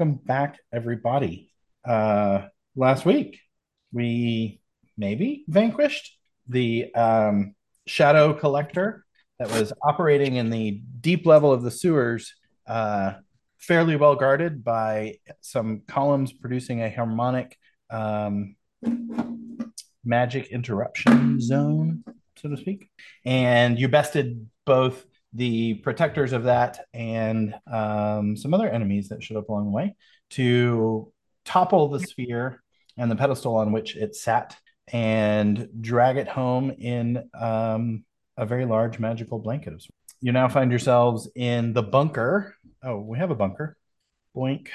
welcome back, everybody. Uh, last week, we maybe vanquished the um, shadow collector that was operating in the deep level of the sewers, uh, fairly well guarded by some columns producing a harmonic um, magic interruption zone, so to speak. And you bested both the protectors of that and um, some other enemies that showed up along the way to topple the sphere and the pedestal on which it sat and drag it home in um, a very large magical blanket. You now find yourselves in the bunker. Oh, we have a bunker. Boink.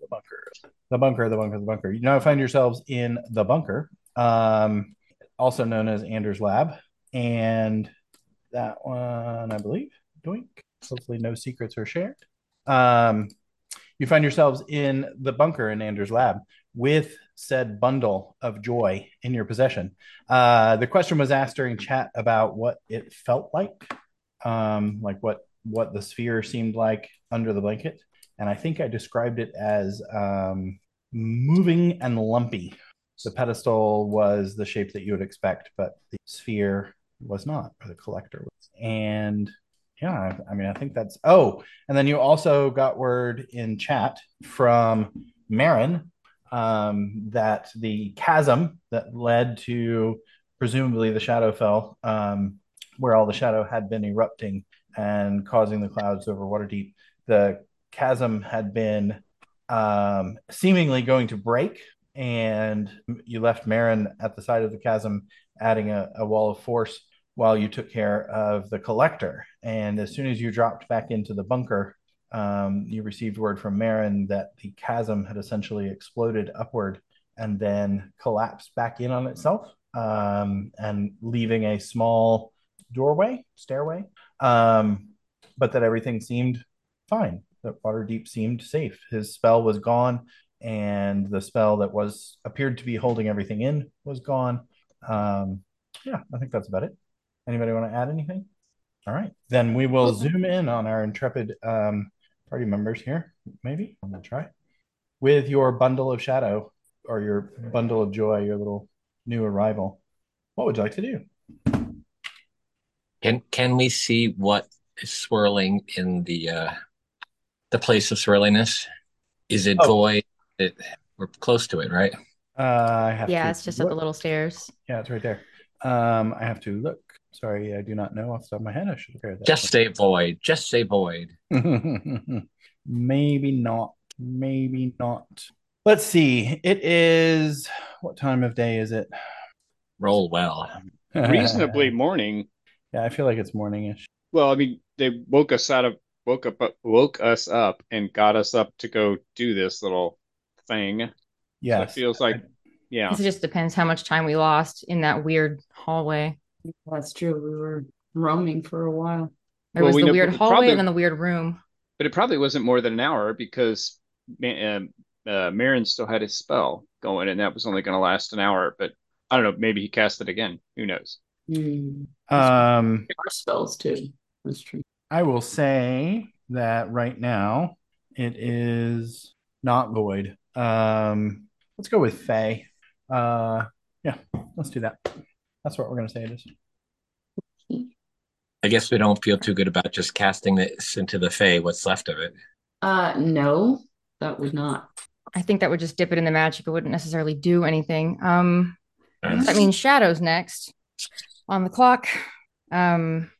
The bunker. The bunker, the bunker, the bunker. You now find yourselves in the bunker, um, also known as Anders Lab. And that one, I believe. Doink. Hopefully, no secrets are shared. Um, you find yourselves in the bunker in Anders' lab with said bundle of joy in your possession. Uh, the question was asked during chat about what it felt like, um, like what what the sphere seemed like under the blanket, and I think I described it as um, moving and lumpy. The pedestal was the shape that you would expect, but the sphere was not, or the collector was. And yeah, I mean, I think that's. Oh, and then you also got word in chat from Maran um, that the chasm that led to presumably the Shadowfell, um, where all the shadow had been erupting and causing the clouds over Waterdeep, the chasm had been um, seemingly going to break, and you left Maran at the side of the chasm, adding a, a wall of force while you took care of the collector. And as soon as you dropped back into the bunker, um, you received word from Maran that the chasm had essentially exploded upward and then collapsed back in on itself um, and leaving a small doorway, stairway, um, but that everything seemed fine. That Waterdeep seemed safe. His spell was gone, and the spell that was appeared to be holding everything in was gone. Um, yeah, I think that's about it. Anybody want to add anything? All right, then we will zoom in on our intrepid um, party members here. Maybe I'm gonna try with your bundle of shadow or your bundle of joy, your little new arrival. What would you like to do? Can can we see what is swirling in the uh, the place of swirliness? Is it oh. void? It, we're close to it, right? Uh, I have yeah, it's just look. at the little stairs. Yeah, it's right there. Um, I have to look. Sorry, I do not know off the top of my head. I should have heard that. Just say void. Just say void. Maybe not. Maybe not. Let's see. It is what time of day is it? Roll well. Reasonably morning. Yeah, I feel like it's morningish. Well, I mean, they woke us out of woke up woke us up and got us up to go do this little thing. Yeah, so it feels like yeah. It just depends how much time we lost in that weird hallway. That's true. We were roaming for a while. There well, was we the know, weird hallway probably, and then the weird room. But it probably wasn't more than an hour because uh, uh, Maran still had his spell going, and that was only going to last an hour. But I don't know. Maybe he cast it again. Who knows? Mm. Um, our spells too. That's true. I will say that right now it is not void. Um, let's go with Fey. Uh, yeah, let's do that. That's what we're going to say it is. I guess we don't feel too good about just casting this into the Fey. What's left of it? Uh, no, that would not. I think that would just dip it in the magic. It wouldn't necessarily do anything. Um, that means shadows next on the clock. Um,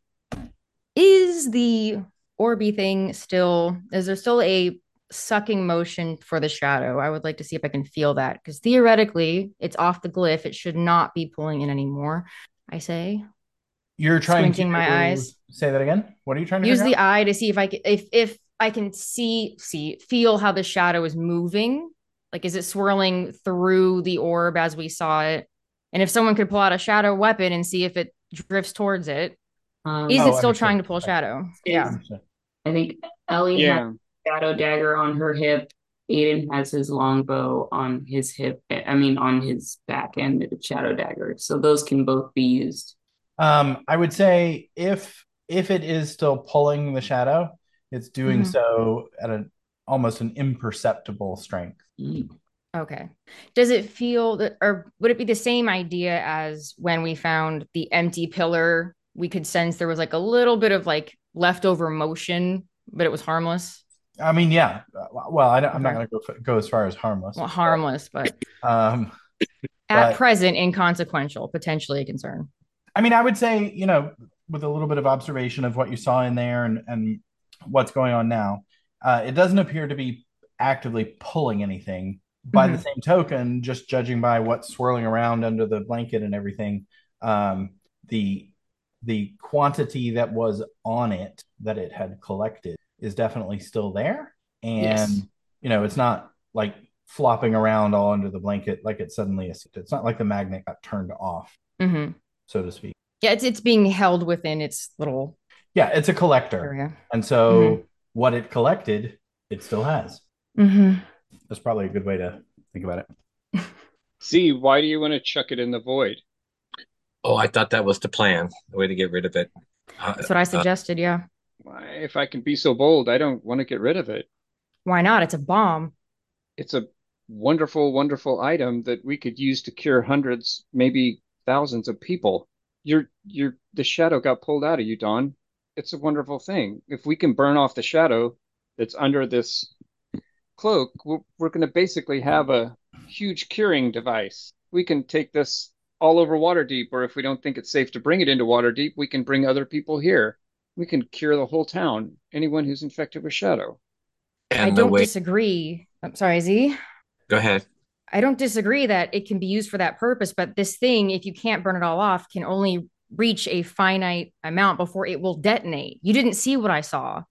is the Orby thing still? Is there still a sucking motion for the shadow. I would like to see if I can feel that because theoretically it's off the glyph. It should not be pulling in anymore. I say. You're trying Squinting to my eyes. Say that again. What are you trying to use the out? eye to see if I can if if I can see see feel how the shadow is moving. Like is it swirling through the orb as we saw it? And if someone could pull out a shadow weapon and see if it drifts towards it, um, is oh, it still trying to pull shadow? Yeah. I think Ellie yeah shadow dagger on her hip. Aiden has his longbow on his hip. I mean, on his back and the shadow dagger. So those can both be used. Um, I would say if if it is still pulling the shadow, it's doing mm-hmm. so at an almost an imperceptible strength. Okay. Does it feel that, or would it be the same idea as when we found the empty pillar? We could sense there was like a little bit of like leftover motion, but it was harmless. I mean, yeah. Well, I am not going to go go as far as harmless. Well, harmless, but, um, at but, present, inconsequential, potentially a concern. I mean, I would say, you know, with a little bit of observation of what you saw in there and and what's going on now, uh, it doesn't appear to be actively pulling anything. By mm-hmm. the same token, just judging by what's swirling around under the blanket and everything, um, the the quantity that was on it that it had collected is definitely still there, and yes. you know it's not like flopping around all under the blanket like it suddenly is. It's not like the magnet got turned off, mm-hmm. so to speak. Yeah, it's it's being held within its little. Yeah, it's a collector, area. and so mm-hmm. what it collected, it still has. Mm-hmm. That's probably a good way to think about it. See, why do you want to chuck it in the void? Oh, I thought that was the plan, the way to get rid of it. Uh, That's what I uh, suggested. Uh, yeah. If I can be so bold, I don't want to get rid of it. Why not? It's a bomb. It's a wonderful, wonderful item that we could use to cure hundreds, maybe thousands of people. You're, you're, the shadow got pulled out of you, Don. It's a wonderful thing. If we can burn off the shadow that's under this cloak, we're, we're going to basically have a huge curing device. We can take this all over Waterdeep, or if we don't think it's safe to bring it into Waterdeep, we can bring other people here. We can cure the whole town, anyone who's infected with shadow. And I don't way- disagree. I'm sorry, Z. Go ahead. I don't disagree that it can be used for that purpose, but this thing, if you can't burn it all off, can only reach a finite amount before it will detonate. You didn't see what I saw.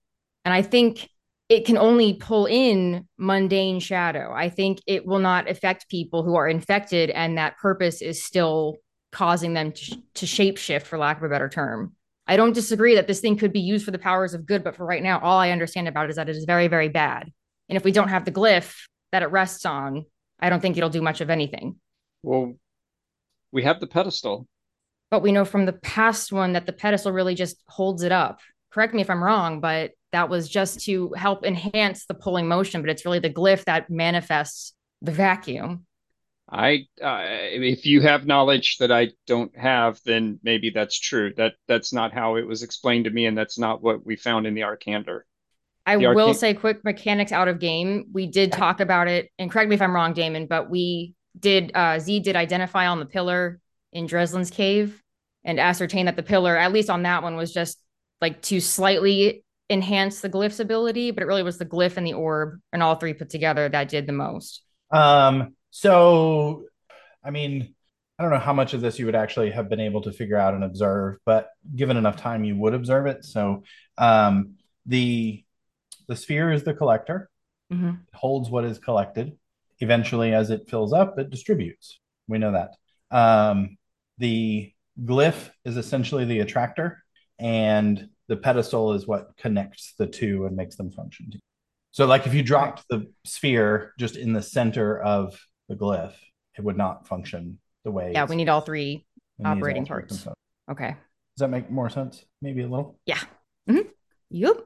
And I think it can only pull in mundane shadow. I think it will not affect people who are infected, and that purpose is still causing them to, to shapeshift, for lack of a better term. I don't disagree that this thing could be used for the powers of good, but for right now, all I understand about it is that it is very, very bad. And if we don't have the glyph that it rests on, I don't think it'll do much of anything. Well, we have the pedestal. But we know from the past one that the pedestal really just holds it up. Correct me if I'm wrong, but that was just to help enhance the pulling motion, but it's really the glyph that manifests the vacuum. I uh, if you have knowledge that I don't have, then maybe that's true. That that's not how it was explained to me, and that's not what we found in the Arcander. I the will say, quick mechanics out of game. We did talk about it, and correct me if I'm wrong, Damon, but we did. Uh, Z did identify on the pillar in Dreslin's cave and ascertain that the pillar, at least on that one, was just like to slightly enhance the glyph's ability, but it really was the glyph and the orb and all three put together that did the most. Um, so I mean, I don't know how much of this you would actually have been able to figure out and observe, but given enough time, you would observe it. So um, the the sphere is the collector. Mm-hmm. It holds what is collected. Eventually, as it fills up, it distributes. We know that. Um, the glyph is essentially the attractor, and the pedestal is what connects the two and makes them function. So, like if you dropped the sphere just in the center of the glyph, it would not function the way. Yeah, we need all three operating all parts. Okay. Does that make more sense? Maybe a little. Yeah. Mm-hmm. Yep.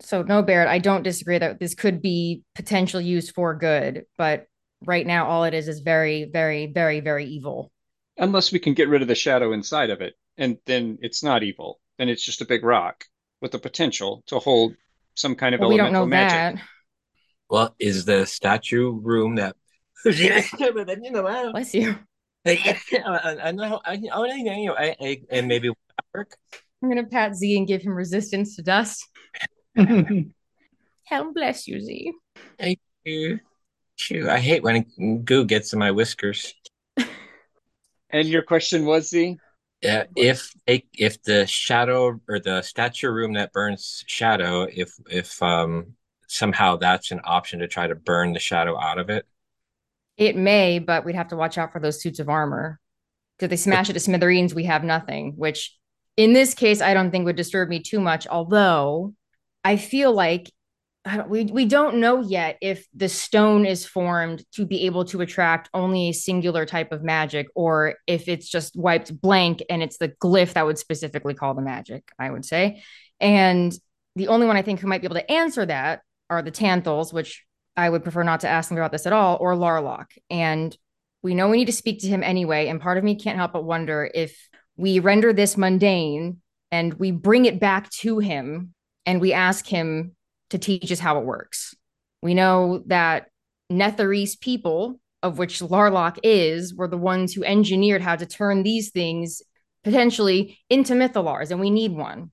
So no, Barrett, I don't disagree that this could be potentially used for good, but right now all it is is very, very, very, very evil. Unless we can get rid of the shadow inside of it, and then it's not evil then it's just a big rock with the potential to hold some kind of well, elemental we don't know magic. That. Well, is the statue room that? Bless you. I know. I, I, I, and maybe work. I'm gonna pat Z and give him resistance to dust. Hell bless you, Z. Thank you. Chew. I hate when goo gets in my whiskers. and your question was Z? Yeah, if if the shadow or the statue room that burns shadow, if if um somehow that's an option to try to burn the shadow out of it. It may, but we'd have to watch out for those suits of armor. Because they smash it to smithereens, we have nothing, which in this case I don't think would disturb me too much. Although I feel like we we don't know yet if the stone is formed to be able to attract only a singular type of magic or if it's just wiped blank and it's the glyph that would specifically call the magic i would say and the only one i think who might be able to answer that are the Tanthuls, which I would prefer not to ask him about this at all, or Larloch. And we know we need to speak to him anyway. And part of me can't help but wonder if we render this mundane and we bring it back to him and we ask him to teach us how it works. We know that Netherese people, of which Larloch is, were the ones who engineered how to turn these things potentially into mythallars, and we need one.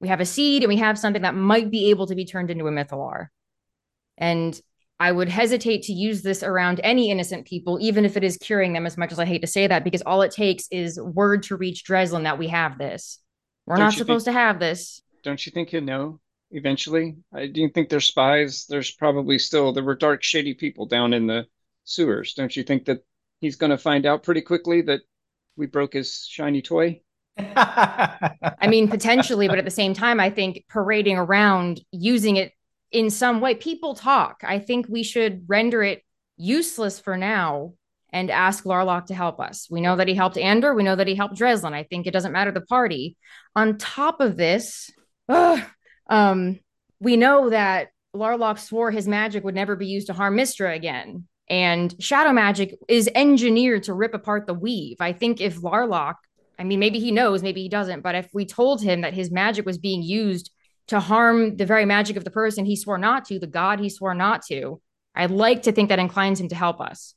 We have a seed and we have something that might be able to be turned into a mythallar. And I would hesitate to use this around any innocent people, even if it is curing them, as much as I hate to say that, because all it takes is word to reach Dreslin that we have this. We're don't not supposed think, to have this. Don't you think he'll know eventually? I do you think there's spies? There's probably still there were dark, shady people down in the sewers. Don't you think that he's going to find out pretty quickly that we broke his shiny toy? I mean, potentially, but at the same time, I think parading around using it in some way. People talk. I think we should render it useless for now and ask Larloch to help us. We know that he helped Andor. We know that he helped Dreslin. I think it doesn't matter the party. On top of this, um, we know that Larloch swore his magic would never be used to harm Mystra again. And shadow magic is engineered to rip apart the weave. I think if Larloch, I mean, maybe he knows, maybe he doesn't, but if we told him that his magic was being used to harm the very magic of the person he swore not to, the God he swore not to. I'd like to think that inclines him to help us.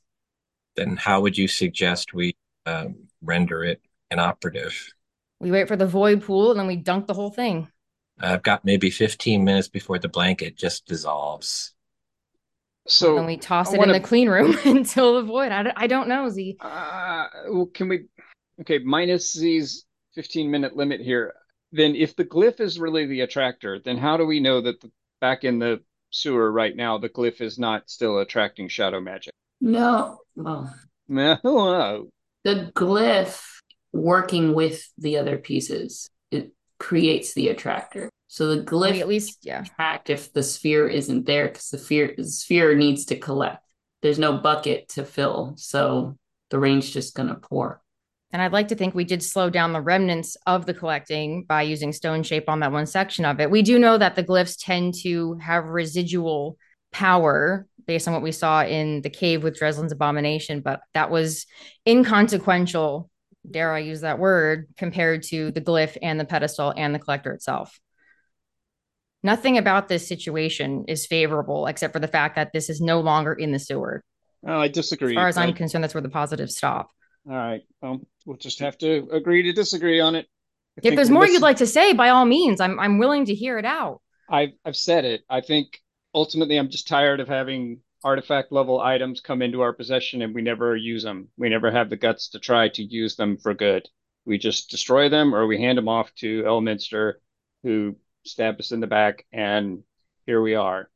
Then how would you suggest we um, render it inoperative? We wait for the void pool and then we dunk the whole thing. I've got maybe 15 minutes before the blanket just dissolves. So and we toss it wanna... in the clean room until the void. I, I don't know, Z. Uh, well, can we? Okay, minus Z's 15 minute limit here then if the glyph is really the attractor, then how do we know that the, back in the sewer right now the glyph is not still attracting shadow magic? No. Well, no. The glyph working with the other pieces it creates the attractor. So the glyph at least yeah attract if the sphere isn't there because the sphere the sphere needs to collect. There's no bucket to fill, so the rain's just gonna pour. And I'd like to think we did slow down the remnants of the collecting by using stone shape on that one section of it. We do know that the glyphs tend to have residual power based on what we saw in the cave with Dreslin's abomination, but that was inconsequential, dare I use that word, compared to the glyph and the pedestal and the collector itself. Nothing about this situation is favorable except for the fact that this is no longer in the sewer. Oh, I disagree. As far as I'm concerned, that's where the positives stop. All right. We'll just have to agree to disagree on it. I if there's more you'd like to say, by all means, I'm I'm willing to hear it out. I've I've said it. I think ultimately I'm just tired of having artifact level items come into our possession and we never use them. We never have the guts to try to use them for good. We just destroy them or we hand them off to Elminster, who stab us in the back, and here we are.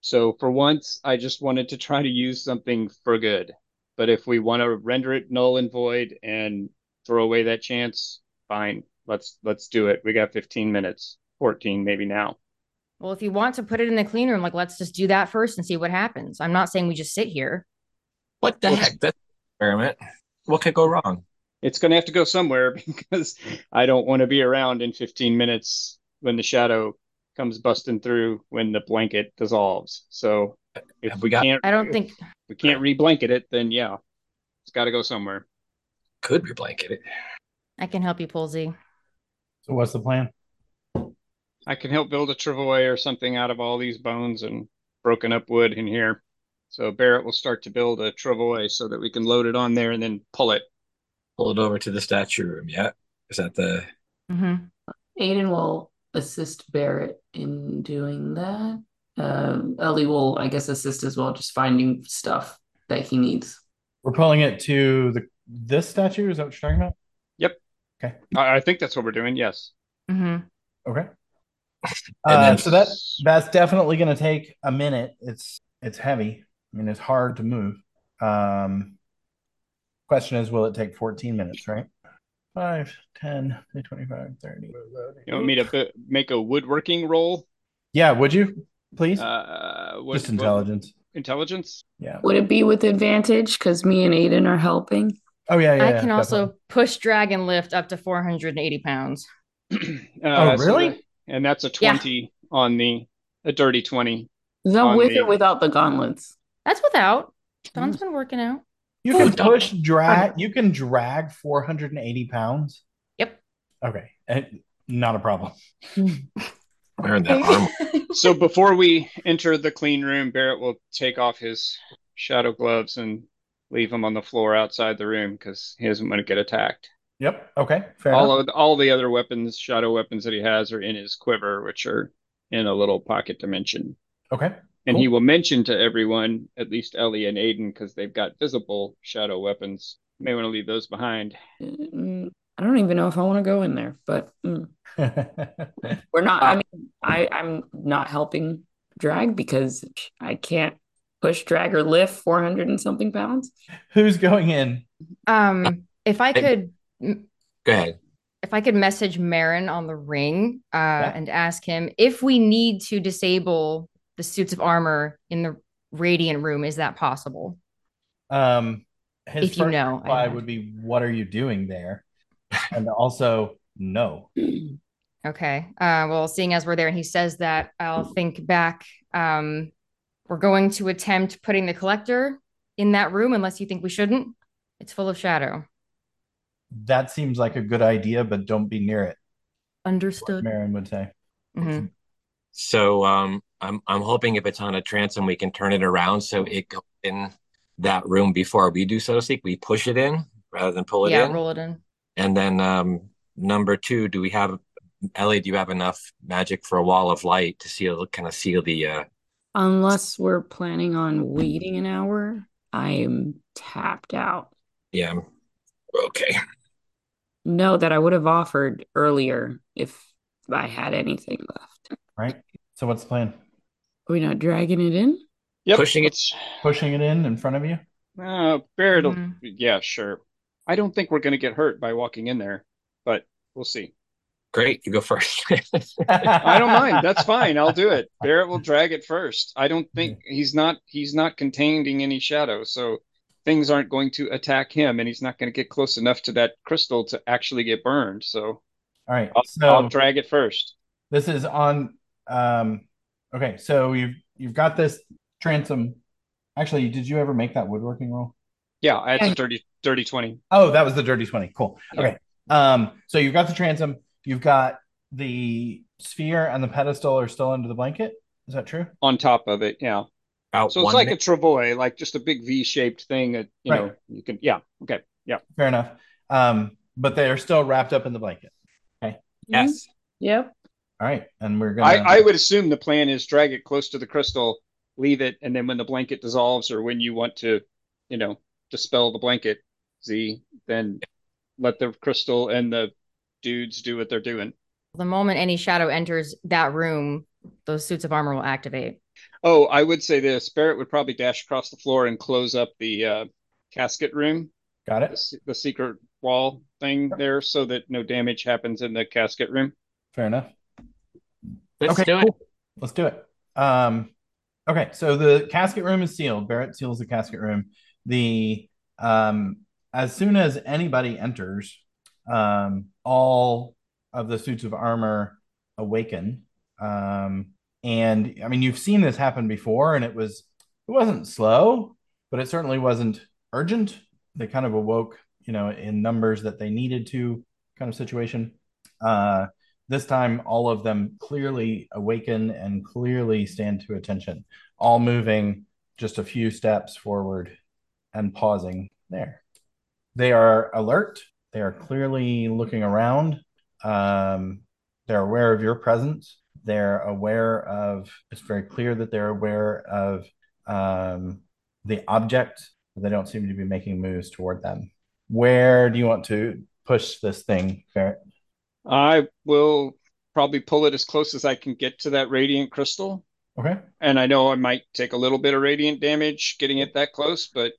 So for once, I just wanted to try to use something for good. But if we want to render it null and void and throw away that chance, fine. Let's let's do it. We got 15 minutes, 14 maybe now. Well, if you want to put it in the clean room, like let's just do that first and see what happens. I'm not saying we just sit here. What the heck? That's experiment. What could go wrong? It's going to have to go somewhere because I don't want to be around in 15 minutes when the shadow comes busting through when the blanket dissolves. So if we, we got, can't, I don't think we can't reblanket it, then yeah, it's got to go somewhere. Could reblanket it. I can help you pull Z. So what's the plan? I can help build a travois or something out of all these bones and broken up wood in here. So Barrett will start to build a travois so that we can load it on there and then pull it. Pull it over to the statue room. Yeah. Is that the? Mm-hmm. Aiden will assist Barrett in doing that uh, Ellie will, I guess, assist as well, just finding stuff that he needs. We're pulling it to the this statue. Is that what you're talking about? Yep. Okay. I, I think that's what we're doing. Yes. Mm-hmm. Okay. Uh, so that that's definitely going to take a minute. It's it's heavy. I mean, it's hard to move. Um, question is, will it take 14 minutes? Right. 5, 10, 25, 30. You want me to make a woodworking roll? Yeah, would you? Please? Uh, what, Just intelligence. What, intelligence? Yeah. Would it be with advantage because me and Aiden are helping? Oh yeah, yeah. I yeah, can also push drag and lift up to 480 pounds. uh, oh really? So and that's a 20 yeah. on the a dirty 20 Is that with me. or without the gauntlets? That's without. Don's been working out. You can don't- push drag. You can drag 480 pounds. Yep. Okay, and not a problem. Wearing that armor. So before we enter the clean room, Barrett will take off his shadow gloves and leave them on the floor outside the room because he doesn't want to get attacked. Yep. Okay. Fair All enough. of all the other weapons, shadow weapons that he has, are in his quiver, which are in a little pocket dimension. Okay. And Cool. he will mention to everyone, at least Ellie and Aiden, because they've got visible shadow weapons. May want to leave those behind. I don't even know if I want to go in there, but mm, we're not. I mean, I I'm not helping drag because I can't push, drag, or lift 400 and something pounds. Who's going in? Um, if I could, Go ahead. if I could message Maran on the ring, uh, Yeah. and ask him if we need to disable the suits of armor in the radiant room, is that possible? Um, his If you know, I reply would be, "What are you doing there?" And also, no. Okay. Uh, well, seeing as we're there and he says that, I'll think back. Um, we're going to attempt putting the collector in that room unless you think we shouldn't. It's full of shadow. That seems like a good idea, but don't be near it. Understood. Maran would say. hmm So um, I'm I'm hoping if it's on a transom, we can turn it around so it goes in that room before we do, so to speak. We push it in rather than pull it Yeah, in. Yeah, roll it in. And then um, number two, do we have Ellie? Do you have enough magic for a wall of light to seal, kind of seal the? Uh, Unless we're planning on waiting an hour, I am tapped out. yeah. Okay. No, that I would have offered earlier if I had anything left. Right. So what's the plan? Are we not dragging it in? Yep, Pushing it- Pushing it in in front of you. Uh, Barrett, will- Mhm. yeah, sure. I don't think we're going to get hurt by walking in there, but we'll see. Great. You go first. I don't mind. That's fine. I'll do it. Barrett will drag it first. I don't think he's not he's not containing any shadow, so things aren't going to attack him, and he's not going to get close enough to that crystal to actually get burned. So All right. I'll, So I'll drag it first. this is on. Um, okay. So you've you've got this transom. Actually, did you ever make that woodworking roll? Yeah, I had Yeah. a dirty dirty twenty. Oh, that was the dirty 20. Cool. Yeah. Okay. Um, so you've got the transom, you've got the sphere and the pedestal are still under the blanket. Is that true? on top of it. Yeah. About So it's one like a travois, like just a big V-shaped thing that, you know, Right. you can, yeah. Okay. Yeah. Fair enough. Um, but they are still wrapped up in the blanket. Okay. Yes. Yep. All right. And we're gonna I, I would assume the plan is drag it close to the crystal, leave it, and then when the blanket dissolves or when you want to, you know, dispel the blanket, Z, then let the crystal and the dudes do what they're doing. The moment any shadow enters that room, those suits of armor will activate. Oh, I would say this. Barrett would probably dash across the floor and close up the uh, casket room, got it. se- the secret wall thing there, so that no damage happens in the casket room. Fair enough. Let's okay, do it. cool. Let's do it. Um, okay, so the casket room is sealed. Barrett seals the casket room. The um, as soon as anybody enters, um, all of the suits of armor awaken. Um, and I mean, you've seen this happen before, and it was it wasn't slow, but it certainly wasn't urgent. They kind of awoke, you know, in numbers that they needed to, kind of situation. Uh, this time, all of them clearly awaken and clearly stand to attention, all moving just a few steps forward and pausing there. They are alert. They are clearly looking around. Um, they're aware of your presence. They're aware of, it's very clear that they're aware of um, the object, but they don't seem to be making moves toward them. Where do you want to push this thing, Barrett? I will probably pull it as close as I can get to that radiant crystal. Okay. And I know I might take a little bit of radiant damage getting it that close, but.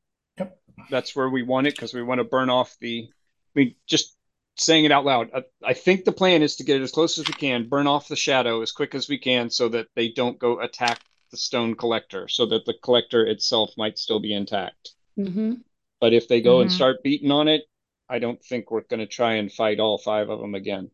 That's where we want it because we want to burn off the. I mean, just saying it out loud. I, I think the plan is to get it as close as we can, burn off the shadow as quick as we can, so that they don't go attack the stone collector, so that the collector itself might still be intact. Mm-hmm. But if they go and Mhm. start beating on it, I don't think we're going to try and fight all five of them again.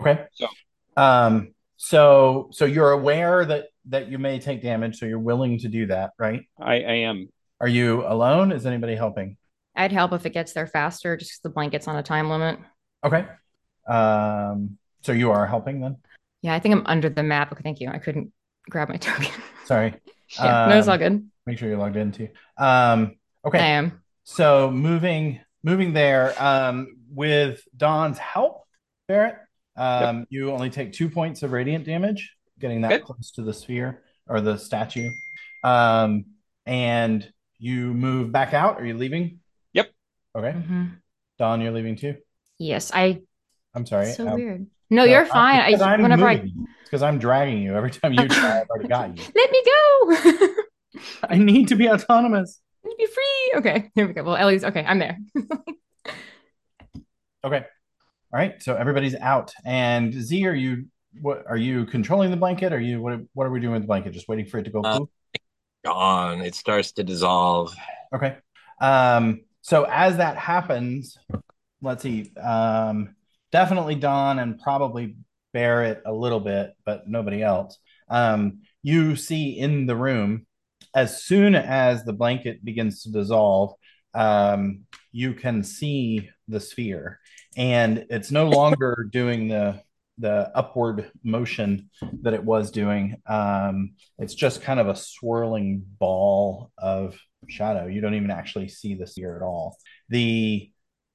Okay. So- Um, so so you're aware that that you may take damage, so you're willing to do that, right? I, I am. Are you alone? Is anybody helping? I'd help if it gets there faster, just 'cause the blanket's on a time limit. Okay. Um, so you are helping then? Yeah, I think I'm under the map. Okay, thank you. I couldn't grab my token. Sorry. yeah, no, it's all Um, good. Make sure you're logged in too. Um, okay. I am. So moving moving there, um, with Don's help, Barrett, um, you only take two points of radiant damage, getting that Good. close to the sphere or the statue. Um, and you move back out. Are you leaving? Yep. Okay. Mhm. Don, you're leaving too. Yes, I. I'm sorry. So Um, weird. No, no, you're uh, fine. I because I'm whenever moving you. It's because I'm dragging you. Every time you try, I've already got you. let me go. I need to be autonomous. Be free. Okay, here we go. Well, Ellie's okay. I'm there. Okay. All right. So everybody's out. And Z, are you what are you controlling the blanket? Are you what what are we doing with the blanket? Just waiting for it to go Uh, poof? Gone. It starts to dissolve. Okay. Um, so as that happens, let's see. Um, definitely Don and probably Barrett a little bit, but nobody else. Um, you see in the room, as soon as the blanket begins to dissolve, um, you can see the sphere, and it's no longer doing the the upward motion that it was doing. Um, it's just kind of a swirling ball of shadow. You don't even actually see the sphere at all. The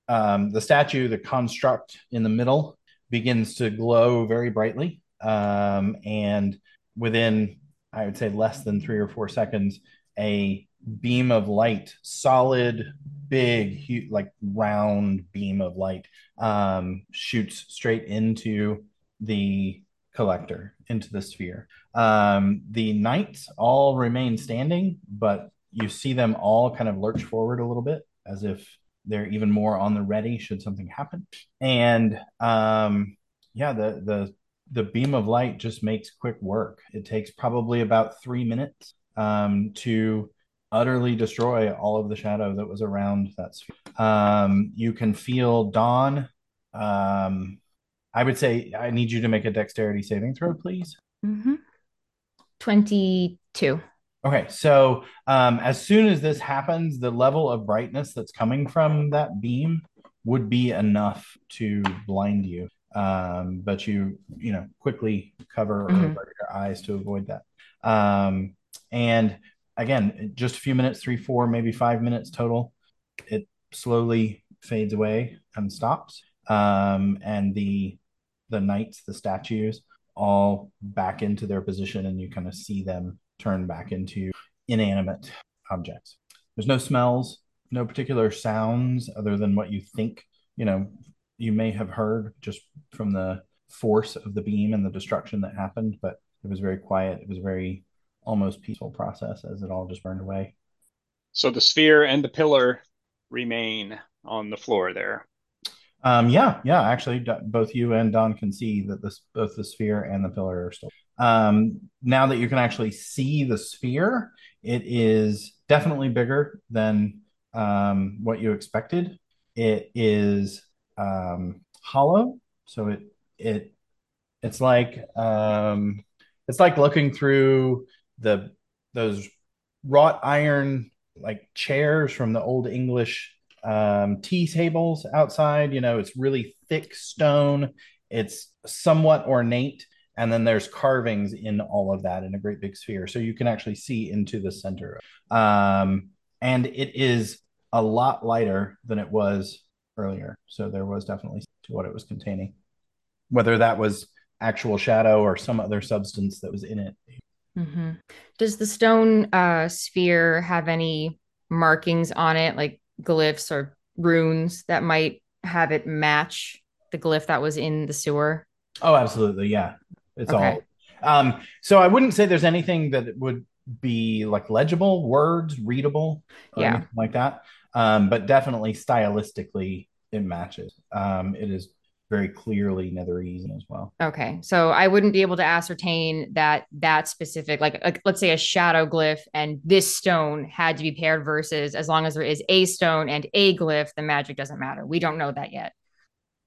um, the statue, the construct in the middle, begins to glow very brightly, um, and within I would say less than three or four seconds, a beam of light, solid, big, hu- like round beam of light, um, shoots straight into the collector, into the sphere. Um, the knights all remain standing, but you see them all kind of lurch forward a little bit as if they're even more on the ready should something happen. And um, yeah, the the the beam of light just makes quick work. It takes probably about three minutes um, to utterly destroy all of the shadow that was around that sphere. Um, you can feel dawn. Um, I would say I need you to make a dexterity saving throw, please. Mhm. Twenty-two. Okay, so um, as soon as this happens, the level of brightness that's coming from that beam would be enough to blind you. Um, but you, you know, quickly cover Mhm. avert your eyes to avoid that. Um, and again, just a few minutes, three, four, maybe five minutes total. It slowly fades away and stops. Um, and the the knights, the statues, all back into their position, and you kind of see them turn back into inanimate objects. There's no smells, no particular sounds other than what you think, you know, you may have heard just from the force of the beam and the destruction that happened, but it was very quiet. It was very almost peaceful process as it all just burned away. So the sphere and the pillar remain on the floor there. Um, yeah, yeah. Actually, both you and Don can see that this both the sphere and the pillar are still. Um, now that you can actually see the sphere, it is definitely bigger than um, what you expected. It is um, hollow, so it it it's like um, it's like looking through the those wrought iron like chairs from the old English um, tea tables outside. You know, it's really thick stone. It's somewhat ornate, and then there's carvings in all of that in a great big sphere, so you can actually see into the center. Um, and it is a lot lighter than it was earlier. So there was definitely to what it was containing, whether that was actual shadow or some other substance that was in it. Mm-hmm. Does the stone uh, sphere have any markings on it, like glyphs or runes that might have it match the glyph that was in the sewer? Oh, absolutely. Yeah. It's Okay. all. Um, so I wouldn't say there's anything that would be like legible, words, readable, or Yeah. like that. Um, but definitely stylistically, it matches. Um, it is very clearly Netherese as well. Okay, so I wouldn't be able to ascertain that that specific, like, like let's say a shadow glyph and this stone had to be paired versus as long as there is a stone and a glyph, the magic doesn't matter. We don't know that yet.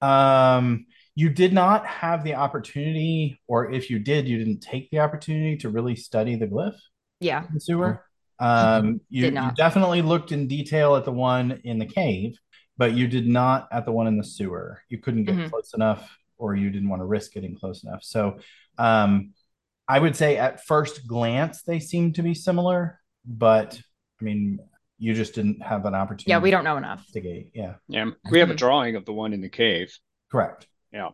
Um, you did not have the opportunity, or if you did, you didn't take the opportunity to really study the glyph. Yeah. The sewer. Um, you, you definitely looked in detail at the one in the cave, but you did not at the one in the sewer. You couldn't get Mhm. close enough, or you didn't want to risk getting close enough. So, um, I would say at first glance they seem to be similar, but I mean, you just didn't have an opportunity. Yeah, we don't know enough. to investigate. Yeah, Yeah, we have a Mhm. drawing of the one in the cave. correct. Yeah.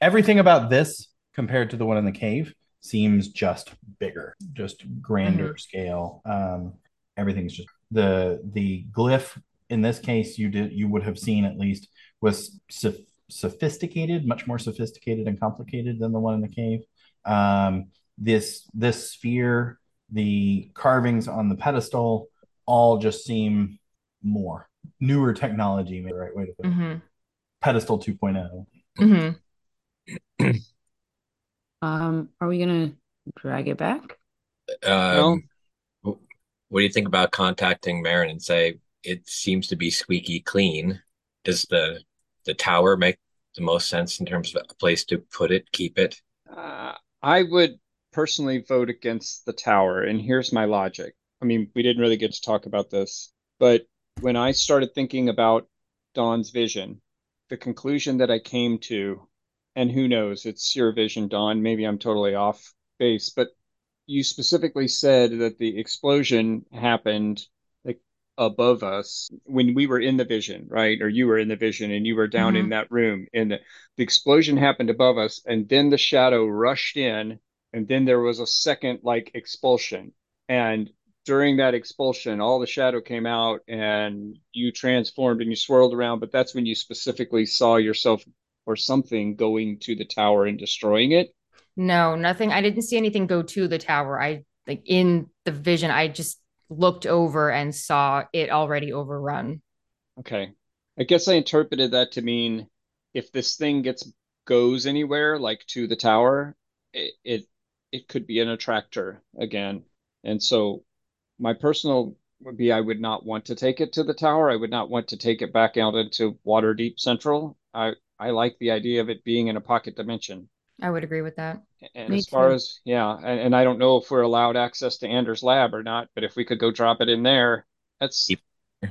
Everything about this compared to the one in the cave seems just bigger, just grander scale. Um, everything's just the the glyph in this case you did you would have seen at least was soph- sophisticated, much more sophisticated and complicated than the one in the cave. Um, this this sphere, the carvings on the pedestal, all just seem more newer technology, maybe the right way to put it. hmm Pedestal oh. 2.0. hmm Um, are we gonna drag it back? Um, wh- what do you think about contacting Maran and say it seems to be squeaky clean? Does the the tower make the most sense in terms of a place to put it, keep it? Uh, I would personally vote against the tower, and here's my logic. I mean, we didn't really get to talk about this, but when I started thinking about Dawn's vision, the conclusion that I came to, and who knows, it's your vision, Dawn. Maybe I'm totally off base, but you specifically said that the explosion happened above us when we were in the vision, right? Or you were in the vision and you were down in mm-hmm. that room, and the, the explosion happened above us, and then the shadow rushed in, and then there was a second like expulsion. And during that expulsion, all the shadow came out and you transformed and you swirled around, but that's when you specifically saw yourself or something going to the tower and destroying it. No, nothing. I didn't see anything go to the tower. I like in the vision, I just looked over and saw it already overrun. Okay. I guess I interpreted that to mean if this thing gets goes anywhere, like to the tower, it it, it could be an attractor again. And so my personal would be I would not want to take it to the tower. I would not want to take it back out into Waterdeep Central. I I like the idea of it being in a pocket dimension. I would agree with that. And Me as far too. as yeah, and, and I don't know if we're allowed access to Anders' lab or not, but if we could go drop it in there, that's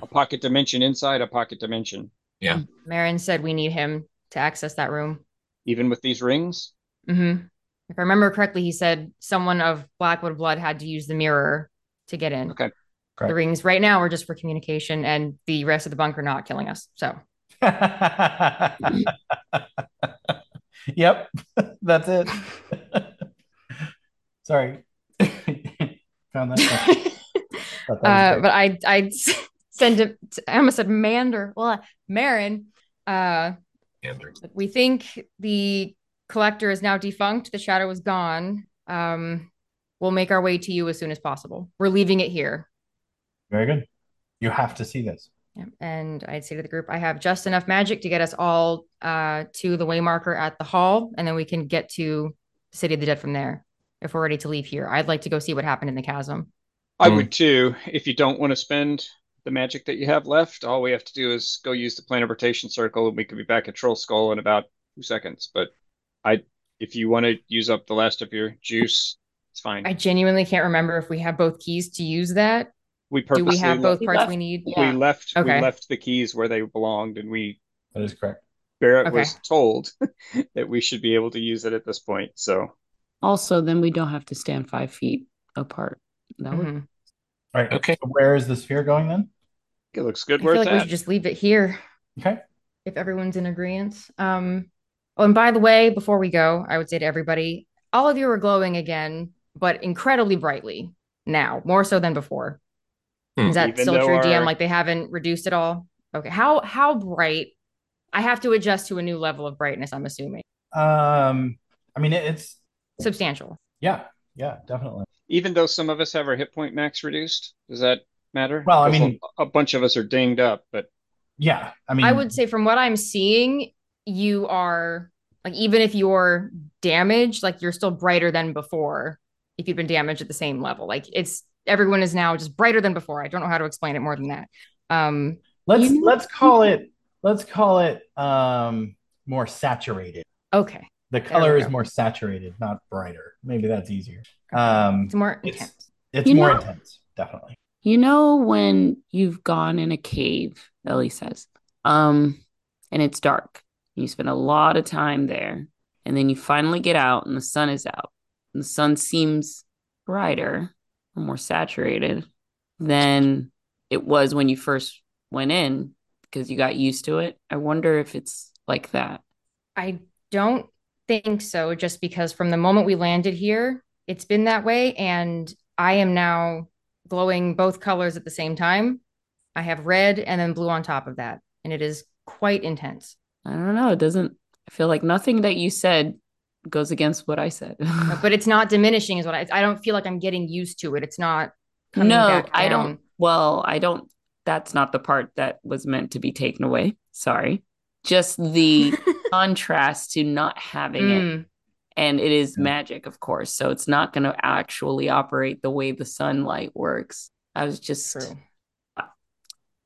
a pocket dimension inside a pocket dimension. Yeah. Maran said we need him to access that room. Even with these rings. hmm If I remember correctly, he said someone of Blackwood blood had to use the mirror to get in. Okay. The rings right now are just for communication, and the rest of the bunker not killing us. So yep, that's it. Sorry. Found that. that uh, but I I send it. I almost said Mander. Well, Maran. Uh, Andrew. we think the collector is now defunct. The shadow is gone. Um, we'll make our way to you as soon as possible. We're leaving it here. Very good. You have to see this. Yeah. And I'd say to the group, I have just enough magic to get us all uh, to the waymarker at the hall, and then we can get to the City of the Dead from there if we're ready to leave here. I'd like to go see what happened in the chasm. I Hmm. would too. If you don't want to spend the magic that you have left, all we have to do is go use the planar rotation circle and we could be back at Trollskull in about two seconds. But I if you want to use up the last of your juice, it's fine. I genuinely can't remember if we have both keys to use that. We Do we have both We parts left- we need? Yeah. we left we left the keys where they belonged and we That is correct. Barrett Okay. was told that we should be able to use it at this point. So Also, then we don't have to stand five feet apart. That would Mhm. All right. Okay. So where is the sphere going then? it looks I good feel where like it's we should just leave it here. Okay. if everyone's in agreement. Um, oh, and by the way, before we go, I would say to everybody, all of you are glowing again, but incredibly brightly now, more so than before. Hmm. Is that Even still though true, DM? Like they haven't reduced at all? Okay. How how bright? I have to adjust to a new level of brightness, I'm assuming. Um, I mean, it's Substantial. yeah, yeah, definitely. Even though some of us have our hit point max reduced, does that matter? Well, I mean- a a bunch of us are dinged up, but Yeah, I mean, I would say from what I'm seeing, you are like even if you're damaged, like you're still brighter than before if you've been damaged at the same level. Like it's everyone is now just brighter than before. I don't know how to explain it more than that. Um let's You know- let's call it let's call it um more saturated. Okay. The color is more saturated, not brighter. Maybe that's easier. Um, it's more intense. It's, it's more know, intense, definitely. You know when you've gone in a cave, Ellie says, um, and it's dark. You spend a lot of time there, and then you finally get out, and the sun is out, and the sun seems brighter or more saturated than it was when you first went in because you got used to it. I wonder if it's like that. I don't think so, just because from the moment we landed here, it's been that way. And I am now glowing both colors at the same time. I have red and then blue on top of that. And it is quite intense. I don't know. It doesn't, I feel like nothing that you said goes against what I said. but it's not diminishing, is what I, I don't feel like I'm getting used to it. It's not. no, I don't. Well, I don't. That's not the part that was meant to be taken away. Sorry. Just the contrast to not having mm. it. And it is magic, of course. So it's not going to actually operate the way the sunlight works. I was just. True.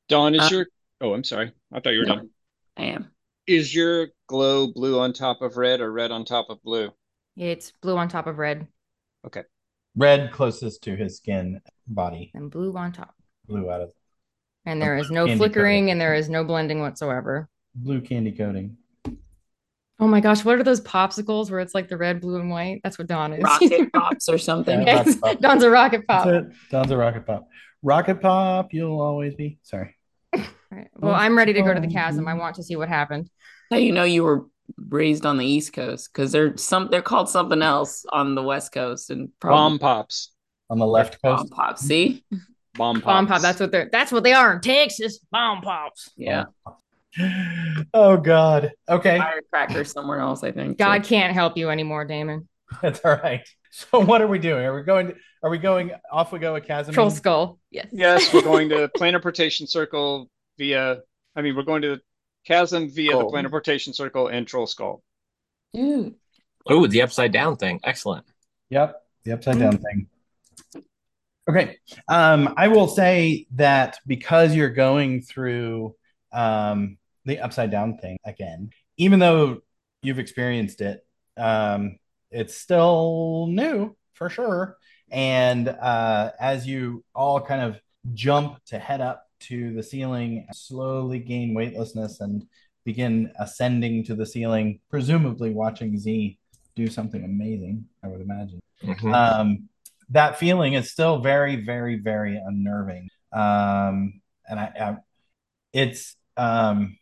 Dawn, is uh, your. Oh, I'm sorry. I thought you were no, done. I am. Is your glow blue on top of red or red on top of blue? It's blue on top of red. Okay. Red closest to his skin body. And blue on top. Blue out of. And there oh, is no flickering coating. and there is no blending whatsoever. Blue candy coating. Oh my gosh, what are those popsicles where it's like the red, blue, and white? That's what Dawn is. Rocket pops or something. Yeah, yes, pop. Dawn's a rocket pop. Dawn's a rocket pop. Rocket pop, you'll always be. Sorry. Right. Well, I'm ready to go to the chasm. I want to see what happened. Hey, you know you were raised on the East Coast because they're some they're called something else on the West Coast and probably, bomb pops on the left coast. Bomb pops. See, bomb pops. Bomb pop. That's what they're. That's what they are in Texas. Bomb pops. Yeah. oh God. Okay. Firecracker somewhere else, I think. God so. can't help you anymore, Damon. That's all right. So what are we doing? Are we going? To, are we going off? We go a chasm. Trollskull. Yes. Yes, we're going to planar portation circle via. I mean, we're going to the chasm via cool. the planar portation circle and Trollskull. Ooh. Oh, the upside down thing. Excellent. Yep, the upside down thing. Okay. Um, I will say that because you're going through um, the upside down thing again, even though you've experienced it, um, it's still new for sure. And uh, as you all kind of jump to head up to the ceiling, slowly gain weightlessness, and begin ascending to the ceiling, presumably watching Z do something amazing, I would imagine. Mm-hmm. Um, that feeling is still very, very, very unnerving. Um, and I, I it's um,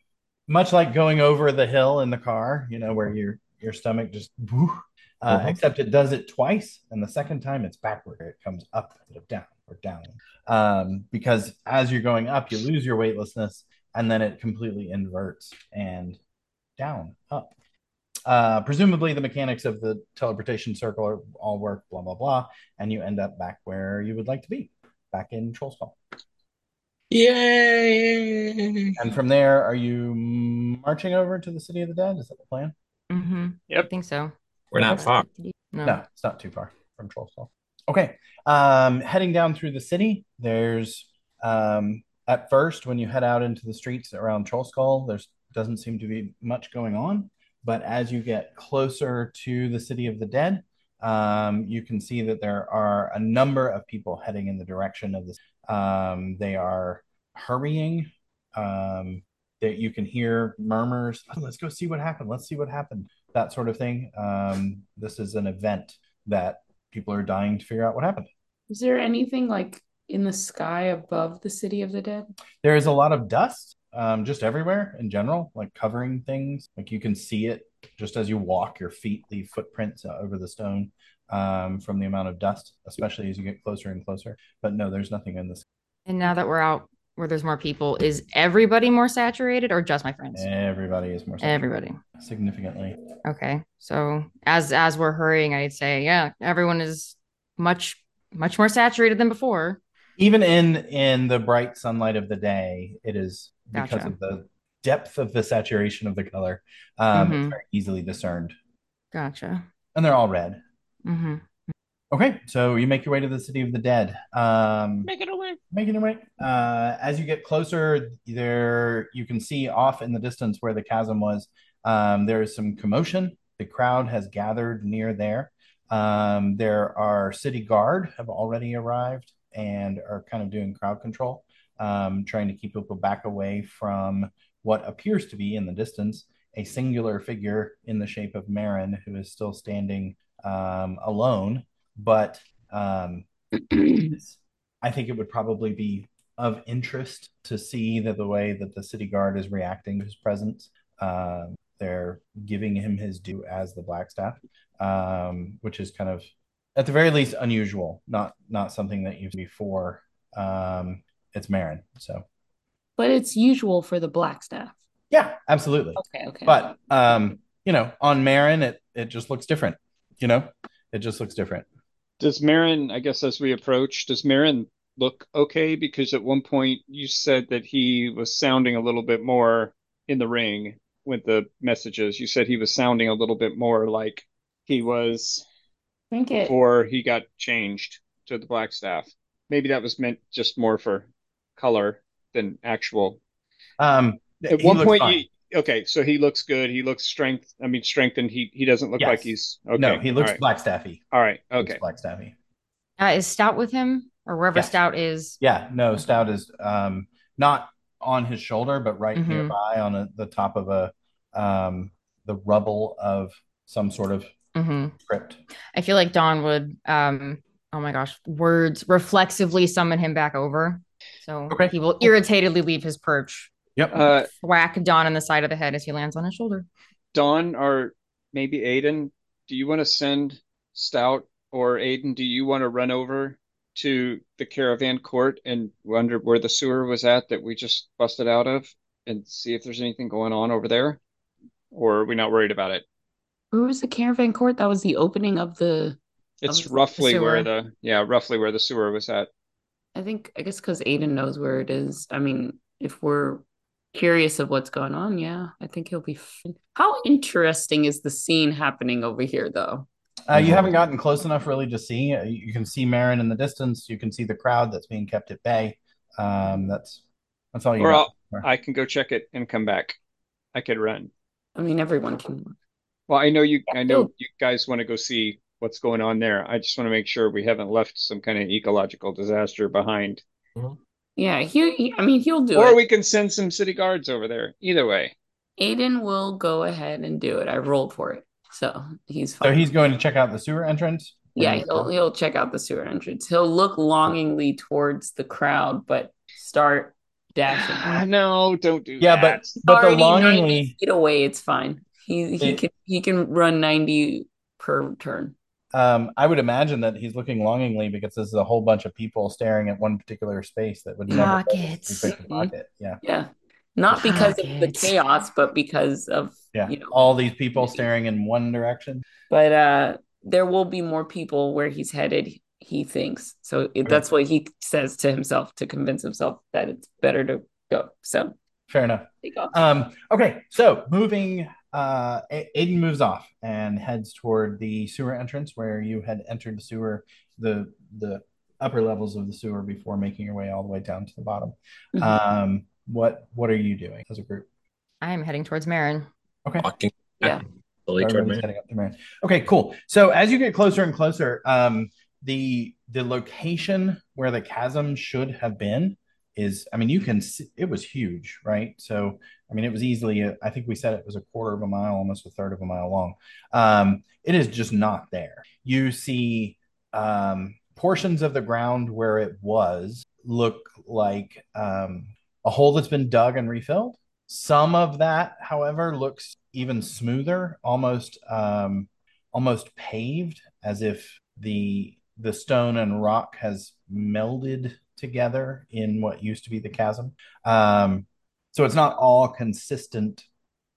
much like going over the hill in the car, you know, where your your stomach just, whoo, uh, uh-huh. except it does it twice, and the second time it's backward. It comes up instead of down or down, um, because as you're going up, you lose your weightlessness, and then it completely inverts and down up. Uh, presumably, the mechanics of the teleportation circle are, all work, blah blah blah, and you end up back where you would like to be, back in Trollskull. Yay! And from there, are you marching over to the City of the Dead? Is that the plan? Mm-hmm. Yep. I think so. We're not far. No. no, it's not too far from Trollskull. Okay. Um, heading down through the city, there's um, at first when you head out into the streets around Trollskull, there's doesn't seem to be much going on. But as you get closer to the City of the Dead, um, you can see that there are a number of people heading in the direction of this. Um, they are hurrying. Um, that you can hear murmurs. Oh, let's go see what happened. Let's see what happened. That sort of thing. Um, this is an event that people are dying to figure out what happened. Is there anything like in the sky above the city of the dead? There is a lot of dust, um, just everywhere in general, like covering things. Like you can see it just as you walk, your feet leave footprints over the stone um, from the amount of dust, especially as you get closer and closer. But no, there's nothing in this. And now that we're out where there's more people, is everybody more saturated or just my friends? Everybody is more saturated. Everybody. Significantly. Okay. So as as we're hurrying, I'd say, yeah, everyone is much much more saturated than before. Even in in the bright sunlight of the day, it is because gotcha. of the depth of the saturation of the color. Um, mm-hmm. Very easily discerned. Gotcha. And they're all red. Mm-hmm. Okay, so you make your way to the city of the dead. Um, making your way. Making your way. Uh, as you get closer, there you can see off in the distance where the chasm was. Um, there is some commotion. The crowd has gathered near there. Um, there are city guard have already arrived and are kind of doing crowd control, um, trying to keep people back away from what appears to be in the distance a singular figure in the shape of Maran who is still standing um, alone. But um, I think it would probably be of interest to see that the way that the city guard is reacting to his presence. Uh, they're giving him his due as the Blackstaff, um, which is kind of, at the very least, unusual. Not not something that you've before. Um, it's Maran, so. But it's usual for the Blackstaff. Yeah, absolutely. Okay, okay. But um, you know, on Maran, it it just looks different. You know, it just looks different. Does Maran, I guess, as we approach, does Maran look okay? Because at one point you said that he was sounding a little bit more in the ring with the messages. You said he was sounding a little bit more like he was Think it. before he got changed to the black staff. Maybe that was meant just more for color than actual. Um, At one point, you, okay, so he looks good. He looks strength. I mean, strengthened. He he doesn't look Yes. like he's okay. no, he looks all right. Blackstaffy. All right. He looks Okay. Blackstaffy. Uh, is Stout with him or wherever Yes. Stout is? Yeah, no, Stout is um not on his shoulder, but right Mhm. nearby on a, the top of a um the rubble of some sort of hmm crypt. I feel like Dawn would, um, oh my gosh, words reflexively summon him back over. So Okay. he will irritatedly leave his perch, Yep. Uh, whack Don in the side of the head as he lands on his shoulder. Don or maybe Aiden, do you want to send Stout or Aiden? Do you want to run over to the caravan court and wonder where the sewer was at that we just busted out of and see if there's anything going on over there? Or are we not worried about it? Where was the caravan court? That was the opening of the. It's Of roughly sewer. where the yeah, roughly where the sewer was at. I think, I guess, because Aiden knows where it is. I mean, if we're curious of what's going on, yeah, I think he'll be. F- How interesting is the scene happening over here, though? Uh, you haven't gotten close enough really to see. Uh, You can see Maran in the distance. You can see the crowd that's being kept at bay. Um, that's that's all you Or. I'll, I can go check it and come back. I could run. I mean, everyone can. Well, I know you I know you guys want to go see what's going on there. I just want to make sure we haven't left some kind of ecological disaster behind. Yeah, he, he- I mean, he'll do Or it. Or we can send some city guards over there. Either way. Aiden will go ahead and do it. I rolled for it, so he's So he's going to check out the sewer entrance. yeah, he'll he'll check out the sewer entrance. He'll look longingly towards the crowd, but start dashing. no, don't do Yeah, that. but but the Already 90 longingly feet away, it's fine. He he It- can he can run ninety per turn. Um, I would imagine that he's looking longingly because there's a whole bunch of people staring at one particular space that would never Pockets. be quick to pocket. Yeah, Yeah, not because of the chaos, but because of yeah. you know. All these people staring in one direction. But uh, there will be more people where he's headed. He thinks so. It, that's what he says to himself to convince himself that it's better to go. So Fair enough. Um, okay, so moving, uh, Aiden moves off and heads toward the sewer entrance where you had entered the sewer, the the upper levels of the sewer before making your way all the way down to the bottom. Mhm. Um, what what are you doing as a group? I am heading towards Maran. Okay, Walking Yeah. slowly toward everybody's heading up to Maran. Okay, cool. So as you get closer and closer, um, the the location where the chasm should have been is, I mean, you can see it was huge, right? So I mean, it was easily, I think we said it was a quarter of a mile, almost a third of a mile long. Um, it is just not there. You see um, portions of the ground where it was look like um, a hole that's been dug and refilled. Some of that, however, looks even smoother, almost um, almost paved, as if the the stone and rock has melded together in what used to be the chasm. Um, so it's not all consistent,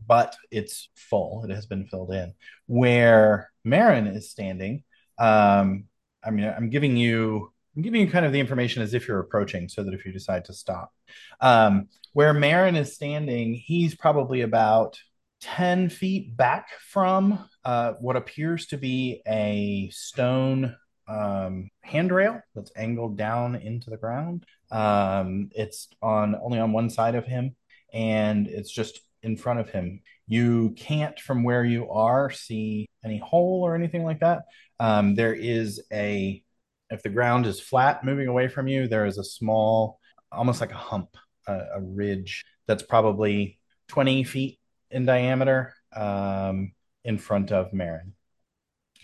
but it's full. It has been filled in. Where Maran is standing, um, I mean, I'm giving you I'm giving you kind of the information as if you're approaching, so that if you decide to stop, um, where Maran is standing, he's probably about 10 feet back from uh, what appears to be a stone um, handrail that's angled down into the ground. Um, it's on only on one side of him, and it's just in front of him. You can't, from where you are, see any hole or anything like that. Um, there is a, if the ground is flat moving away from you, there is a small, almost like a hump, a, a ridge that's probably 20 feet in diameter um, in front of Maran.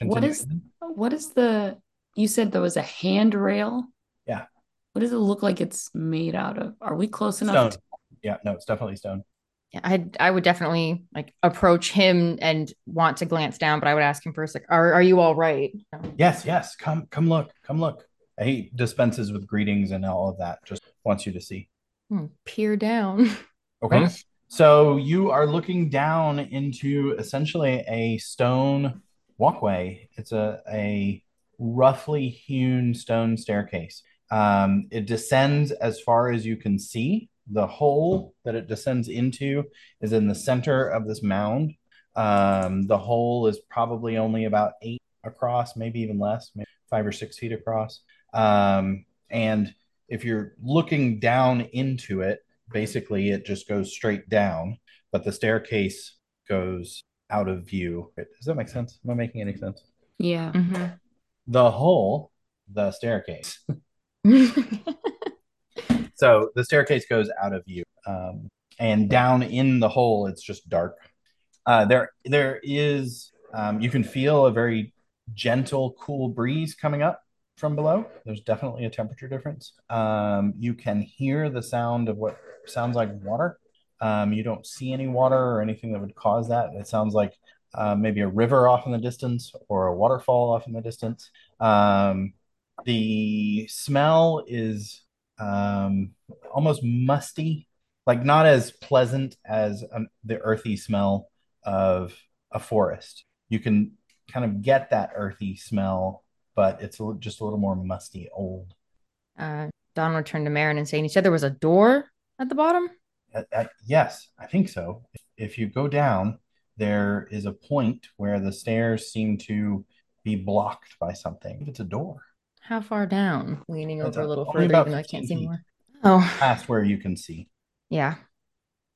What is what is the you said there was a handrail? Yeah. What does it look like it's made out of? Are we close enough? Stone. To- yeah, no, it's definitely stone. Yeah, I I would definitely like approach him and want to glance down, but I would ask him first, like, are are you all right? Yes, yes. Come come look, come look. He dispenses with greetings and all of that. Just wants you to see. Hmm, peer down. Okay. So you are looking down into essentially a stone walkway. It's a a roughly hewn stone staircase. Um, it descends as far as you can see. The hole that it descends into is in the center of this mound. Um, the hole is probably only about eight across, maybe even less, maybe five or six feet across. Um, and if you're looking down into it, basically it just goes straight down, but the staircase goes out of view. Does that make sense? Am I making any sense? Yeah. Mm-hmm. The hole, the staircase. so the staircase goes out of view, um, and down in the hole, it's just dark. Uh, there, there is. Um, you can feel a very gentle, cool breeze coming up from below. There's definitely a temperature difference. Um, you can hear the sound of what sounds like water. Um, you don't see any water or anything that would cause that. It sounds like uh, maybe a river off in the distance or a waterfall off in the distance. Um, the smell is um, almost musty, like not as pleasant as um, the earthy smell of a forest. You can kind of get that earthy smell, but it's a, just a little more musty, old. Uh, Don returned to Maran and saying, "He said there was a door at the bottom." Uh, uh, yes, I think so. If, if you go down, there is a point where the stairs seem to be blocked by something. It's a door. How far down? Leaning It's over a a- little further, even though I can't see more. Oh, Past where you can see. yeah.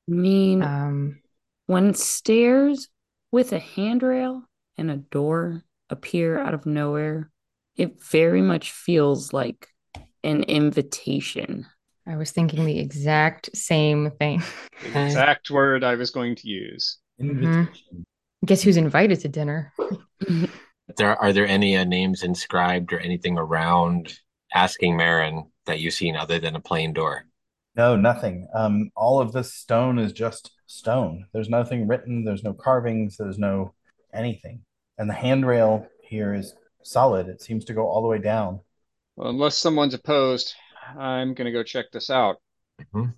I mean, Um, when stairs with a handrail and a door appear out of nowhere, it very much feels like an invitation. I was thinking the exact same thing. Exact word I was going to use. Invitation. Guess who's invited to dinner? There are there any uh, names inscribed or anything around asking Maran that you've seen other than a plain door? No, nothing. Um, all of this stone is just stone. There's nothing written. There's no carvings. There's no anything. And the handrail here is solid. It seems to go all the way down. Well, unless someone's opposed, I'm gonna go check this out. Mhm.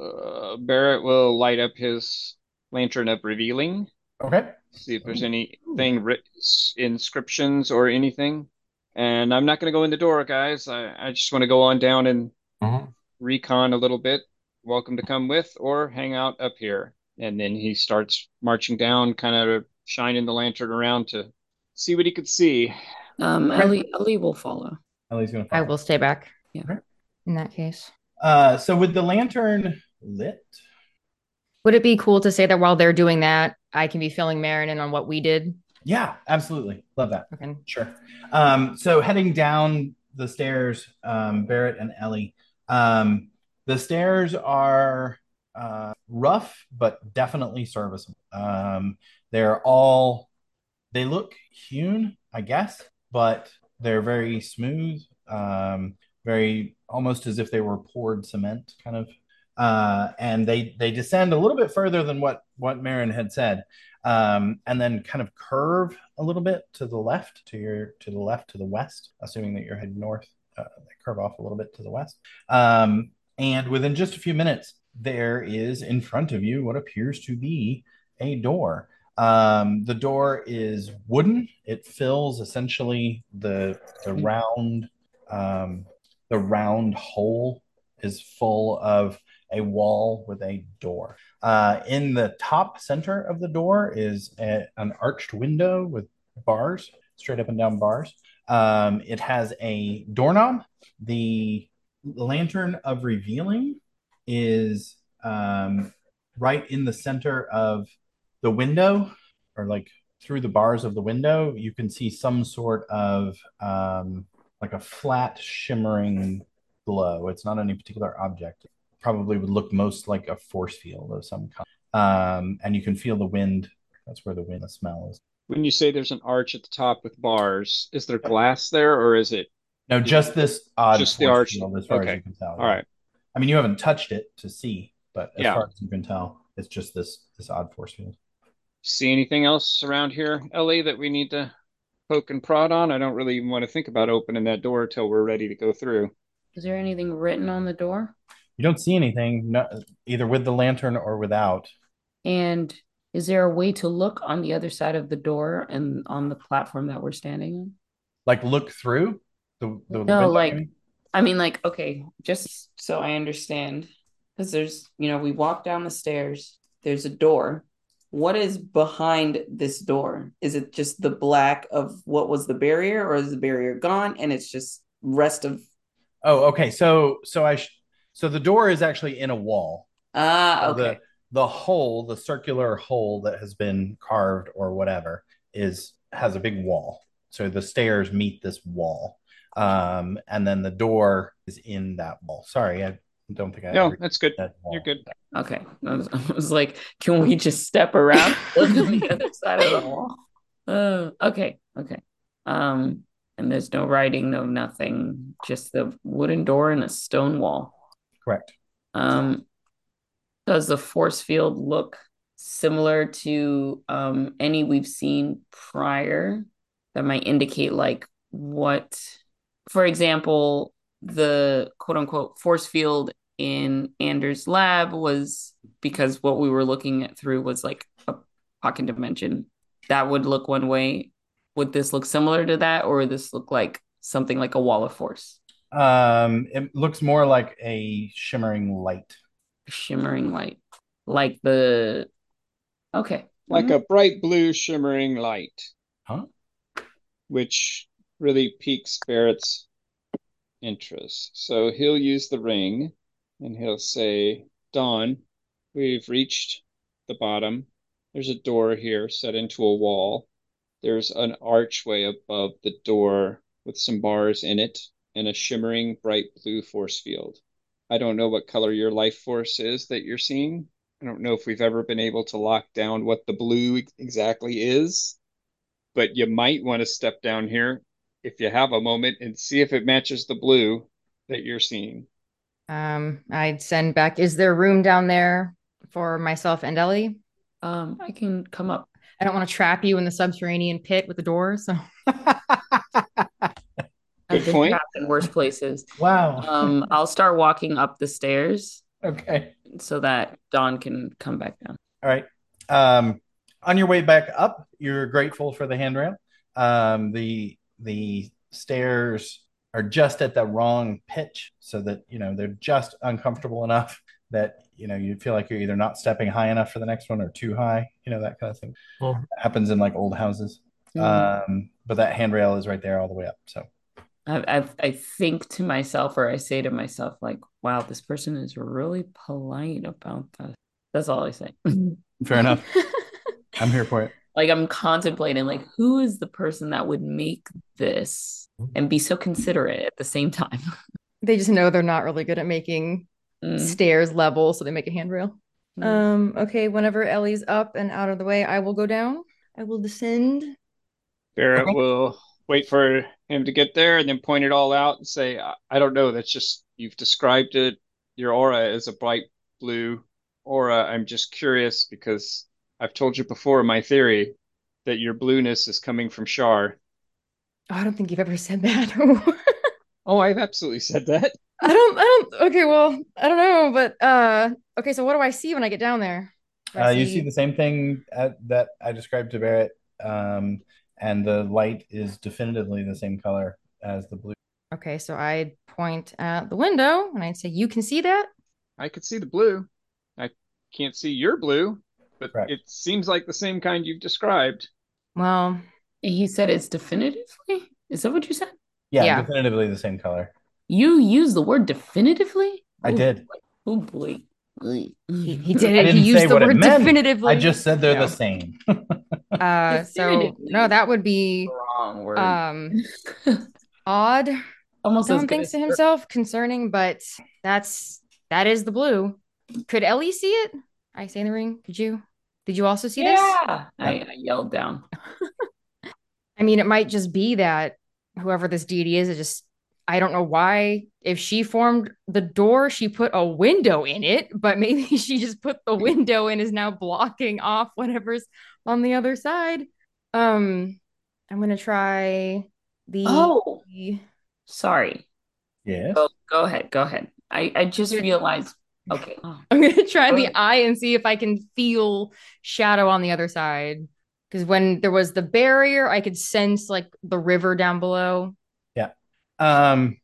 Uh, Barrett will light up his lantern of revealing, Okay. see if there's anything writ inscriptions or anything. And I'm not gonna go in the door, guys. I, I just want to go on down and Mhm. recon a little bit. Welcome to come with or hang out up here. And then he starts marching down, kind of shining the lantern around to see what he could see. Um, Ellie, Ellie will follow. Ellie's gonna. I will stay back. Yeah. Okay. In that case, Uh, so with the lantern lit, would it be cool to say that while they're doing that, I can be filling Maran in on what we did? yeah, absolutely, love that. Okay. Sure. Um, so heading down the stairs, um, Barrett and Ellie. Um, the stairs are uh, rough, but definitely serviceable. Um, they're all they look hewn, I guess, but they're very smooth, um, very almost as if they were poured cement, kind of. Uh, and they they descend a little bit further than what what Maran had said um, and then kind of curve a little bit to the left, to your to the left, to the west, assuming that you're heading north. Uh, they curve off a little bit to the west, um, and within just a few minutes, there is in front of you what appears to be a door. Um, the door is wooden. It fills essentially the the round um, the round hole is full of a wall with a door. Uh, in the top center of the door is a, an arched window with bars, straight up and down bars. Um, it has a doorknob. The lantern of revealing is um, right in the center of the window, or like through the bars of the window, you can see some sort of um, like a flat shimmering glow. It's not any particular object. It probably would look most like a force field of some kind. Um, and you can feel the wind. That's where the wind, the smell is. When you say there's an arch at the top with bars, is there glass there or is it? No, just this odd just the arch. field, as far Okay. as you can tell. All right. I mean, you haven't touched it to see, but as Yeah. far as you can tell, it's just this this odd force field. See anything else around here, Ellie, that we need to poke and prod on? I don't really even want to think about opening that door till we're ready to go through. Is there anything written on the door? You don't see anything, no, either with the lantern or without. And is there a way to look on the other side of the door and on the platform that we're standing on? Like look through the, the No, like-? I mean, like, okay, just so I understand, because there's, you know, we walk down the stairs, there's a door. What is behind this door? Is it just the black of what was the barrier, or is the barrier gone and it's just rest of Oh, okay. So so I sh- so the door is actually in a wall. ah, So okay. The the hole, the circular hole that has been carved or whatever, is has a big wall. So the stairs meet this wall, um, and then the door is in that wall. Sorry, I don't think I No, that's good. that. You're good. Okay. I was, I was like, can we just step around on the other side of the wall? Uh, okay, okay. Um, and there's no writing, no nothing, just the wooden door and a stone wall. Correct. Um, does the force field look similar to um any we've seen prior that might indicate like what, for example, the quote unquote force field in Anders' lab was because what we were looking at through was like a pocket dimension. That would look one way. Would this look similar to that, or would this look like something like a wall of force? Um, it looks more like a shimmering light. shimmering light like the okay Like Mhm. a bright blue shimmering light. Huh? Which really piques Barrett's interest. So he'll use the ring and he'll say, Dawn, we've reached the bottom. There's a door here set into a wall. There's an archway above the door with some bars in it and a shimmering bright blue force field. I don't know what color your life force is that you're seeing. I don't know if we've ever been able to lock down what the blue exactly is, but you might want to step down here if you have a moment and see if it matches the blue that you're seeing. Um, I'd send back. Is there room down there for myself and Ellie? um i can come up I don't want to trap you in the subterranean pit with the door. So I've point. trapped in worse places wow. um i'll start walking up the stairs okay. so that dawn can come back down All right. Um, on your way back up, you're grateful for the handrail. Um, the the stairs are just at the wrong pitch, so that you know they're just uncomfortable enough that you know you feel like you're either not stepping high enough for the next one or too high. You know that kind of thing. Well- happens in like old houses. Um, but that handrail is right there all the way up. So I, I I think to myself or I say to myself like wow this person is really polite about that that's all I say fair enough. I'm here for it. like I'm contemplating like who is the person that would make this and be so considerate at the same time they just know they're not really good at making Mm. stairs level, so they make a handrail. Mm. Um, okay, whenever Ellie's up and out of the way, I will go down. I will descend. Barrett Okay. will wait for him to get there and then point it all out and say, I, I don't know, that's just, you've described it, your aura is a bright blue aura. I'm just curious because I've told you before my theory that your blueness is coming from Shar. Oh, I don't think you've ever said that. Oh, I've absolutely said that. I don't, I don't, okay, well, I don't know, but, uh, okay, so what do I see when I get down there? Do I Uh, you see the same thing at, that I described to Barrett, um, and the light is definitively the same color as the blue. Okay, so I'd point at the window and I'd say, You can see that? I could see the blue. I can't see your blue, but Correct. it seems like the same kind you've described. Well, he said it's definitively is that what you said Yeah, Yeah. definitively the same color. you use the word definitively I Oh, did. boy. oh boy he, he did it. He used the word definitively. I just said they're the same. uh, so no, that would be wrong word. Um, odd. Almost Don thinks to himself concerning, but that's that is the blue. Could Ellie see it? I say in the ring. Could you? Did you also see yeah. this? Yeah, I, I yelled down. I mean, it might just be that whoever this deity is, it just I don't know why. If she formed the door, she put a window in it, but maybe she just put the window and is now blocking off whatever's on the other side. Um, I'm gonna try the. Oh, sorry. Yeah. Go, go ahead. Go ahead. I I just realized. Okay. I'm gonna try the eye and see if I can feel shadow on the other side. Because when there was the barrier, I could sense like the river down below. Um,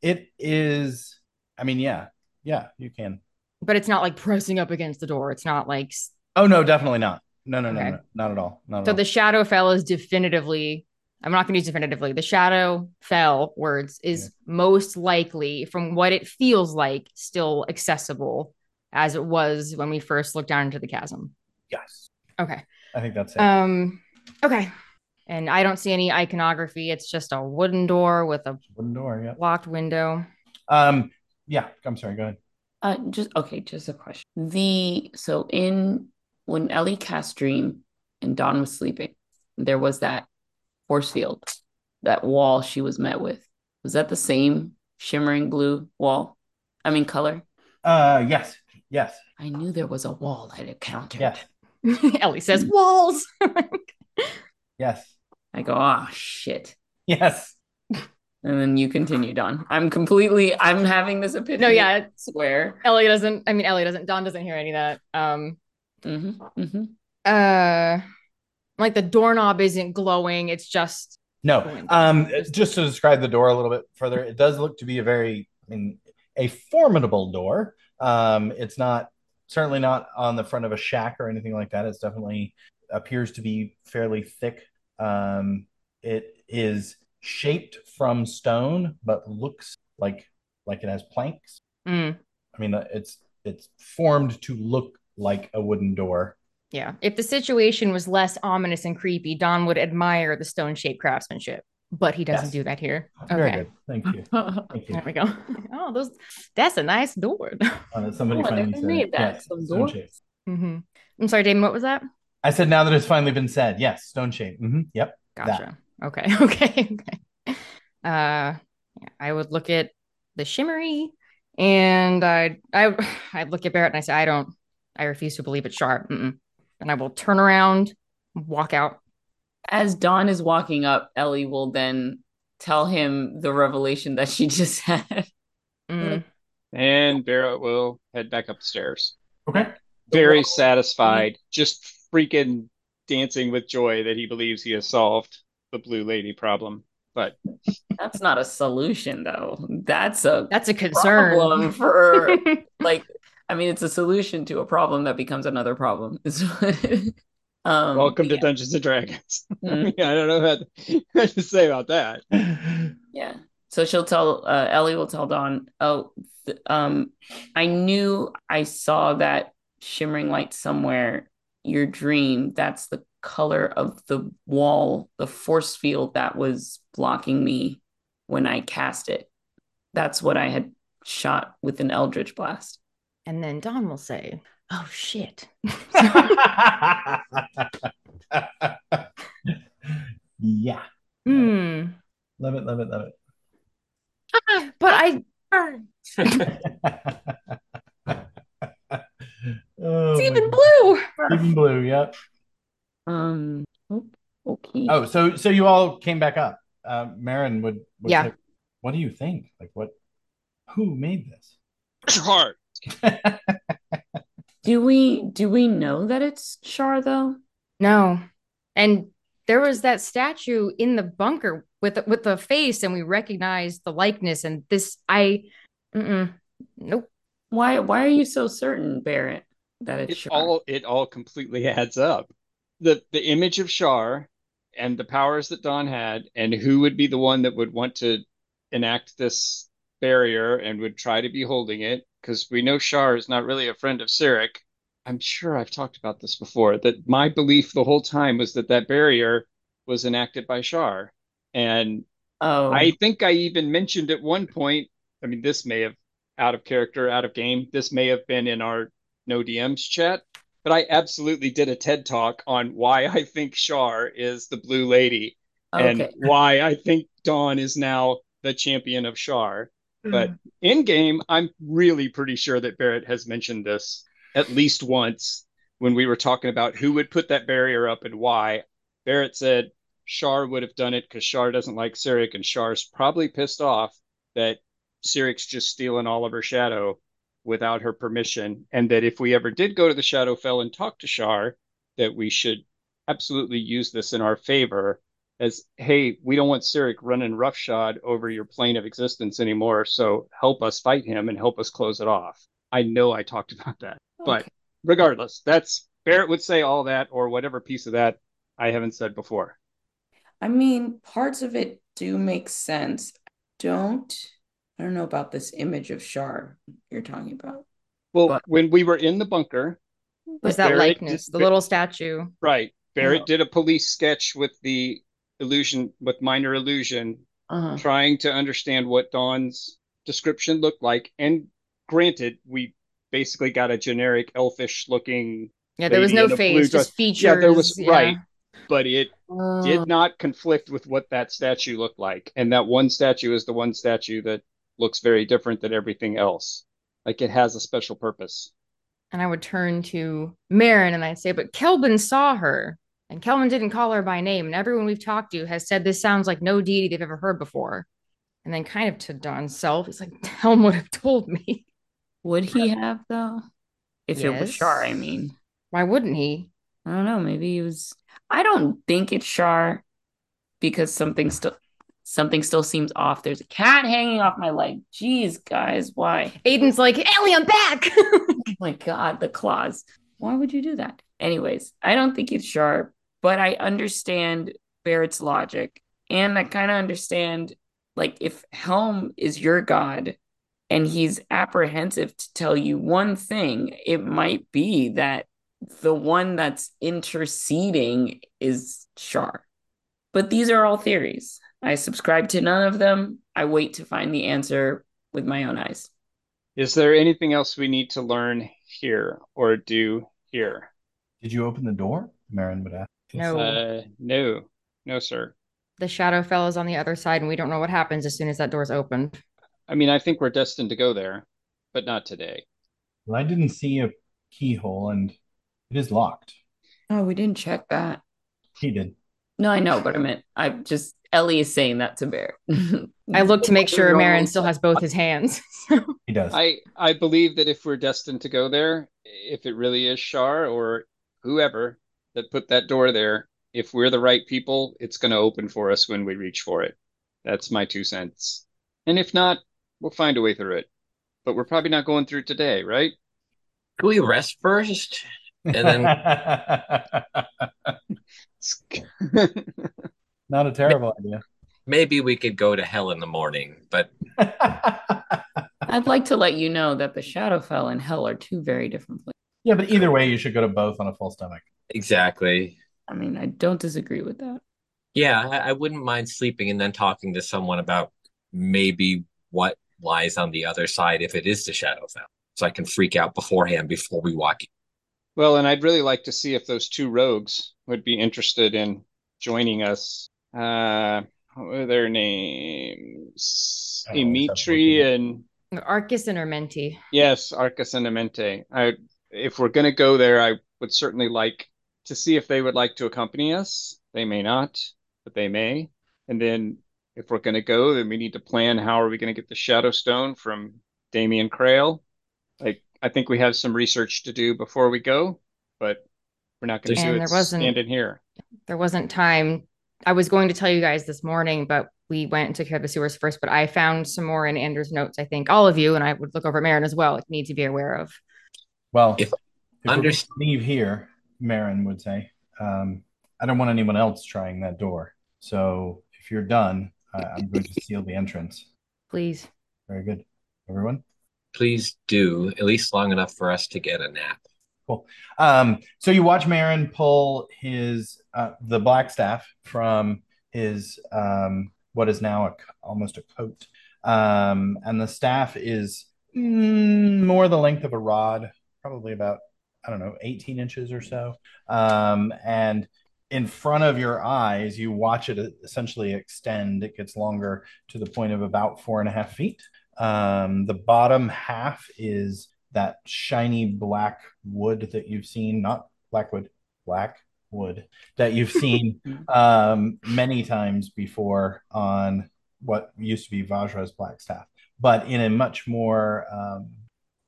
it is. I mean, yeah, yeah, you can. But it's not like pressing up against the door. It's not like. Oh no, definitely not. No, no, okay. no, no, not at all. Not so at the all. Shadowfell is definitively. I'm not going to use definitively. The shadow fell words is yeah. most likely, from what it feels like, still accessible as it was when we first looked down into the chasm. Yes. Okay. I think that's it. Um. Okay and I don't see any iconography. It's just a wooden door with a wooden door, yeah, locked window. Um, yeah. I'm sorry. Go ahead. Uh, just okay. Just a question. The so in when Ellie cast Dream and Dawn was sleeping, there was that force field, that wall she was met with. Was that the same shimmering blue wall? I mean, color. Uh, yes, yes. I knew there was a wall I'd encountered. Yes. Ellie says walls. yes. I go, oh shit. Yes. And then you continued on. I'm completely. I'm having this opinion. No, yeah, I swear. Ellie doesn't. I mean, Ellie doesn't. Don doesn't hear any of that. Um. Mm-hmm, mm-hmm. Uh, like the doorknob isn't glowing. It's just no. Um, just to describe the door a little bit further, it does look to be a very, I mean, a formidable door. Um, it's not certainly not on the front of a shack or anything like that. It's definitely appears to be fairly thick um, it is shaped from stone, but looks like like it has planks. Mm. I mean, it's it's formed to look like a wooden door. Yeah. If the situation was less ominous and creepy, Don would admire the stone shaped craftsmanship, but he doesn't yes. do that here. Very good. Thank you. Thank you. There we go. Oh, those that's a nice door. Uh, somebody oh, finally made that. Yes, Some door. Mm-hmm. I'm sorry, Damon, what was that? I said now that it's finally been said. Yes, stone shape. Mm-hmm. Yep. Gotcha. That. Okay. Okay. Okay. Uh, I would look at the shimmery, and I I I look at Barrett and I say I don't. I refuse to believe it's Shar. Mm-mm. And I will turn around, walk out. As Dawn is walking up, Ellie will then tell him the revelation that she just had. Mm. And Barrett will head back upstairs. Okay. Very satisfied, just freaking dancing with joy that he believes he has solved the blue lady problem. But that's not a solution though. That's a that's a concern for like I mean it's a solution to a problem that becomes another problem. um, Welcome yeah. to Dungeons and Dragons. Mm-hmm. yeah, I don't know what to say about that. Yeah. So she'll tell uh, Ellie will tell Dawn, "Oh, th- um I knew I saw that shimmering light somewhere your dream, that's the color of the wall, the force field that was blocking me when I cast it. That's what I had shot with an Eldritch Blast. And then Don will say, Oh shit. yeah. Hmm. Love it, love it, love it. but I Oh, it's even blue. Even blue, yep. Um. Okay. Oh, so so you all came back up. Uh, Maran would, would yeah. Say, what do you think? Like, what? Who made this? Shar. do we do we know that it's Shar though? No, and there was that statue in the bunker with with the face, and we recognized the likeness. And this, I, nope. Why why are you so certain, Barrett? That it's it all it all completely adds up. The the image of Shar and the powers that Don had, and who would be the one that would want to enact this barrier and would try to be holding it, because we know Shar is not really a friend of Sirik. I'm sure I've talked about this before. That my belief the whole time was that that barrier was enacted by Shar, and Oh, I think I even mentioned at one point. I mean, this may have out of character, out of game. This may have been in our no DMs chat, but I absolutely did a TED talk on why I think Shar is the Blue Lady and why I think Dawn is now the champion of Shar. Mm. But in game, I'm really pretty sure that Barrett has mentioned this at least once when we were talking about who would put that barrier up and why. Barrett said Shar would have done it because Shar doesn't like Sirik, and Shar's probably pissed off that Sirik's just stealing all of her shadow without her permission, and that if we ever did go to the Shadowfell and talk to Shar, that we should absolutely use this in our favor as hey, we don't want Sirik running roughshod over your plane of existence anymore, so help us fight him and help us close it off. I know I talked about that, but regardless, that's Barrett would say all that or whatever piece of that I haven't said before. I mean, parts of it do make sense. Don't I don't know about this image of Shar you're talking about. Well, But- when we were in the bunker, Was that Barrett likeness, did- the little statue? right, Barrett Oh. did a police sketch with the illusion, with minor illusion, Uh-huh. trying to understand what Dawn's description looked like. And granted, we basically got a generic elfish looking, Yeah, there was no in a blue face, just features. Yeah, there was- yeah. right. but it Oh, did not conflict with what that statue looked like. And that one statue is the one statue that looks very different than everything else. Like it has a special purpose. And I would turn to Maran and I'd say, but Kelvin saw her. And Kelvin didn't call her by name. And everyone we've talked to has said this sounds like no deity they've ever heard before. And then kind of to Don's self, he's like, Helm would have told me. would he have though? If it was Yes. Shar, I mean. Why wouldn't he? I don't know. Maybe he was. I don't think it's Shar because something still something still seems off. There's a cat hanging off my leg. Jeez, guys, why? Aiden's like, Ellie, I'm back. Oh my God, the claws. Why would you do that? Anyways, I don't think it's Shar, but I understand Barrett's logic, and I kind of understand like if Helm is your god and he's apprehensive to tell you one thing, it might be that the one that's interceding is Shar. But these are all theories. I subscribe to none of them. I wait to find the answer with my own eyes. Is there anything else we need to learn here or do here? Did you open the door? Maran would ask. No. Uh, no, no, sir. the Shadowfell is on the other side, and we don't know what happens as soon as that door's opened. I mean, I think we're destined to go there, but not today. Well, I didn't see a keyhole, and it is locked. Oh, we didn't check that. He did. No, I know, but I meant I just Ellie is saying that to Bear. I look to make sure You're Maran still has both his hands. He does. I I believe that if we're destined to go there, if it really is Shar or whoever that put that door there, if we're the right people, it's going to open for us when we reach for it. That's my two cents. And if not, we'll find a way through it. But we're probably not going through today, right? Can we rest first? And then Not a terrible idea. maybe we could go to hell in the morning. But I'd like to let you know that the Shadowfell and Hell are two very different places. yeah, but either way, you should go to both on a full stomach. exactly. I mean, I don't disagree with that. Yeah, I, I wouldn't mind sleeping and then talking to someone about maybe what lies on the other side if it is the Shadowfell. So I can freak out beforehand before we walk in. Well, and I'd really like to see if those two rogues would be interested in joining us. Uh, what were their names? I don't Dimitri and Arcus and Ermenti. yes, Arcus and Amente. I, if we're gonna go there, I would certainly like to see if they would like to accompany us. They may not, but they may. And then if we're gonna go, then we need to plan how are we gonna get the Shadow Stone from Damien Crail. Like, I think we have some research to do before we go, but we're not going to And do there it wasn't- standing here. There wasn't time. I was going to tell you guys this morning, but we went and took care of the sewers first. But I found some more in Andrew's notes. I think all of you, and I would look over Maran as well, like, need to be aware of. Well, If- if, we under- leave here, Maran would say, um, I don't want anyone else trying that door. So if you're done, I I'm going to seal the entrance. Please. Very good. Everyone? please do at least long enough for us to get a nap. Cool. Um, so you watch Maran pull his uh, the black staff from his um, what is now a, almost a coat, um, and the staff is mm, more the length of a rod, probably about I don't know, 18 inches or so. Um, and in front of your eyes, you watch it essentially extend. It gets longer to the point of about four and a half feet. Um, the bottom half is that shiny black wood that you've seen, not blackwood, black wood that you've seen um, many times before on what used to be Vajra's black staff, but in a much more um,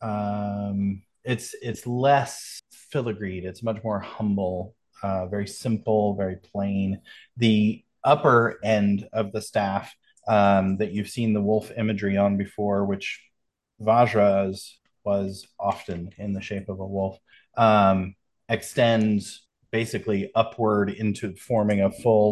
um, it's it's less filigreed. It's much more humble, uh, very simple, very plain. The upper end of the staff um, that you've seen the wolf imagery on before, which Vajra's was often in the shape of a wolf, um, extends basically upward into forming a full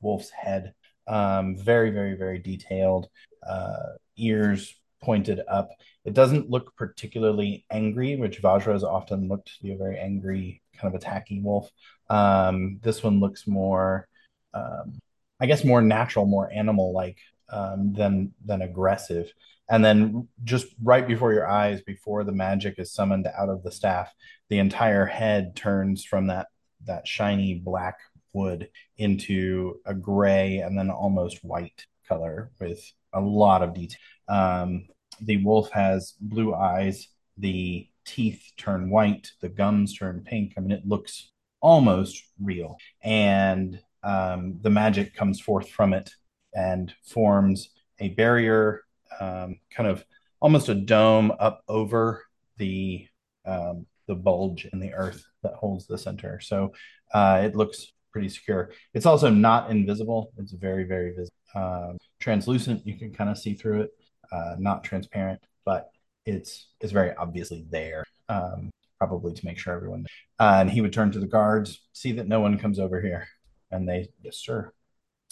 wolf's head. Um, very, very, very detailed. Uh, ears pointed up. It doesn't look particularly angry, which Vajra has often looked to be a very angry, kind of attacking wolf. Um, this one looks more, um, I guess, more natural, more animal-like um, than than aggressive. And then just right before your eyes, before the magic is summoned out of the staff, the entire head turns from that that shiny black wood into a gray and then almost white color with a lot of detail. Um, the wolf has blue eyes, the teeth turn white, the gums turn pink. I mean, it looks almost real. And um, the magic comes forth from it and forms a barrier, um, kind of almost a dome up over the um, the bulge in the earth that holds the center. So uh, it looks pretty secure. It's also not invisible. It's very, very visible. Um, translucent. You can kind of see through it uh, not transparent, but it's it's very obviously there, um, probably to make sure everyone. Uh, and he would turn to the guards, see that no one comes over here, and they yes sir,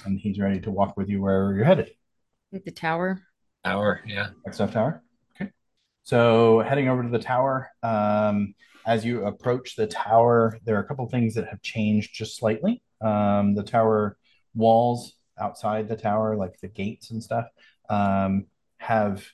and he's ready to walk with you wherever you're headed. The tower. Tower, yeah. Blackstaff Tower. Okay. So heading over to the tower. Um, as you approach the tower, there are a couple things that have changed just slightly. Um, the tower walls outside the tower, like the gates and stuff, um, have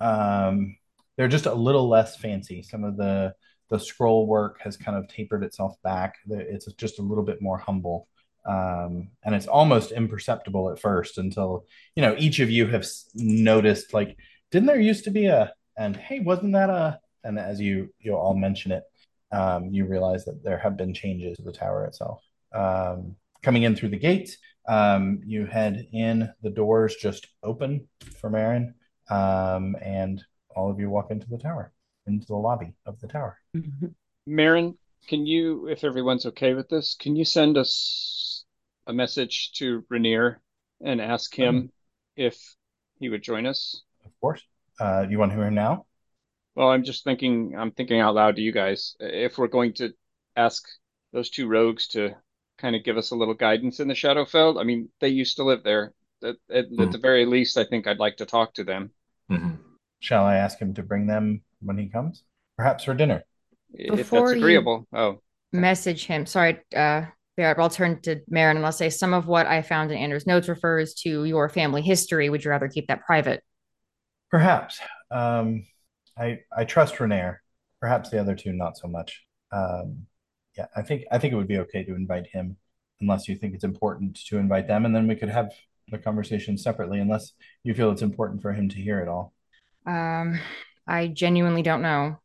um, they're just a little less fancy. Some of the the scroll work has kind of tapered itself back. It's just a little bit more humble. Um, and it's almost imperceptible at first until you know each of you have noticed like didn't there used to be a and hey wasn't that a and as you you all mention it um, you realize that there have been changes to the tower itself um, coming in through the gate um, you head in the doors just open for Maran um, and all of you walk into the tower, into the lobby of the tower. Mm-hmm. Maran, can you, if everyone's okay with this, can you send us a message to Renaer and ask him mm-hmm. if he would join us? Of course. Uh, you want to hear him now? Well, I'm just thinking. I'm thinking out loud to you guys. If we're going to ask those two rogues to kind of give us a little guidance in the Shadowfell, I mean, they used to live there. At, at, mm. at the very least, I think I'd like to talk to them. Mm-hmm. Shall I ask him to bring them when he comes? Perhaps for dinner. Before if that's agreeable. Oh. Message him. Sorry, uh, Barrett, I'll turn to Maran and I'll say some of what I found in Andrew's notes refers to your family history. Would you rather keep that private? Perhaps. Um, I I trust Renaer. Perhaps the other two not so much. Um, yeah, I think I think it would be okay to invite him, unless you think it's important to invite them, and then we could have the conversation separately unless you feel it's important for him to hear it all. Um, I genuinely don't know.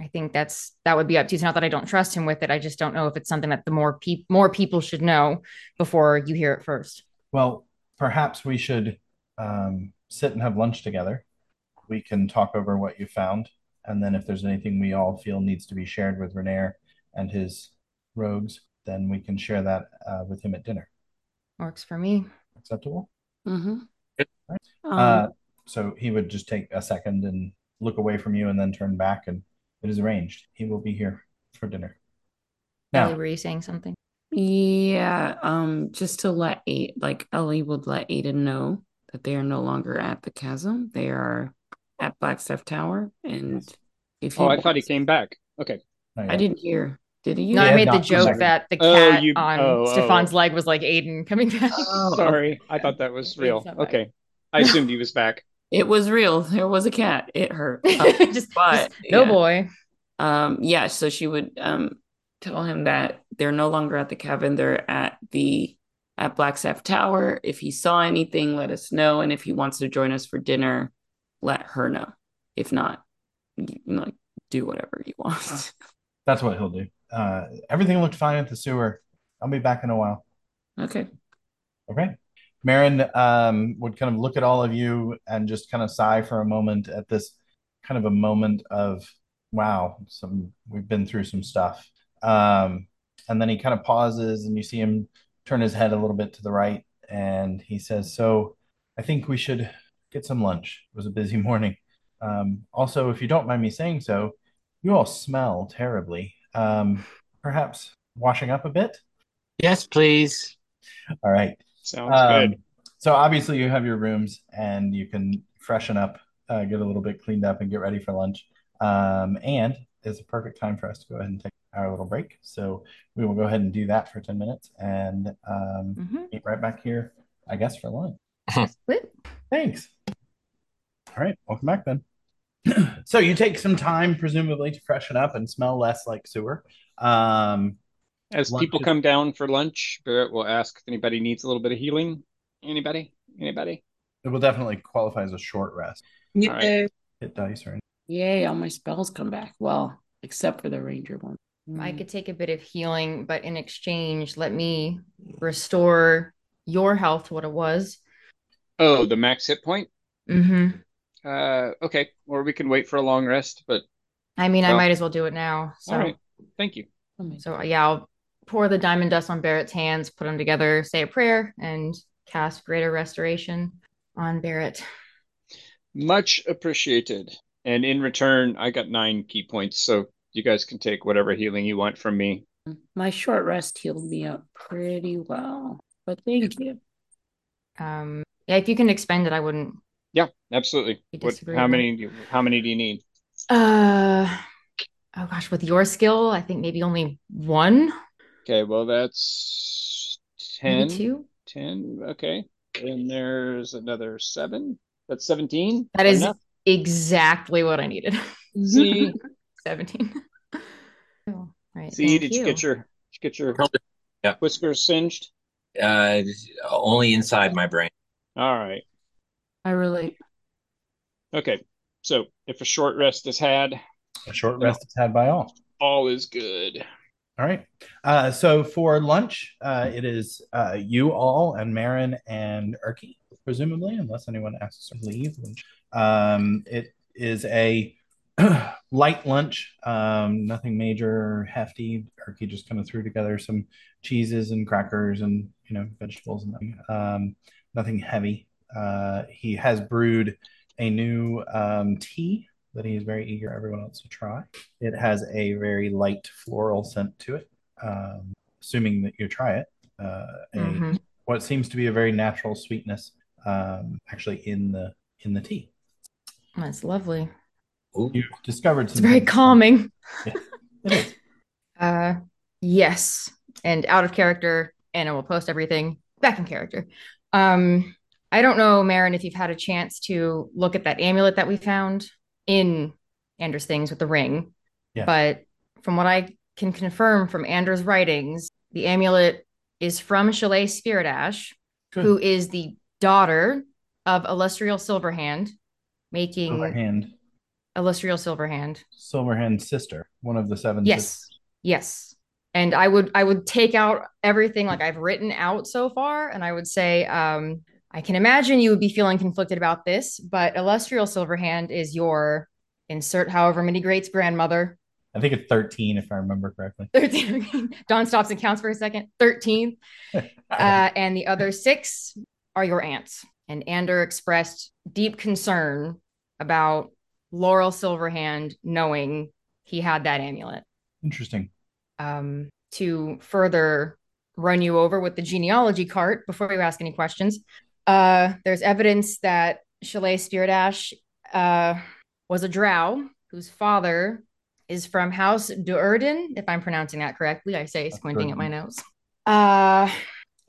I think that's that would be up to you. It's not that I don't trust him with it. I just don't know if it's something that the more people more people should know before you hear it first. Well, perhaps we should um, sit and have lunch together. We can talk over what you found, and then if there's anything we all feel needs to be shared with Renaer and his rogues, then we can share that uh, with him at dinner. Works for me acceptable? Mm-hmm. Right. Um, uh, so he would just take a second and look away from you and then turn back, and it is arranged. He will be here for dinner. Now, Ellie, were you saying something? Yeah, um, just to let eight, like Ellie would let Aiden know that they are no longer at the chasm. They are at Blackstaff Tower, and if he oh, I thought he came back. Okay, I didn't hear. Did he? No, I made the joke that the Oh, cat you- on oh, oh. Stefan's leg was like Aiden coming back. Oh, sorry, I thought that was real. It's not bad. Okay, I assumed he was back. It was real. There was a cat. It hurt. Uh, just, but, just no yeah. boy. Um, yeah, so she would um tell him that they're no longer at the cabin, they're at the at Blackstaff Tower. If he saw anything, let us know. And if he wants to join us for dinner, let her know. If not, you, like do whatever you want. That's what he'll do. Uh, everything looked fine at the sewer. I'll be back in a while. okay. Okay. Maran um, would kind of look at all of you and just kind of sigh for a moment at this kind of a moment of, wow, some we've been through some stuff. Um, and then he kind of pauses and you see him turn his head a little bit to the right and he says, So I think we should get some lunch. It was a busy morning. Um, also, if you don't mind me saying so, you all smell terribly. Um, perhaps washing up a bit? Yes, please. All right. Sounds Um, good. so obviously you have your rooms and you can freshen up, uh, get a little bit cleaned up and get ready for lunch. Um, and it's a perfect time for us to go ahead and take our little break. So we will go ahead and do that for 10 minutes and um, Mhm. meet right back here, I guess, for lunch. Thanks. All right, welcome back then. so you take some time, presumably, to freshen up and smell less like sewer. Um, As lunch people is- come down for lunch, Barrett will ask if anybody needs a little bit of healing. Anybody? Anybody? it will definitely qualify as a short rest. All right. Hit dice or Yay, all my spells come back. Well, except for the ranger one. I could take a bit of healing, but in exchange, let me restore your health to what it was. Oh, the max hit point? Mm-hmm. Uh, okay. Or we can wait for a long rest, but I mean, I might as well do it now. So, all right. Thank you. so yeah, I'll pour the diamond dust on Barrett's hands, put them together, say a prayer, and cast greater restoration on Barrett. Much appreciated. And in return, I got nine key points, so you guys can take whatever healing you want from me. My short rest healed me up pretty well. But thank you. Um, yeah, if you can expend it, I wouldn't. Yeah, absolutely. What, how many do you, how many do you need? Uh, oh gosh, with your skill, I think maybe only one, Okay, well that's maybe 10. two. 10, okay. And there's another seven. That's 17. That is Enough. exactly what I needed. See, 17. Oh, right. see, thank did you you. get your did you get your Yeah. whiskers singed? Uh, only inside my brain. All right. I relate. Okay. So if a short rest is had, a short rest is had by all. all is good. All right. Uh, so for lunch, uh, it is uh, you all and Maran and Erky, presumably, unless anyone asks to leave. Um, it is a light lunch, um, nothing major hefty. Erky just kind of threw together some cheeses and crackers and you know vegetables and nothing, um, nothing heavy. Uh, he has brewed a new um, tea that he is very eager everyone else to try. It has a very light floral scent to it. Um, assuming that you try it, uh, a, Mhm. what seems to be a very natural sweetness um, actually in the in the tea. That's lovely. Ooh. You've discovered It's very things. calming. It is. Uh, yes. And out of character, and I will post everything back in character. Um, I don't know, Maran, if you've had a chance to look at that amulet that we found in Anders' things with the ring. Yeah. But from what I can confirm from Anders' writings, the amulet is from Chalet Spirit Ash, Good. who is the daughter of Alustriel Silverhand, making Silverhand, Alustriel Silverhand. Silverhand sister, one of the seven. Yes. sisters. Yes. And I would I would take out everything like I've written out so far and I would say um I can imagine you would be feeling conflicted about this, but Alustriel Silverhand is your insert however many greats grandmother. I think it's thirteen, if I remember correctly. 13. Don stops and counts for a second. 13. Uh, and the other six are your aunts. And Ander expressed deep concern about Laeral Silverhand knowing he had that amulet. Interesting. um, to further run you over with the genealogy cart before you ask any questions. Uh, there's evidence that Chalet Spirit Ash uh, was a drow whose father is from House Duerden, if I'm pronouncing that correctly. I say, squinting at my nose. Uh,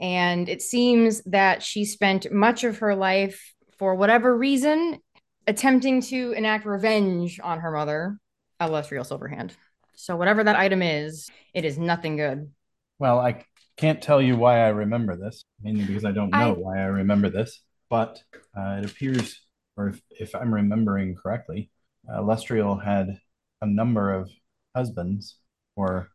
and it seems that she spent much of her life, for whatever reason, attempting to enact revenge on her mother, Alustriel Silverhand. So, whatever that item is, it is nothing good. Well, I can't tell you why I remember this, mainly because I don't know I... why I remember this, but uh, it appears, or if, if I'm remembering correctly, uh, Lestriel had a number of husbands or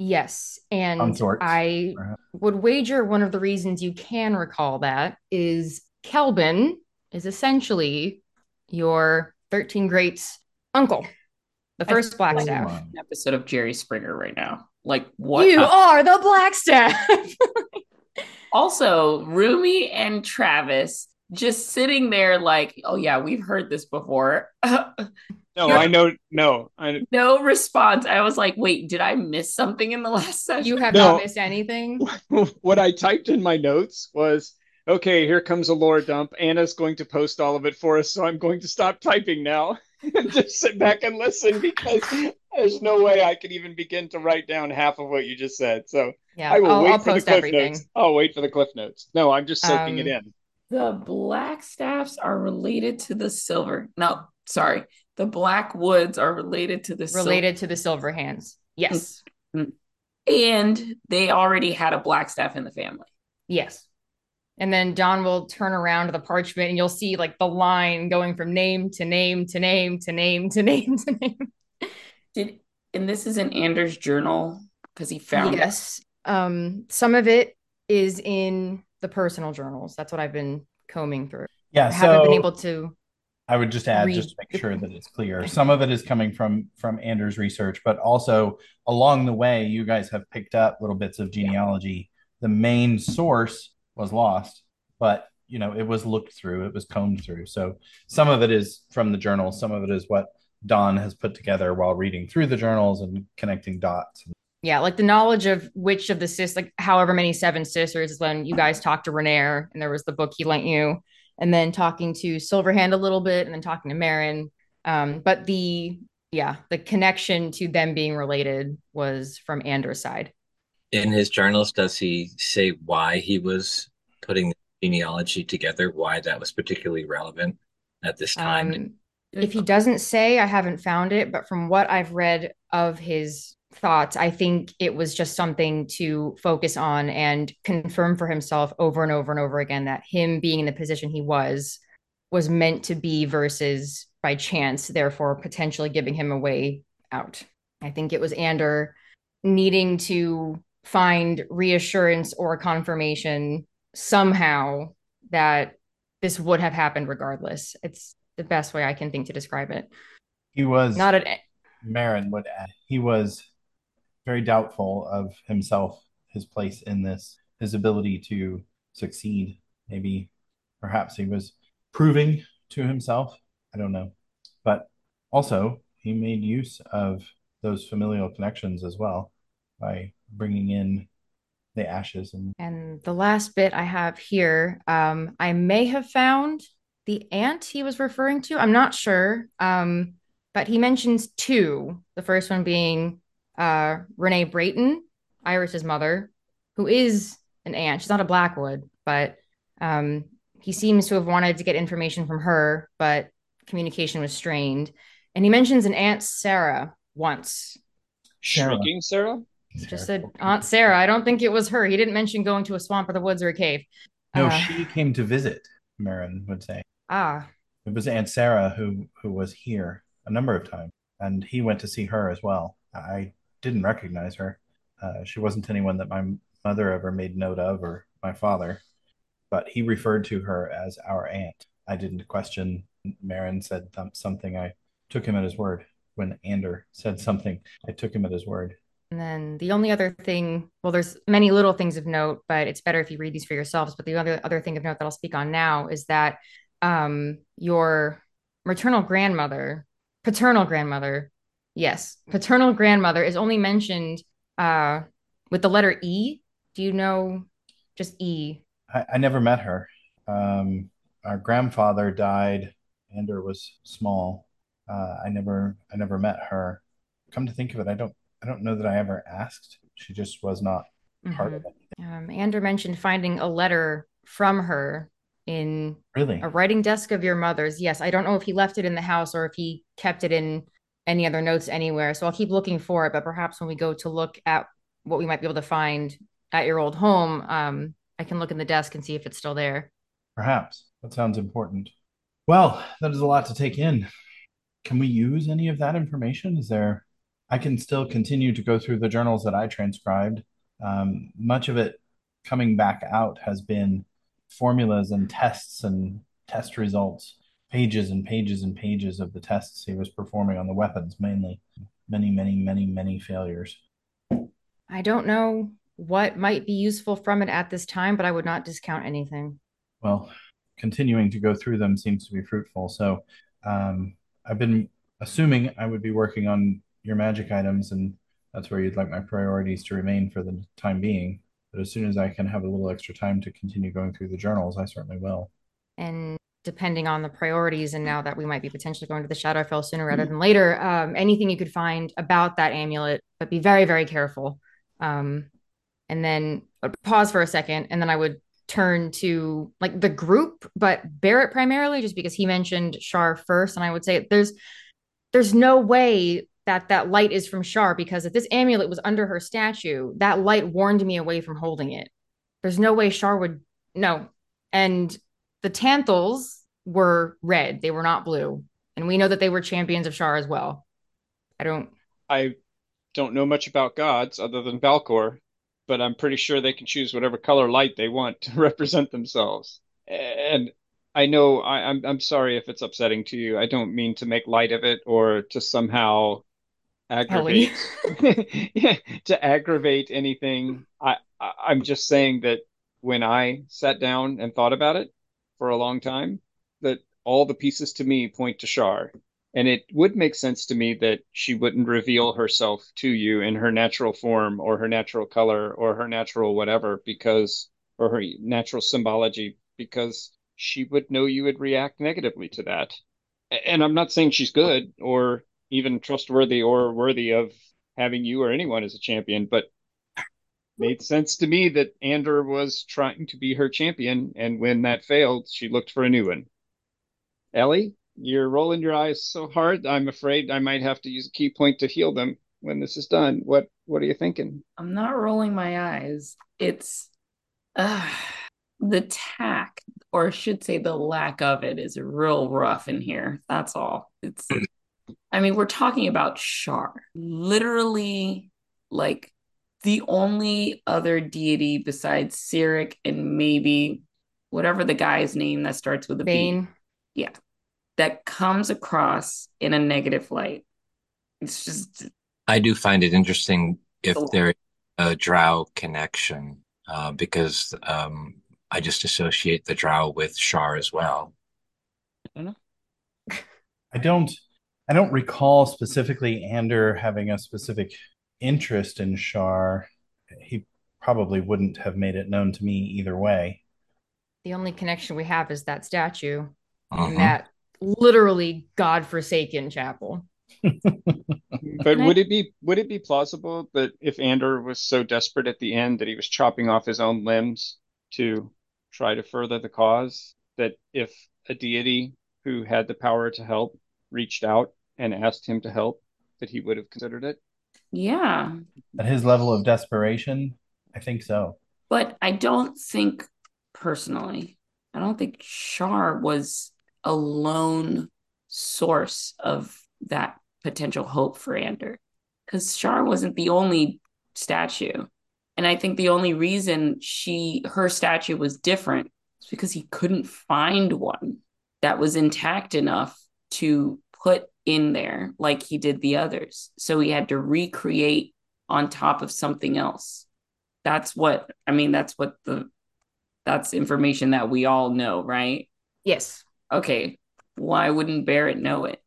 Yes. And consorts, I perhaps. would wager one of the reasons you can recall that is Khelben is essentially your 13 greats uncle, the first black staff. Episode of Jerry Springer right now. Like what? You are the black staff. also, Rumi and Travis just sitting there like, oh yeah, we've heard this before. No, I know. No, I no response. I was like, wait, did I miss something in the last session? You have no. not missed anything. what I typed in my notes was, okay, here comes a lore dump. Anna's going to post all of it for us, so I'm going to stop typing now and just sit back and listen because there's no way I could even begin to write down half of what you just said. So yeah, I will I'll, wait I'll for the cliff everything. notes. I'll wait for the cliff notes. No, I'm just soaking um, it in. The black staffs are related to the silver. No, sorry the black woods are related to the related sil- to the silver hands. Yes. Mm-hmm. And they already had a black staff in the family. Yes. And then Don will turn around to the parchment and you'll see like the line going from name to name to name to name to name to name. Did and this is in Anders' journal because he found yes. It. Um, some of it is in the personal journals. That's what I've been combing through. Yeah, I so haven't been able to I would just add, read. just to make sure that it's clear. Some of it is coming from from Anders' research, but also along the way, you guys have picked up little bits of genealogy. The main source was lost, but you know it was looked through, it was combed through. So some of it is from the journals, some of it is what Don has put together while reading through the journals and connecting dots. Yeah, like the knowledge of which of the sis, like however many seven sisters, is when you guys talked to Renaer and there was the book he lent you and then talking to Silverhand a little bit, and then talking to Maran. Um, but the yeah, the connection to them being related was from Anders' side. In his journals, does he say why he was putting the genealogy together? Why that was particularly relevant at this time? Um, if he doesn't say, I haven't found it, but from what I've read of his thoughts, I think it was just something to focus on and confirm for himself over and over and over again that him being in the position he was was meant to be versus by chance, therefore potentially giving him a way out. I think it was Ander needing to find reassurance or confirmation somehow that this would have happened regardless. It's the best way I can think to describe it. He was not at Maran would add. He was very doubtful of himself, his place in this, his ability to succeed. Maybe, perhaps he was proving to himself. I don't know. But also, he made use of those familial connections as well by bringing in the ashes and and the last bit i have here um i may have found the aunt he was referring to i'm not sure um but he mentions two the first one being uh, Renee Brayton, Iris's mother, who is an aunt. She's not a Blackwood, but um, he seems to have wanted to get information from her, but communication was strained. And he mentions an aunt Sarah once. Shrinking Sarah? Just said Aunt Sarah. I don't think it was her. He didn't mention going to a swamp or the woods or a cave. No, uh, she came to visit. Marin would say. Ah, it was Aunt Sarah who who was here a number of times, and he went to see her as well. I didn't recognize her. Uh, she wasn't anyone that my mother ever made note of or my father, but he referred to her as our aunt. I didn't question. Maran said th- something. I took him at his word. When Ander said something, I took him at his word. And then the only other thing, well, there's many little things of note, but it's better if you read these for yourselves. But the other other thing of note that I'll speak on now is that um, your maternal grandmother, paternal grandmother, Yes, paternal grandmother is only mentioned uh, with the letter E. Do you know just E? I, I never met her. Um, our grandfather died Ander was small. Uh, I never I never met her. Come to think of it, I don't I don't know that I ever asked. She just was not part of it. Um, Ander mentioned finding a letter from her in really a writing desk of your mother's. Yes, I don't know if he left it in the house or if he kept it in any other notes anywhere. So I'll keep looking for it. But perhaps when we go to look at what we might be able to find at your old home, um, I can look in the desk and see if it's still there. Perhaps that sounds important. Well, that is a lot to take in. Can we use any of that information? Is there? I can still continue to go through the journals that I transcribed. Um, much of it coming back out has been formulas and tests and test results, pages and pages and pages of the tests he was performing on the weapons, mainly. Many, many, many, many failures. I don't know what might be useful from it at this time, but I would not discount anything. Well, continuing to go through them seems to be fruitful. So um, I've been assuming I would be working on your magic items, and that's where you'd like my priorities to remain for the time being. But as soon as I can have a little extra time to continue going through the journals, I certainly will. And depending on the priorities, and now that we might be potentially going to the Shadowfell sooner rather than later, um, anything you could find about that amulet, but be very, very careful. Um, and then pause for a second, and then I would turn to like the group, but Barrett primarily, just because he mentioned Shar first, and I would say there's there's no way that that light is from Shar because if this amulet was under her statue, that light warned me away from holding it. There's no way Shar would no. And the Tanthuls were red; they were not blue, and we know that they were champions of Shar as well. I don't. I don't know much about gods other than Balcor, but I'm pretty sure they can choose whatever color light they want to represent themselves. And I know I, I'm, I'm sorry if it's upsetting to you. I don't mean to make light of it or to somehow aggravate yeah, to aggravate anything. I, I I'm just saying that when I sat down and thought about it for a long time, that all the pieces to me point to Shar. And it would make sense to me that she wouldn't reveal herself to you in her natural form or her natural color or her natural whatever because, or her natural symbology, because she would know you would react negatively to that. And I'm not saying she's good or even trustworthy or worthy of having you or anyone as a champion, but made sense to me that Ander was trying to be her champion, and when that failed, she looked for a new one. Ellie? You're rolling your eyes so hard. I'm afraid I might have to use a key point to heal them when this is done. What What are you thinking? I'm not rolling my eyes. It's uh, the tack, or I should say, the lack of it, is real rough in here. That's all. It's. I mean, we're talking about Shar, literally, like the only other deity besides Cyric and maybe whatever the guy's name that starts with a Bane. B. Yeah, that comes across in a negative light. It's just. I do find it interesting if there is a drow connection, uh, because um, I just associate the drow with Shar as well. I don't I don't. I don't recall specifically Ander having a specific interest in Shar. He probably wouldn't have made it known to me either way. The only connection we have is that statue uh-huh. and that literally godforsaken chapel. but would it be would it be plausible that if Ander was so desperate at the end that he was chopping off his own limbs to try to further the cause, that if a deity who had the power to help reached out and asked him to help, that he would have considered it? Yeah. At his level of desperation, I think so. But I don't think personally, I don't think Shar was a lone source of that potential hope for Ander because Shar wasn't the only statue. And I think the only reason she her statue was different is because he couldn't find one that was intact enough to put in there like he did the others. So he had to recreate on top of something else. That's what I mean that's what the that's information that we all know, right? Yes okay, why wouldn't Barrett know it?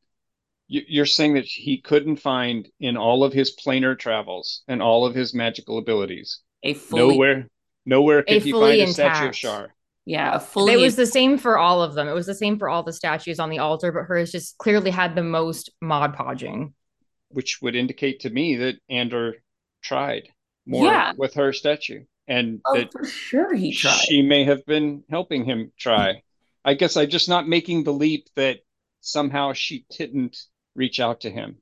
You're saying that he couldn't find in all of his planar travels and all of his magical abilities a fully, nowhere, nowhere could he find a statue of Shar. Yeah, fully. It was the same for all of them. It was the same for all the statues on the altar, but hers just clearly had the most mod podging. Which would indicate to me that Andor tried more yeah. with her statue. And oh, that for sure he tried. She may have been helping him try. I guess I'm just not making the leap that somehow she didn't reach out to him.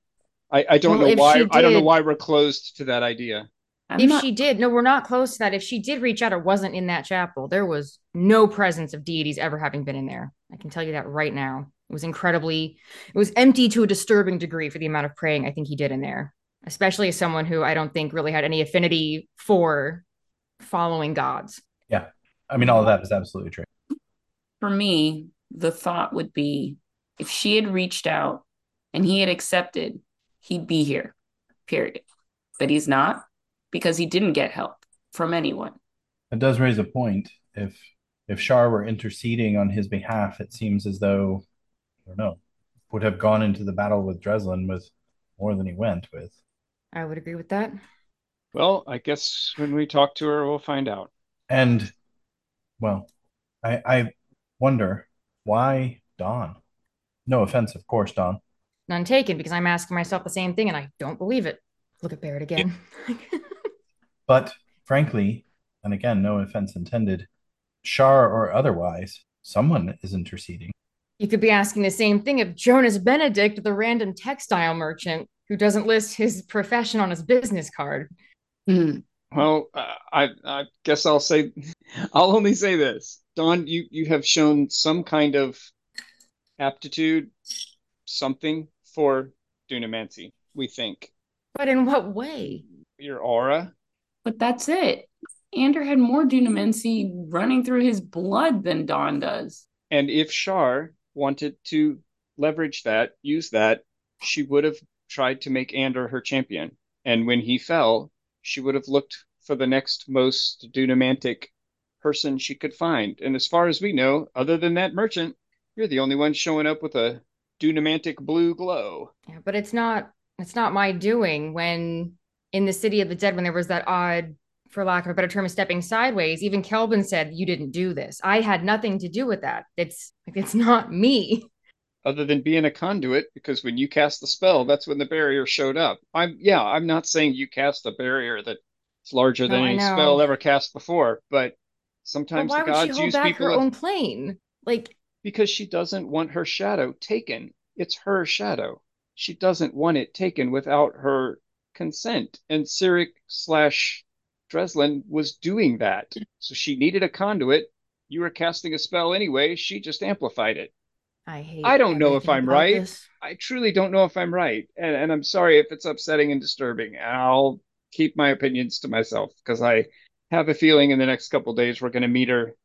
I, I don't well, know why did, I don't know why we're closed to that idea. I'm if not... she did, no, we're not close to that. If she did reach out or wasn't in that chapel, there was no presence of deities ever having been in there. I can tell you that right now. It was incredibly, it was empty to a disturbing degree for the amount of praying I think he did in there, especially as someone who I don't think really had any affinity for following gods. Yeah. I mean, all of that is absolutely true. For me, the thought would be if she had reached out and he had accepted, he'd be here, period. But he's not because he didn't get help from anyone. It does raise a point. If if Shar were interceding on his behalf, it seems as though I don't know would have gone into the battle with Dreslin with more than he went with. I would agree with that. Well, I guess when we talk to her, we'll find out. And well, I I wonder why Don. No offense, of course, Don. None taken, because I'm asking myself the same thing, and I don't believe it. Look at Barrett again. But frankly, and again, no offense intended, Shar or otherwise, someone is interceding. You could be asking the same thing of Jonas Benedict, the random textile merchant who doesn't list his profession on his business card. Mm. Well, uh, I I guess I'll say I'll only say this. Don, you you have shown some kind of aptitude, something for dunamancy, we think. But in what way? Your aura, but that's it. Andor had more dunamancy running through his blood than Don does. And if Shar wanted to leverage that, use that, she would have tried to make Andor her champion. And when he fell, she would have looked for the next most dunamantic person she could find. And as far as we know, other than that merchant, you're the only one showing up with a dunamantic blue glow. Yeah, but it's not it's not my doing when in the city of the dead when there was that odd for lack of a better term stepping sideways even Khelben said you didn't do this. I had nothing to do with that. It's it's not me. Other than being a conduit because when you cast the spell that's when the barrier showed up. I'm yeah i'm not saying you cast a barrier that's larger than any spell ever cast before but sometimes but the gods use people her own plane? Like because she doesn't want her shadow taken. It's her shadow. She doesn't want it taken without her consent. And Cyric slash Dreslin was doing that. So she needed a conduit. You were casting a spell anyway. She just amplified it. I hate I don't know if I'm right. This. I truly don't know if I'm right. And, and I'm sorry if it's upsetting and disturbing. I'll keep my opinions to myself because I have a feeling in the next couple days we're going to meet her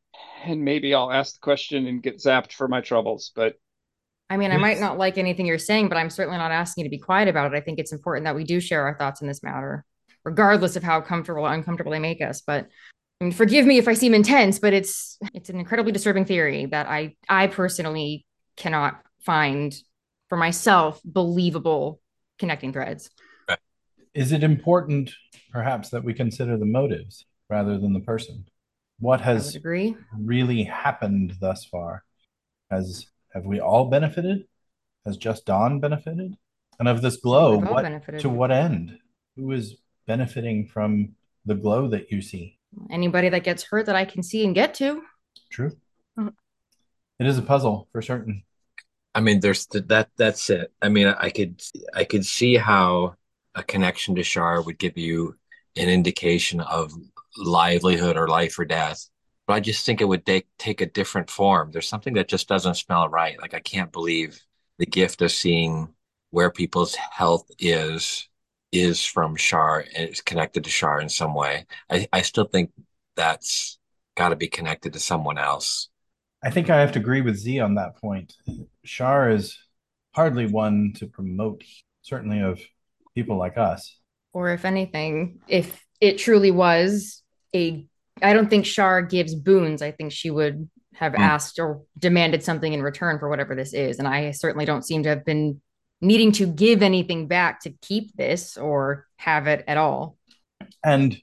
and maybe I'll ask the question and get zapped for my troubles. But I mean, I might not like anything you're saying, but I'm certainly not asking you to be quiet about it. I think it's important that we do share our thoughts in this matter, regardless of how comfortable or uncomfortable they make us. But I mean, forgive me if I seem intense, but it's it's an incredibly disturbing theory that I I personally cannot find for myself believable connecting threads. Is it important, perhaps, that we consider the motives rather than the person? What has really happened thus far? Has have we all benefited? Has just Don benefited? And of this glow, what, to what end? Who is benefiting from the glow that you see? Anybody that gets hurt that I can see and get to. True. Mm-hmm. It is a puzzle for certain. I mean, there's the, that. That's it. I mean, I could I could see how a connection to Shar would give you an indication of livelihood or life or death but I just think it would take take a different form. There's something that just doesn't smell right. Like I can't believe the gift of seeing where people's health is is from Shar and it's connected to Shar in some way. I, I still think that's got to be connected to someone else. I think I have to agree with Z on that point. Shar is hardly one to promote, certainly of people like us. Or if anything, if it truly was a I don't think Shar gives boons. I think she would have mm. asked or demanded something in return for whatever this is. And I certainly don't seem to have been needing to give anything back to keep this or have it at all. And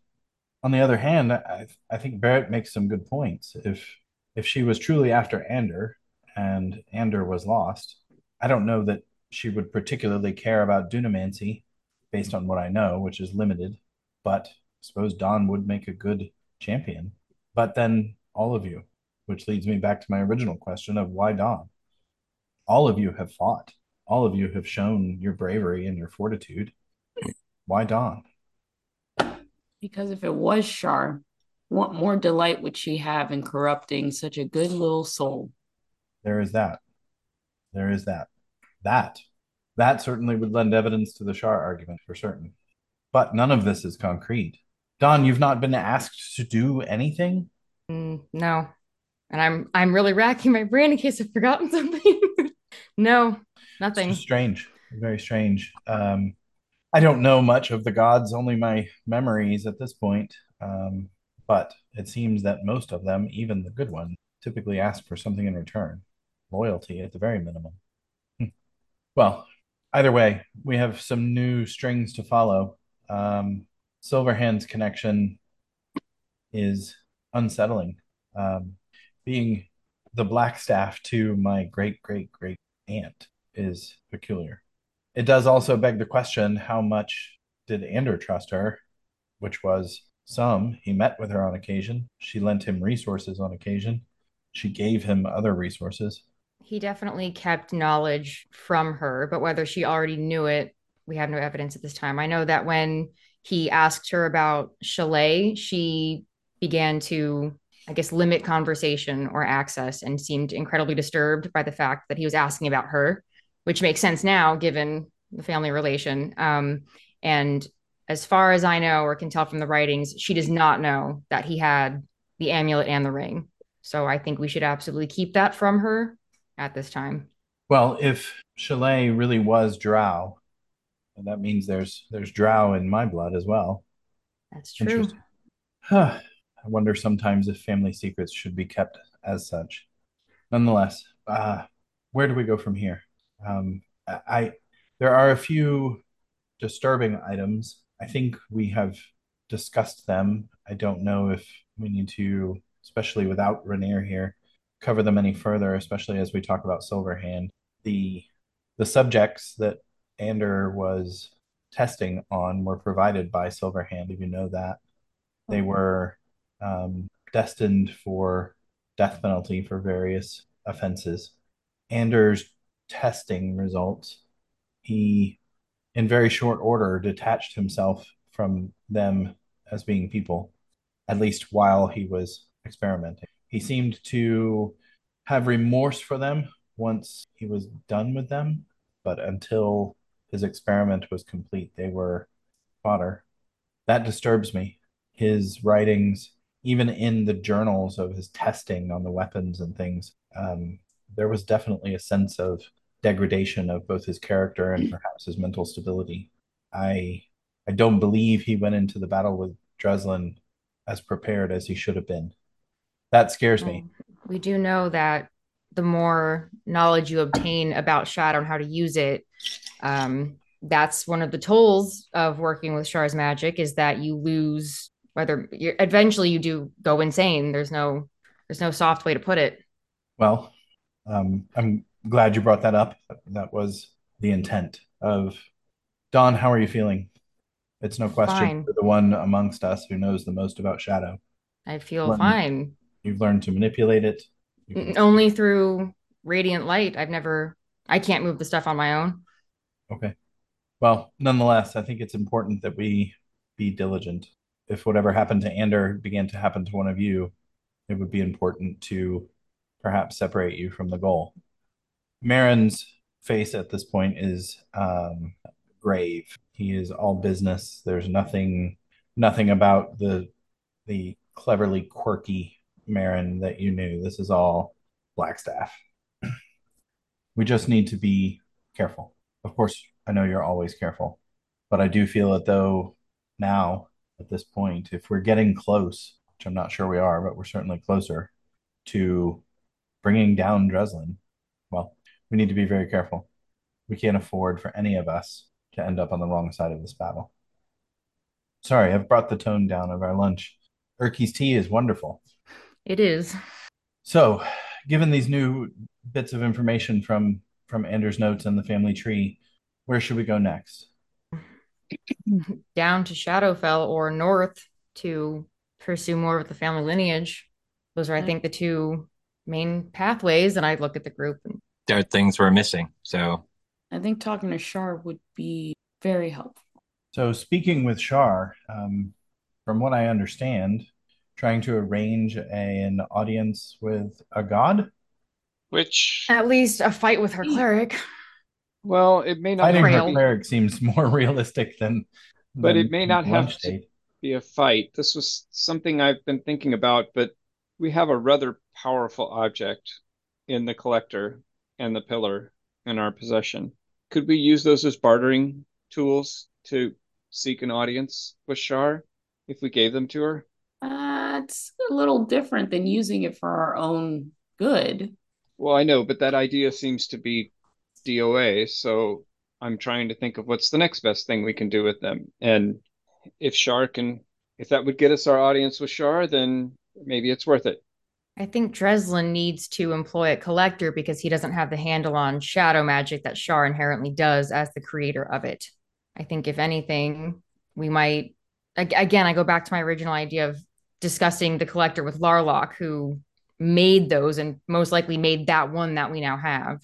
on the other hand, I, I think Barrett makes some good points. If if she was truly after Ander and Ander was lost, I don't know that she would particularly care about Dunamancy based on what I know, which is limited. But I suppose Don would make a good champion. But then all of you, which leads me back to my original question of why Dawn? All of you have fought. All of you have shown your bravery and your fortitude. Why Dawn? Because if it was Shar, what more delight would she have in corrupting such a good little soul? There is that. There is that. That. That certainly would lend evidence to the Shar argument for certain. But none of this is concrete. Dawn, you've not been asked to do anything? Mm, no. And I'm I'm really racking my brain in case I've forgotten something. no, nothing. strange. Very strange. Um, I don't know much of the gods, only my memories at this point. Um, but it seems that most of them, even the good ones, typically ask for something in return loyalty at the very minimum. Hmm. well, either way, we have some new strings to follow. Um, Silverhand's connection is unsettling. Um, being the black staff to my great great great aunt is peculiar. It does also beg the question how much did Ander trust her, which was some. He met with her on occasion. She lent him resources on occasion. She gave him other resources. He definitely kept knowledge from her, but whether she already knew it, we have no evidence at this time. I know that when he asked her about Shalay, she began to, I guess, limit conversation or access and seemed incredibly disturbed by the fact that he was asking about her, which makes sense now given the family relation. Um, and as far as I know or can tell from the writings, she does not know that he had the amulet and the ring. So I think we should absolutely keep that from her at this time. Well, if Shalay really was Drow, that means there's there's Drow in my blood as well. That's true. I wonder sometimes if family secrets should be kept as such. Nonetheless, uh, where do we go from here? Um, I there are a few disturbing items I think we have discussed them. I don't know if we need to, especially without Renaer here, cover them any further, especially as we talk about Silverhand. The the subjects that Ander was testing on were provided by Silverhand, if you know that. They were um, destined for death penalty for various offenses. Ander's testing results, he in very short order detached himself from them as being people, at least while he was experimenting. He seemed to have remorse for them once he was done with them, but until his experiment was complete, they were fodder. That disturbs me. His writings, even in the journals of his testing on the weapons and things, um, there was definitely a sense of degradation of both his character and perhaps his mental stability. I I don't believe he went into the battle with Dreslin as prepared as he should have been. That scares me. We do know that the more knowledge you obtain about Shadow and how to use it, um, that's one of the tolls of working with Shar's magic is that you lose whether you eventually you do go insane. There's no there's no soft way to put it. Well, um, I'm glad you brought that up. That was the intent of Don. How are you feeling? It's no question fine. you're the one amongst us who knows the most about shadow. I feel learned, fine. You've learned to manipulate it. Only through radiant light. I've never. I can't move the stuff on my own. Okay. Well, nonetheless, I think it's important that we be diligent. If whatever happened to Ander began to happen to one of you, it would be important to perhaps separate you from the goal. Maran's face at this point is um, grave. He is all business. There's nothing, nothing about the the cleverly quirky Maran that you knew. This is all Blackstaff. we just need to be careful. Of course, I know you're always careful, but I do feel that though now at this point, if we're getting close, which I'm not sure we are, but we're certainly closer to bringing down Dreslin, well, we need to be very careful. We can't afford for any of us to end up on the wrong side of this battle. Sorry, I've brought the tone down of our lunch. Erky's tea is wonderful. It is. So, given these new bits of information from from Anders' notes and the family tree, where should we go next? Down to Shadowfell or north to pursue more of the family lineage. Those are, I think, the two main pathways. And I look at the group and there are things we're missing. So I think talking to Shar would be very helpful. So, speaking with Shar, um, from what I understand, trying to arrange a, an audience with a god. Which at least a fight with her cleric. Well, it may not. Fighting her cleric seems more realistic than. But it may not have to be a fight. This was something I've been thinking about, but we have a rather powerful object in the collector and the pillar in our possession. Could we use those as bartering tools to seek an audience with Shar if we gave them to her? Uh, it's a little different than using it for our own good. Well, I know, but that idea seems to be DOA, so I'm trying to think of what's the next best thing we can do with them. And if Shar can, if that would get us our audience with Shar, then maybe it's worth it. I think Dreslin needs to employ a collector because he doesn't have the handle on shadow magic that Shar inherently does as the creator of it. I think, if anything, we might. Again, I go back to my original idea of discussing the collector with Larloch, who made those and most likely made that one that we now have.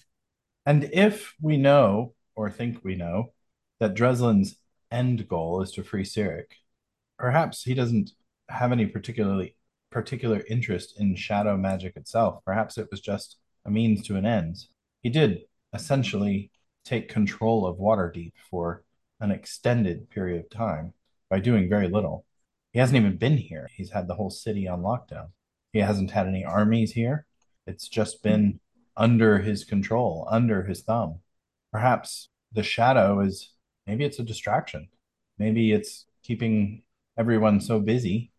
And if we know, or think we know, that Dreslin's end goal is to free Cyric, perhaps he doesn't have any particularly particular interest in shadow magic itself. Perhaps it was just a means to an end. He did essentially take control of Waterdeep for an extended period of time by doing very little. He hasn't even been here. He's had the whole city on lockdown. He hasn't had any armies here. It's just been under his control, under his thumb. Perhaps the shadow is maybe it's a distraction. Maybe it's keeping everyone so busy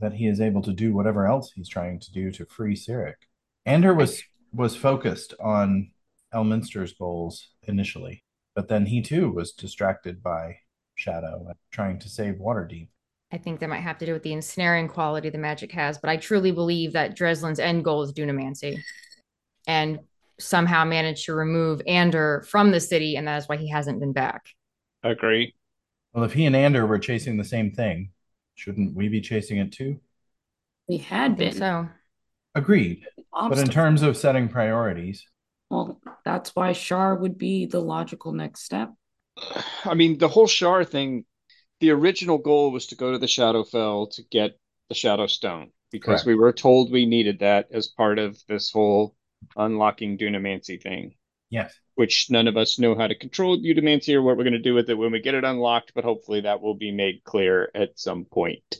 that he is able to do whatever else he's trying to do to free Cyric. Ander was was focused on Elminster's goals initially, but then he too was distracted by Shadow trying to save Waterdeep. I think that might have to do with the ensnaring quality the magic has, but I truly believe that Dreslin's end goal is Dunamancy and somehow managed to remove Ander from the city, and that is why he hasn't been back. Agree. Well, if he and Ander were chasing the same thing, shouldn't we be chasing it too? We had been. So agreed. But in terms of setting priorities, well, that's why Shar would be the logical next step. I mean, the whole Shar thing, the original goal was to go to the Shadowfell to get the Shadow Stone because Correct. we were told we needed that as part of this whole unlocking Dunamancy thing. Yes. Which none of us know how to control Dunamancy or what we're going to do with it when we get it unlocked, but hopefully that will be made clear at some point.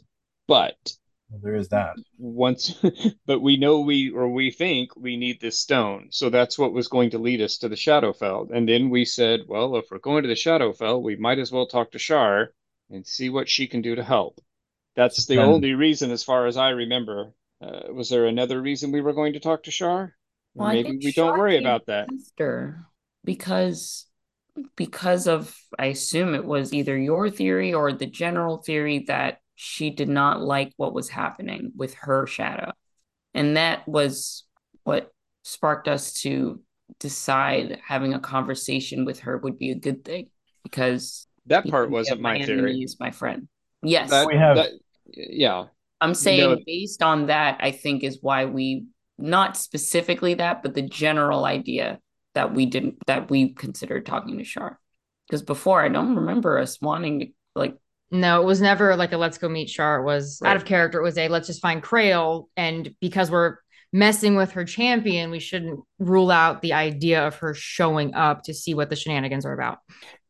But well, there is that. Once, but we know we or we think we need this stone, so that's what was going to lead us to the Shadowfell. And then we said, well, if we're going to the Shadowfell, we might as well talk to Shar and see what she can do to help. That's the only reason, as far as I remember. Uh, was there another reason we were going to talk to Shar? Well, maybe we Shar don't worry about that. After, because because of I assume it was either your theory or the general theory that she did not like what was happening with her shadow. And that was what sparked us to decide having a conversation with her would be a good thing because that part wasn't my theory. Is my friend. Yes, that, we have. That, yeah, I'm saying you know, based on that, I think is why we not specifically that, but the general idea that we didn't that we considered talking to Shar. Because before, I don't remember us wanting to like no, it was never like a let's go meet Shar. It was right. out of character. It was a let's just find Crail. And because we're messing with her champion, we shouldn't rule out the idea of her showing up to see what the shenanigans are about.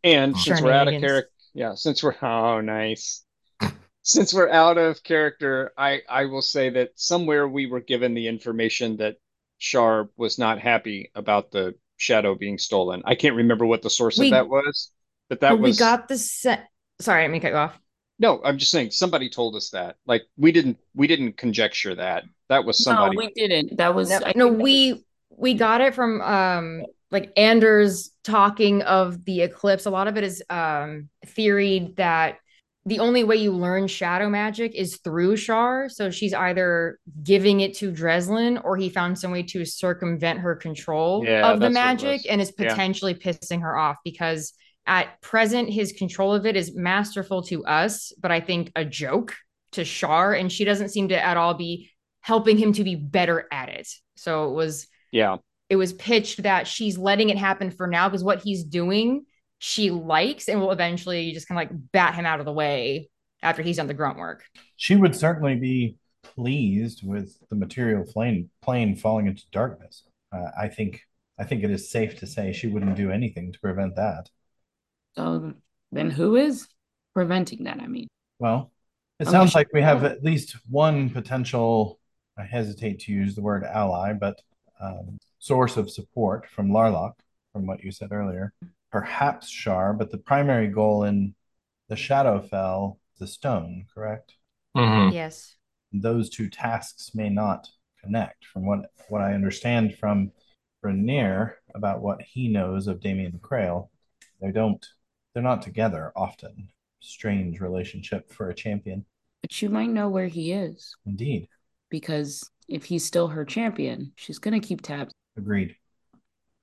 And oh. since we're out of character, yeah, since we're oh nice. since we're out of character, I I will say that somewhere we were given the information that Shar was not happy about the shadow being stolen. I can't remember what the source we, of that was, but that was we got the set sorry, I me cut you off. No, I'm just saying somebody told us that. Like we didn't we didn't conjecture that. That was somebody. No, we didn't. That was no, no we was... we got it from um like Anders talking of the eclipse. A lot of it is um theory that the only way you learn shadow magic is through Shar. So she's either giving it to Dreslin or he found some way to circumvent her control Yeah, of the that's what it magic and is Yeah. potentially pissing her off because at present his control of it is masterful to us, but I think a joke to Shar. And she doesn't seem to at all be helping him to be better at it. So it was Yeah. it was pitched that she's letting it happen for now because what he's doing she likes and will eventually just kind of like bat him out of the way after he's done the grunt work. She would certainly be pleased with the material plane plane falling into darkness. Uh, I think I think it is safe to say she wouldn't do anything to prevent that. So then who is preventing that? I mean, Well, it sounds like we have at least one potential, I hesitate to use the word ally, but um, source of support from Larloch, from what you said earlier. Perhaps Shar, but the primary goal in the Shadowfell is the stone, correct? Mhm. Yes. Those two tasks may not connect. From what, what I understand from Renaer about what he knows of Damien Crail, they don't, they're not together often. Strange relationship for a champion, but you might know where he is indeed. Because if he's still her champion, she's gonna keep tabs. Agreed.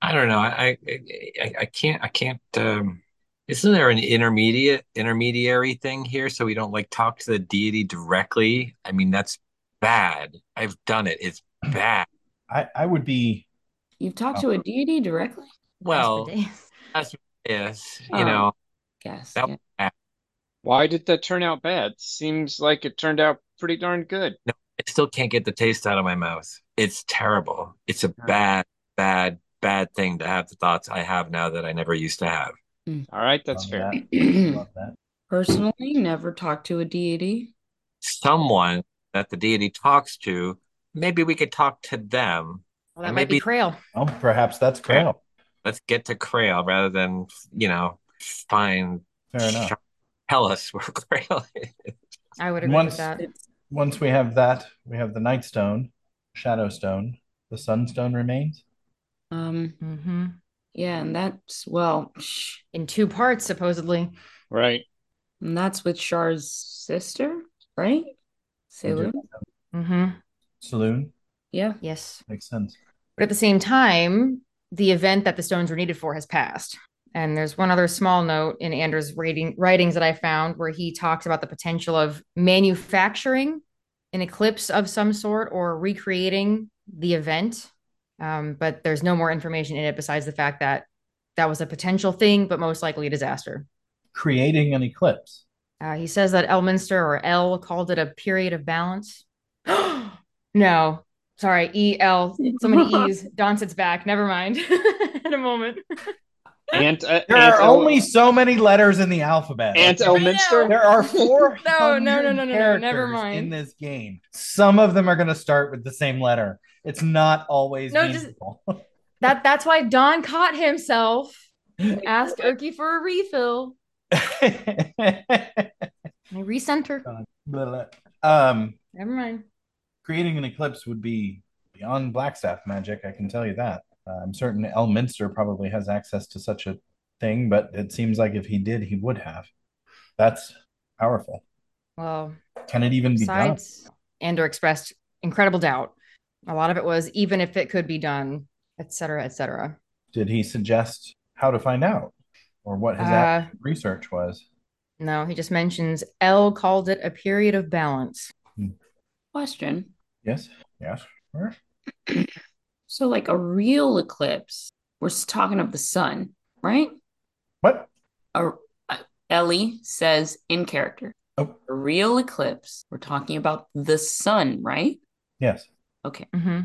I don't know. I, I I I can't I can't um isn't there an intermediate intermediary thing here so we don't like talk to the deity directly? I mean that's bad. I've done it. It's bad. I, I would be You've talked to a deity directly? Well, that's yes, Oh. you know. Guess. That- yeah. Why did that turn out bad? Seems like it turned out pretty darn good. I still can't get the taste out of my mouth. It's terrible. It's a bad, bad, bad thing to have the thoughts I have now that I never used to have. Mm. All right, that's love fair. that. Love that. Personally, never talked to a deity. Someone that the deity talks to, maybe we could talk to them. Well, that And might be maybe- Crail. Well, oh, perhaps that's Crail. Let's get to Crail rather than, you know, find Fair enough. tell us where Crail is. I would agree Once- with that. Once we have that, we have the Night Stone, Shadow Stone, the Sunstone remains. Um, hmm yeah, and that's well, In two parts, supposedly. Right. and that's with Shar's sister, right? Sailor. hmm Selûne Yeah. Yes. makes sense. But at the same time, the event that the stones were needed for has passed. And there's one other small note in Anders' writing, writings that I found where he talks about the potential of manufacturing an eclipse of some sort or recreating the event. Um, but there's no more information in it besides the fact that that was a potential thing, but most likely a disaster. Creating an eclipse. Uh, he says that Elminster or L called it a period of balance. no, sorry, E L. So many E's. Don sits back. Never mind. in a moment. And uh, There Aunt are El- only so many letters in the alphabet. Aunt Elminster. There are four. No, no, no, no, no, no, never mind. in this game. Some of them are going to start with the same letter. It's not always No, just- That that's why Don caught himself. Asked Erky for a refill. I resent her. um, Never mind. creating an eclipse would be beyond Blackstaff magic. I can tell you that. Uh, I'm certain Elminster probably has access to such a thing, but it seems like if he did, he would have. That's powerful. Well, Can it even be done? besides, Ander expressed incredible doubt. A lot of it was even if it could be done, et cetera, et cetera. Did he suggest how to find out, or what his Uh, research was? No, he just mentions L called it a period of balance. Question. Yes. Yes. Sure. So, like a real eclipse, we're talking of the sun, right? What? A, uh, Ellie says in character, Oh. a real eclipse, we're talking about the sun, right? Yes. Okay. hmm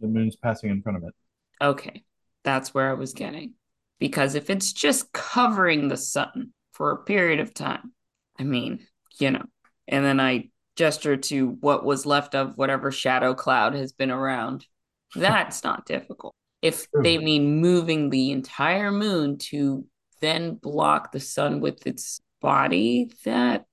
The moon's passing in front of it. Okay. That's where I was getting. Because if it's just covering the sun for a period of time, I mean, you know, and then I gesture to what was left of whatever shadow cloud has been around, that's not difficult. If they mean moving the entire moon to then block the sun with its body, that,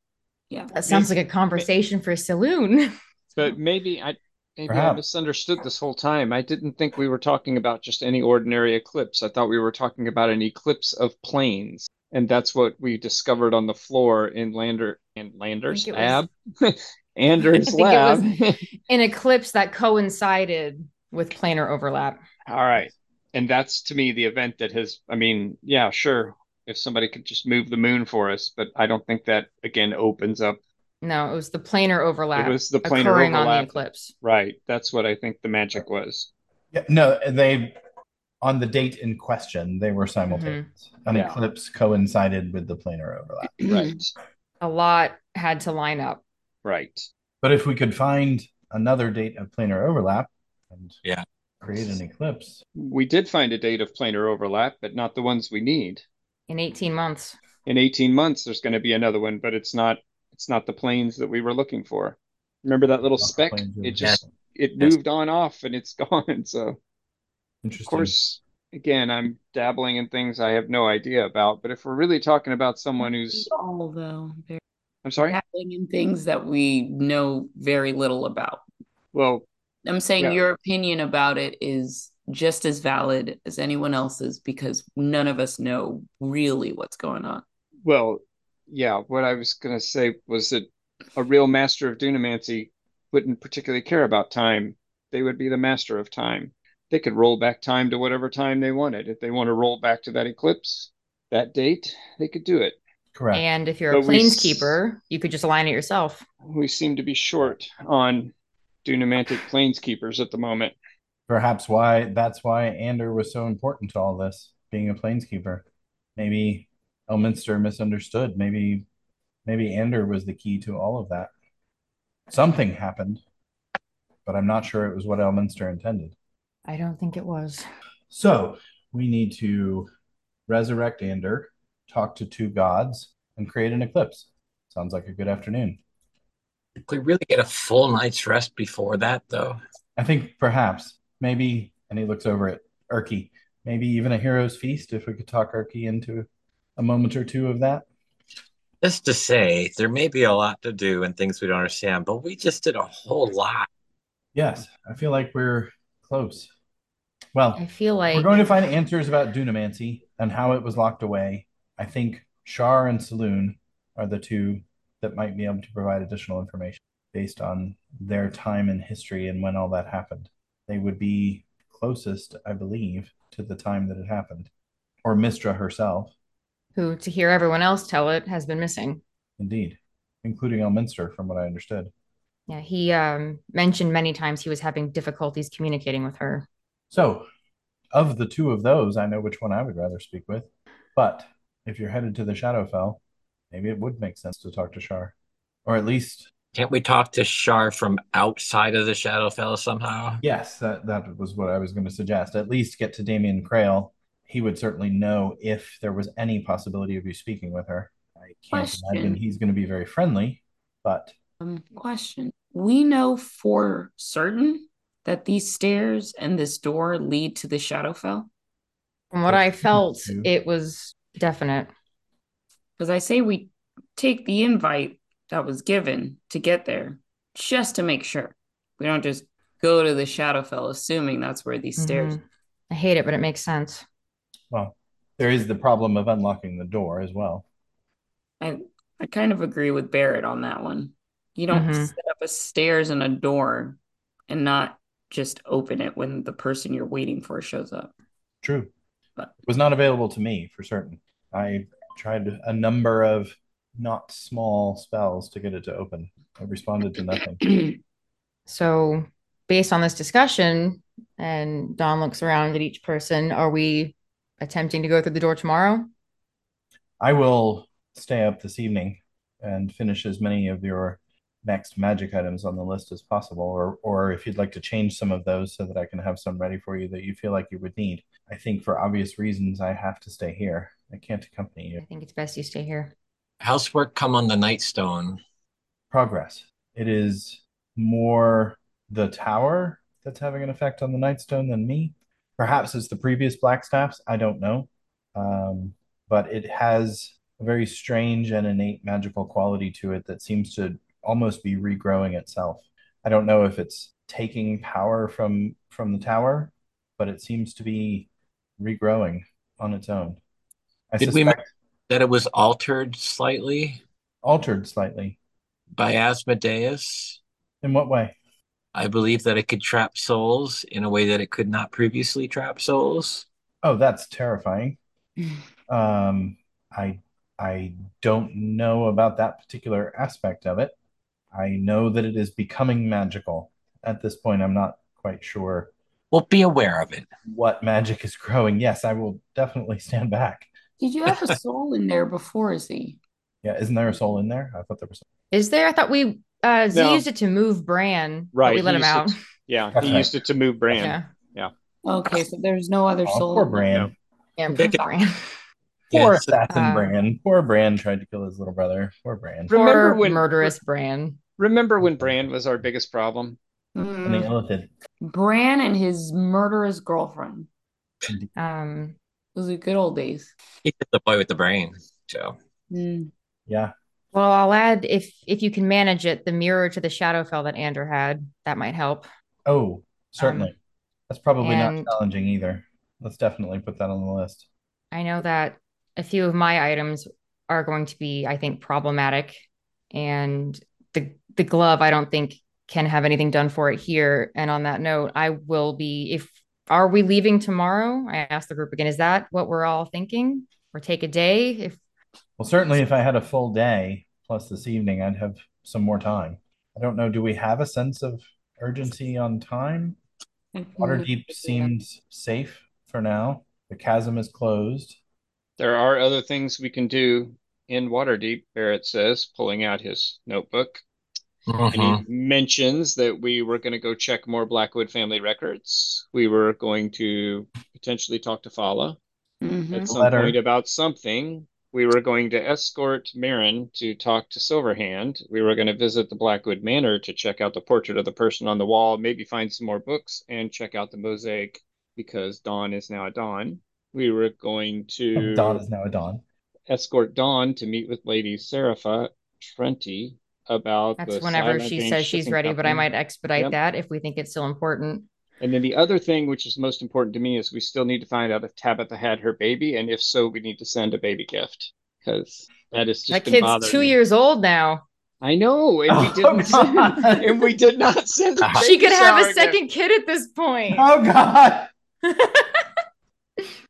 yeah. That sounds like a conversation for a saloon. But maybe I maybe I misunderstood this whole time. I didn't think we were talking about just any ordinary eclipse. I thought we were talking about an eclipse of planes. and that's what we discovered on the floor in Lander in Lander's lab. Anders lab. an eclipse that coincided with planar overlap. All right. And that's to me the event that has I mean, yeah, sure. If somebody could just move the moon for us, but I don't think that again opens up no, it was the planar overlap. It was the planar occurring overlap. on the eclipse. Right. That's what I think the magic was. Yeah, no, they on the date in question, they were simultaneous. Mm-hmm. An Yeah. eclipse coincided with the planar overlap. Right. A lot had to line up. Right. But if we could find another date of planar overlap and Yeah. create an eclipse, We did find a date of planar overlap, but not the ones we need. in 18 months. In 18 months there's going to be another one, but it's not it's not the planes that we were looking for. Remember that little speck? It of- just it moved on off and it's gone. So of interesting. course again I'm dabbling in things I have no idea about. But if we're really talking about someone who's all though. Very I'm sorry? dabbling in things that we know very little about. Well, I'm saying Yeah. your opinion about it is just as valid as anyone else's because none of us know really what's going on. Well, yeah, what I was going to say was that a real master of dunamancy wouldn't particularly care about time. They would be the master of time. They could roll back time to whatever time they wanted. If they want to roll back to that eclipse, that date, they could do it. Correct. And if you're a But we s- planeskeeper, you could just align it yourself. We seem to be short on dunamantic planeskeepers at the moment. Perhaps why that's why Ander was so important to all this, being a planeskeeper. Maybe Elminster misunderstood. Maybe maybe Ander was the key to all of that. Something happened, but I'm not sure it was what Elminster intended. I don't think it was. So we need to resurrect Ander, talk to two gods, and create an eclipse. Sounds like a good afternoon. Could we really get a full night's rest before that, though? I think perhaps, maybe, and he looks over at Erky, maybe even a hero's feast if we could talk Erky into a moment or two of that. Just to say, there may be a lot to do and things we don't understand, but we just did a whole lot. Yes, I feel like we're close. Well, I feel like we're going to find answers about Dunamancy and how it was locked away. I think Shar and Selûne are the two that might be able to provide additional information based on their time in history and when all that happened. They would be closest, I believe, to the time that it happened. Or Mystra herself, who, to hear everyone else tell it, has been missing. indeed, including Elminster, from what I understood. Yeah, he um, mentioned many times he was having difficulties communicating with her. So, of the two of those, I know which one I would rather speak with. But if you're headed to the Shadowfell, maybe it would make sense to talk to Shar. Or at least, Can't we talk to Shar from outside of the Shadowfell somehow? yes, that, that was what I was going to suggest. At least get to Damien Crail. He would certainly know if there was any possibility of you speaking with her. I can't Question. imagine he's going to be very friendly, but Um, question. We know for certain that these stairs and this door lead to the Shadowfell. From what I felt, it was definite. Because I say we take the invite that was given to get there just to make sure. We don't just go to the Shadowfell assuming that's where these stairs. Mhm. I hate it, but it makes sense. well, there is the problem of unlocking the door as well. I I kind of agree with Barrett on that one. You don't Mhm. set up a stairs and a door and not just open it when the person you're waiting for shows up. True. But- It was not available to me for certain. I tried a number of not small spells to get it to open. I responded to nothing. So, based on this discussion, and Don looks around at each person, are we attempting to go through the door tomorrow? I will stay up this evening and finish as many of your next magic items on the list as possible, or or if you'd like to change some of those so that I can have some ready for you that you feel like you would need. I think for obvious reasons I have to stay here. I can't accompany you. I think it's best you stay here. Housework come on the Nightstone. progress. It is more the tower that's having an effect on the Nightstone than me. Perhaps it's the previous Blackstaffs. I don't know. Um, but it has a very strange and innate magical quality to it that seems to almost be regrowing itself. I don't know if it's taking power from from the tower, but it seems to be regrowing on its own. I Did we that it was altered slightly Altered slightly. by Asmodeus. In what way? I believe that it could trap souls in a way that it could not previously trap souls. Oh, that's terrifying. Um, I I don't know about that particular aspect of it. I know that it is becoming magical. At this point, I'm not quite sure Well, be aware of it. what magic is growing. Yes, I will definitely stand back. Did you have a soul in there before, Z? Yeah, isn't there a soul in there? I thought there was. Is there? I thought we uh Z No. used it to move Bran. Right, we let him out. it- Yeah, he right. used it to move Bran. Yeah. Okay, so there's no other Oh, soul. poor. Bran. Yeah, Pick it. Bran. Poor Yes. assassin Uh, Bran. Poor Bran tried to kill his little brother. Poor Bran. Remember Poor when- murderous Bran. Remember when Bran was our biggest problem? And the Mm, illithid. Bran and his murderous girlfriend. Um Those are good old days. He's the boy with the brain. So Mm. Yeah. well I'll add if if you can manage it, the mirror to the Shadowfell that Andrew had, that might help. Oh, certainly. Um, That's probably not challenging either. Let's definitely put that on the list. I know that a few of my items are going to be, I think, problematic. And the the glove, I don't think can have anything done for it here. And on that note, I will be if are we leaving tomorrow? I asked the group again, is that what we're all thinking? Or take a day? If Well, certainly if I had a full day plus this evening, I'd have some more time. I don't know. Do we have a sense of urgency on time? Waterdeep seems safe for now. The chasm is closed. There are other things we can do in Waterdeep, Barrett says, pulling out his notebook. And Mhm. he mentions that we were going to go check more Blackwood family records. We were going to potentially talk to Fala Mhm. at some Letter. point about something. We were going to escort Maran to talk to Silverhand. We were going to visit the Blackwood Manor to check out the portrait of the person on the wall, maybe find some more books, and check out the mosaic because Dawn is now a Dawn. We were going to Dawn is now a dawn. escort Dawn to meet with Lady Serapha Trenti about that's the whenever she says she's Shipping ready, but I might expedite Yep. that if we think it's still important. And then the other thing, which is most important to me, is we still need to find out if Tabitha had her baby, and if so, we need to send a baby gift because that is just That kid's two me. years old now. I know, and we Oh, didn't, God. send, and we did not send. A uh-huh. She baby could have a second kid at this point. Oh God!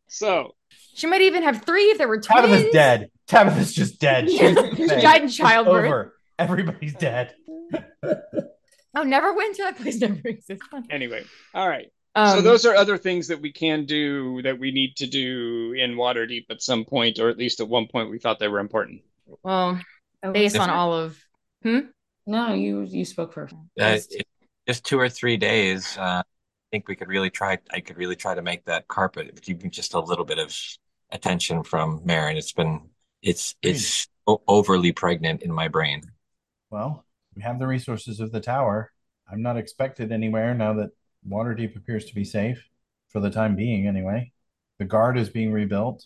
So She might even have three if there were twins. Tabitha's dead. Tabitha's just dead. She's She died in childbirth. over. Everybody's dead. Oh, never went to that place. Never existed. anyway, all right. Um, so those are other things that we can do that we need to do in Waterdeep at some point, or at least at one point we thought they were important. well, based on all of Hmm. No, you you spoke first. Uh, just two or three days. Uh, I think we could really try. I could really try to make that carpet even just a little bit of attention from Maran. It's been it's it's o- overly pregnant in my brain. Well, we have the resources of the tower. I'm not expected anywhere now that Waterdeep appears to be safe for the time being, anyway. The guard is being rebuilt.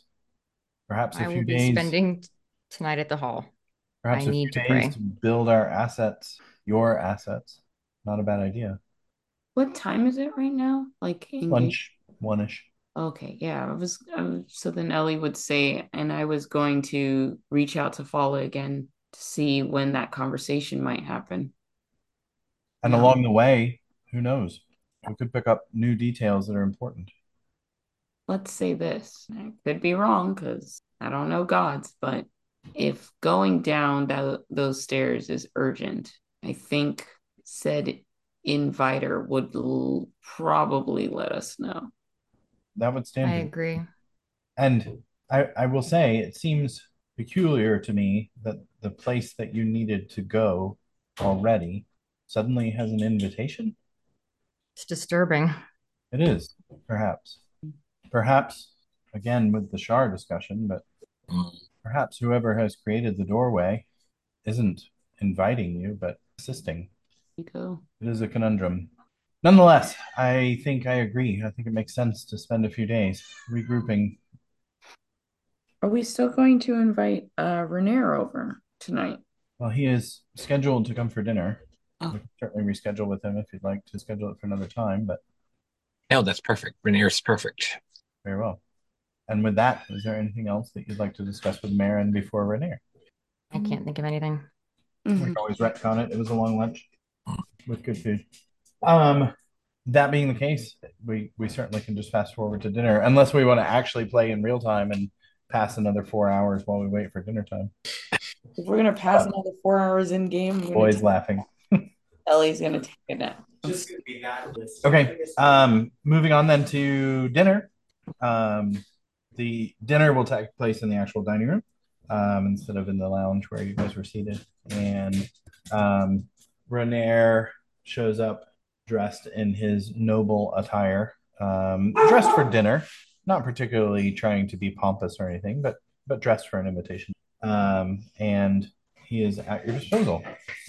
Perhaps a I few will be days. spending tonight at the hall. Perhaps I a few need to days pray. to build our assets, your assets. Not a bad idea. What time is it right now? Like in Lunch, one-ish. Okay, yeah, I was, I was. So then Ellie would say, and I was going to reach out to Fala again to see when that conversation might happen. And Yeah. along the way, who knows? We could pick up new details that are important. Let's say this. I could be wrong because I don't know gods, but if going down tho- those stairs is urgent, I think said inviter would l probably let us know. That would stand I agree. And I, I will say, it seems peculiar to me that the place that you needed to go already suddenly has an invitation. It's disturbing. It is, perhaps. Perhaps, again, with the Shar discussion, but perhaps whoever has created the doorway isn't inviting you, but assisting. Nico. It is a conundrum. Nonetheless, I think I agree. I think it makes sense to spend a few days regrouping. Are we still going to invite uh Renaer over tonight? Well, he is scheduled to come for dinner. Oh. We can certainly reschedule with him if you'd like to schedule it for another time, but No, that's perfect. Renaer's perfect. very well. and with that, is there anything else that you'd like to discuss with Maran before Renaer? I can't think of anything. We can always retcon it. It was a long lunch with good food. Um, that being the case, we we certainly can just fast forward to dinner, unless we want to actually play in real time and pass another four hours while we wait for dinner time. If we're gonna pass another four hours in game, Boys gonna laughing. Ellie's gonna take a nap. Okay. Um, moving on then to dinner. Um, the dinner will take place in the actual dining room um, instead of in the lounge where you guys were seated. And um, Renaer shows up dressed in his noble attire, um, dressed for dinner, not particularly trying to be pompous or anything, but but dressed for an invitation. Um, and he is at your disposal.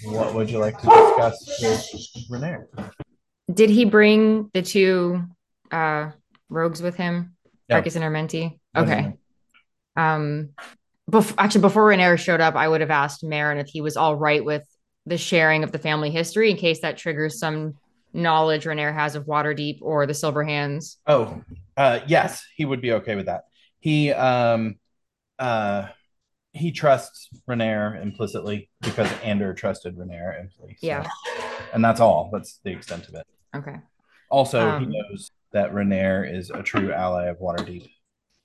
What would you like to discuss with Renaer? Did he bring the two uh rogues with him? Yeah. Arcus and Armenti? Okay. Um bef- actually before Renaer showed up, I would have asked Maran if he was all right with the sharing of the family history in case that triggers some knowledge Renaer has of Waterdeep or the Silver Hands. Oh, uh, yes, he would be okay with that. He um, uh, he trusts Renaer implicitly because Ander trusted Renaer implicitly. so- Yeah. and that's all. That's the extent of it. Okay. Also, Um, he knows that Renaer is a true ally of Waterdeep.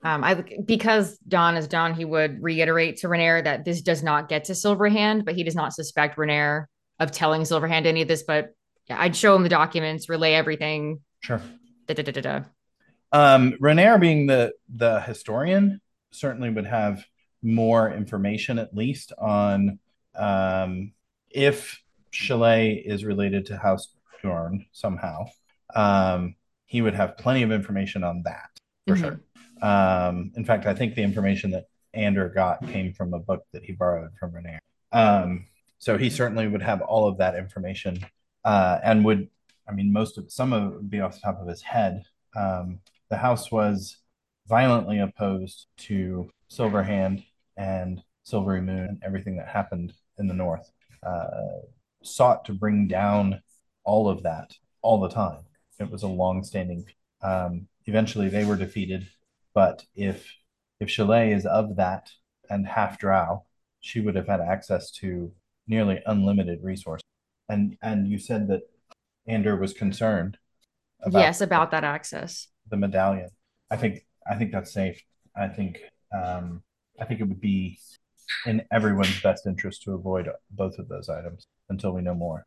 Um, I because Don is Don, he would reiterate to Renaer that this does not get to Silverhand, but he does not suspect Renaer of telling Silverhand any of this. But yeah, I'd show him the documents, relay everything. Sure. Da, da, da, da, da. Um, Renaer, being the the historian, certainly would have more information, at least on um, if Chalet is related to House Dorn somehow. Um, he would have plenty of information on that for Mhm. sure. Um, in fact, I think the information that Ander got came from a book that he borrowed from Renaer. Um, so he certainly would have all of that information, uh, and would, I mean, most of some of it would be off the top of his head. Um, the house was violently opposed to Silverhand and Silverymoon and everything that happened in the north. Uh, sought to bring down all of that all the time. It was a long-standing. Um, eventually, they were defeated, but if if Chalet is of that and half Drow, she would have had access to nearly unlimited resources. And and you said that Ander was concerned about yes, about that access. the medallion. I think I think that's safe. I think um, I think it would be in everyone's best interest to avoid both of those items until we know more.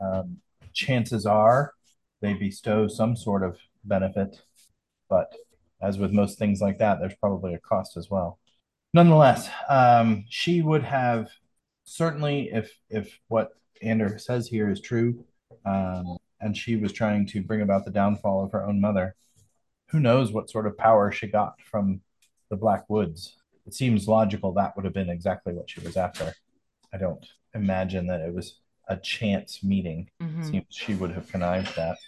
Um, chances are they bestow some sort of benefit, but as with most things like that, there's probably a cost as well. Nonetheless, um, she would have certainly, if if what Ander says here is true, um, and she was trying to bring about the downfall of her own mother, who knows what sort of power she got from the Black Woods. It seems logical that would have been exactly what she was after. I don't imagine that it was a chance meeting. Mhm. Seems she would have connived that.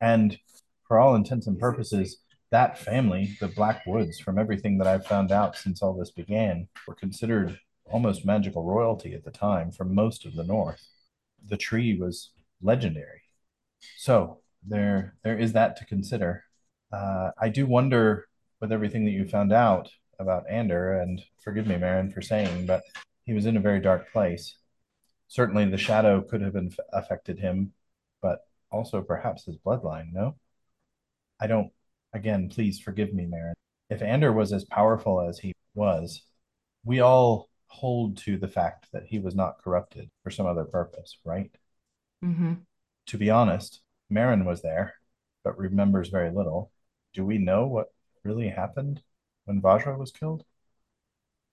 And for all intents and purposes, that family, the Black Woods, from everything that I've found out since all this began, were considered almost magical royalty at the time for most of the North. The tree was legendary. So there, there is that to consider. Uh, I do wonder, with everything that you found out about Ander, and forgive me, Maran, for saying, but he was in a very dark place. Certainly, the shadow could have inf- affected him, but also perhaps his bloodline. No, I don't. Again, please forgive me, Maran. If Ander was as powerful as he was, we all hold to the fact that he was not corrupted for some other purpose, right? Mhm. To be honest, Maran was there, but remembers very little. Do we know what really happened when Vajra was killed?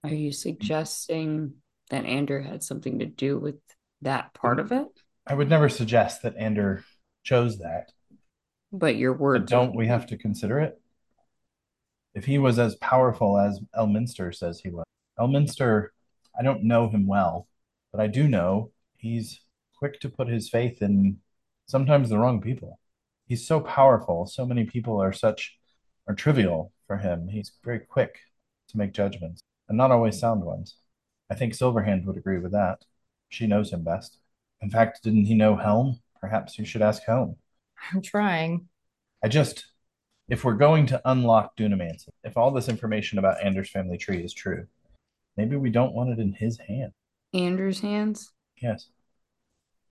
Are you suggesting that Ander had something to do with that part of it? I would never suggest that Ander chose that, But your but words don't we have to consider it? If he was as powerful as Elminster says he was, Elminster, I don't know him well, but I do know he's quick to put his faith in sometimes the wrong people. He's so powerful, so many people are such are trivial for him. He's very quick to make judgments, and not always sound ones. I think Silverhand would agree with that. She knows him best. In fact, didn't he know Helm? Perhaps you should ask Helm. I'm trying. I just if we're going to unlock Dunamancy, if all this information about Anders' family tree is true, maybe we don't want it in his hand. Andrew's hands? Yes.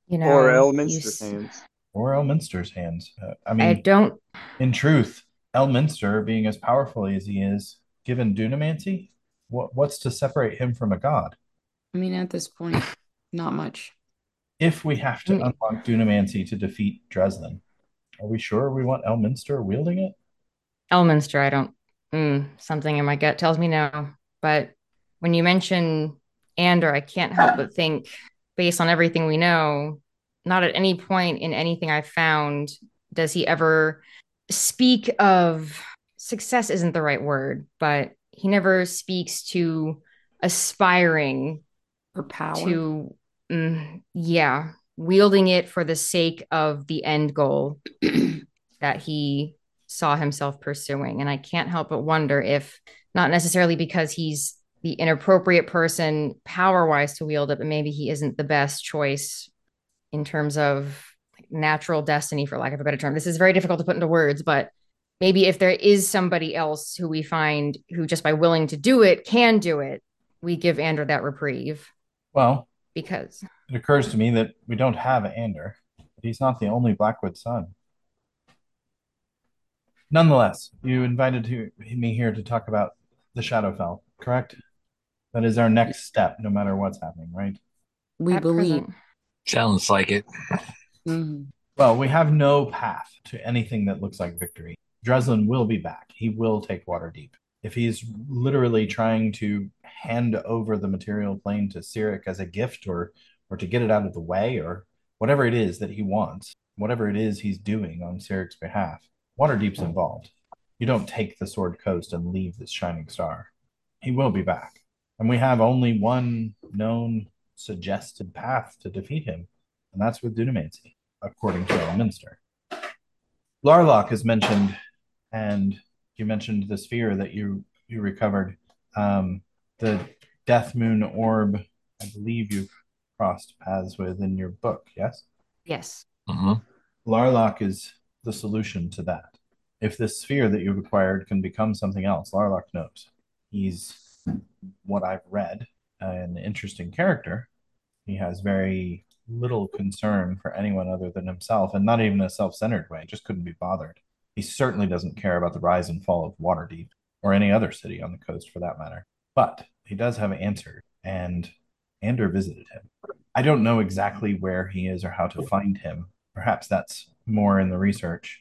You know, or Elminster's s- hands. Or Elminster's hands. Uh, I mean, I don't. in truth, Elminster, being as powerful as he is, given Dunamancy, what, what's to separate him from a god? I mean, at this point, not much. If we have to Mm. unlock Dunamancy to defeat Dreslin, are we sure we want Elminster wielding it? Elminster, I don't. Mm, something in my gut tells me no. But when you mention Ander, I can't help but think, based on everything we know, not at any point in anything I've found does he ever speak of success, isn't the right word, but he never speaks to aspiring For power. to, mm, yeah, wielding it for the sake of the end goal that he saw himself pursuing. And I can't help but wonder if, not necessarily because he's the inappropriate person power wise to wield it, but maybe he isn't the best choice in terms of natural destiny, for lack of a better term. This is very difficult to put into words, but maybe if there is somebody else who we find who just by willing to do it can do it, we give Andrew that reprieve Well, because it occurs to me that we don't have Ander. He's not the only Blackwood son. Nonetheless, you invited me here to talk about the Shadowfell, correct? That is our next step, no matter what's happening, right? we at believe. present- Sounds like it. Mhm. Well, we have no path to anything that looks like victory. Dreslin will be back. He will take Waterdeep. If he's literally trying to hand over the material plane to Cyric as a gift or or to get it out of the way or whatever it is that he wants, whatever it is he's doing on Cyric's behalf, Waterdeep's involved. You don't take the Sword Coast and leave this shining star. He will be back. And we have only one known suggested path to defeat him, and that's with Dunamancy according to Elminster. Larloch is mentioned, and you mentioned the sphere that you you recovered. Um, the Death Moon orb, I believe you've crossed paths with in your book, yes? yes. hmm Larloch is the solution to that. If this sphere that you've acquired can become something else, Larloch knows. He's what I've read, an interesting character. He has very little concern for anyone other than himself, and not even a self centered way, just couldn't be bothered. He certainly doesn't care about the rise and fall of Waterdeep or any other city on the coast for that matter. But he does have an answer, and Ander visited him. I don't know exactly where he is or how to find him. Perhaps that's more in the research.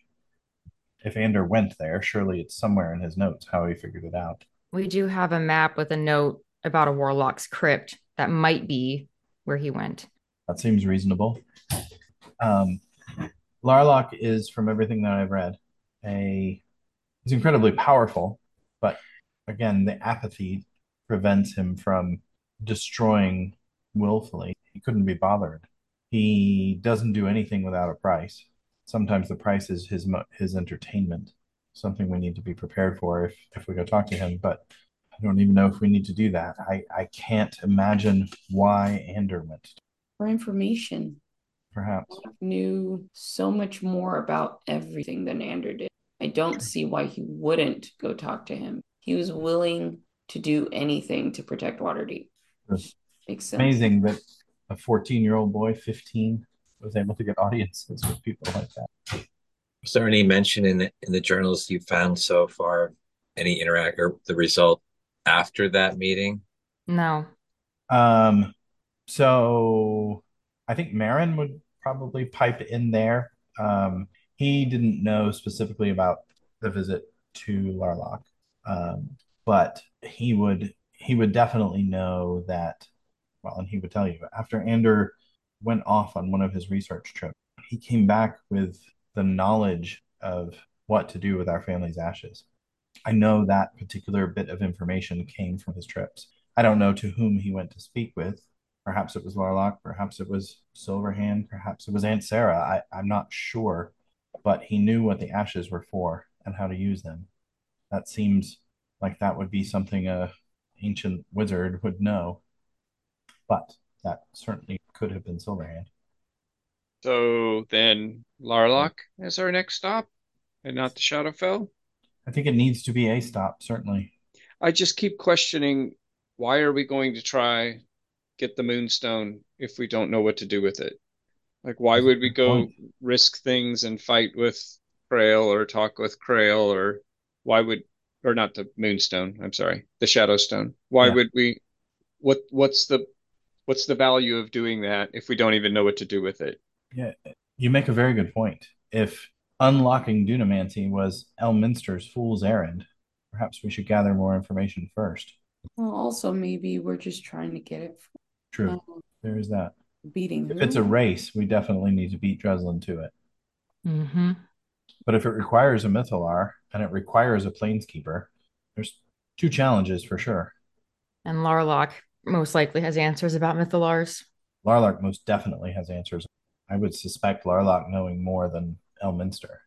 If Ander went there, surely it's somewhere in his notes how he figured it out. We do have a map with a note about a warlock's crypt that might be where he went. That seems reasonable. Um, Larloch is, from everything that I've read, a he's incredibly powerful, but again, the apathy prevents him from destroying willfully. He couldn't be bothered. He doesn't do anything without a price. Sometimes the price is his his entertainment, something we need to be prepared for if if we go talk to him. But I don't even know if we need to do that. I I can't imagine why Ander went. For information, Perhaps. knew so much more about everything than Ander did. I don't see why he wouldn't go talk to him. He was willing to do anything to protect Waterdeep. It's Makes sense. amazing that a 14 year old boy, 15, was able to get audiences with people like that. Was there any mention in the, in the journals you found so far, any interact or the result after that meeting? No. Um, so I think Maran would probably pipe in there. Um, he didn't know specifically about the visit to Larloch, um, but he would he would definitely know that. Well, and he would tell you after Ander went off on one of his research trips, he came back with the knowledge of what to do with our family's ashes. I know that particular bit of information came from his trips. I don't know to whom he went to speak with. Perhaps it was Larloch, perhaps it was Silverhand, perhaps it was Aunt Sarah. I, I'm not sure, but he knew what the ashes were for and how to use them. That seems like that would be something a ancient wizard would know. But that certainly could have been Silverhand. So then Larloch is our next stop and not the Shadowfell? I think it needs to be a stop, certainly. I just keep questioning why are we going to try get the moonstone if we don't know what to do with it? Like why would we go risk things and fight with Crail or talk with Crail or why would or not the moonstone, I'm sorry, the shadow stone. Why yeah. would we what what's the what's the value of doing that if we don't even know what to do with it? Yeah, you make a very good point. If unlocking Dunamancy was Elminster's fool's errand, perhaps we should gather more information first. Well, also maybe we're just trying to get it. True. Um, there is that. Beating. If it's a race, we definitely need to beat Dreslin to it. Mm-hmm. But if it requires a Mythallar and it requires a Planeskeeper, there's two challenges for sure. And Larloch most likely has answers about Mythallars. Larloch most definitely has answers. I would suspect Larloch knowing more than Elminster.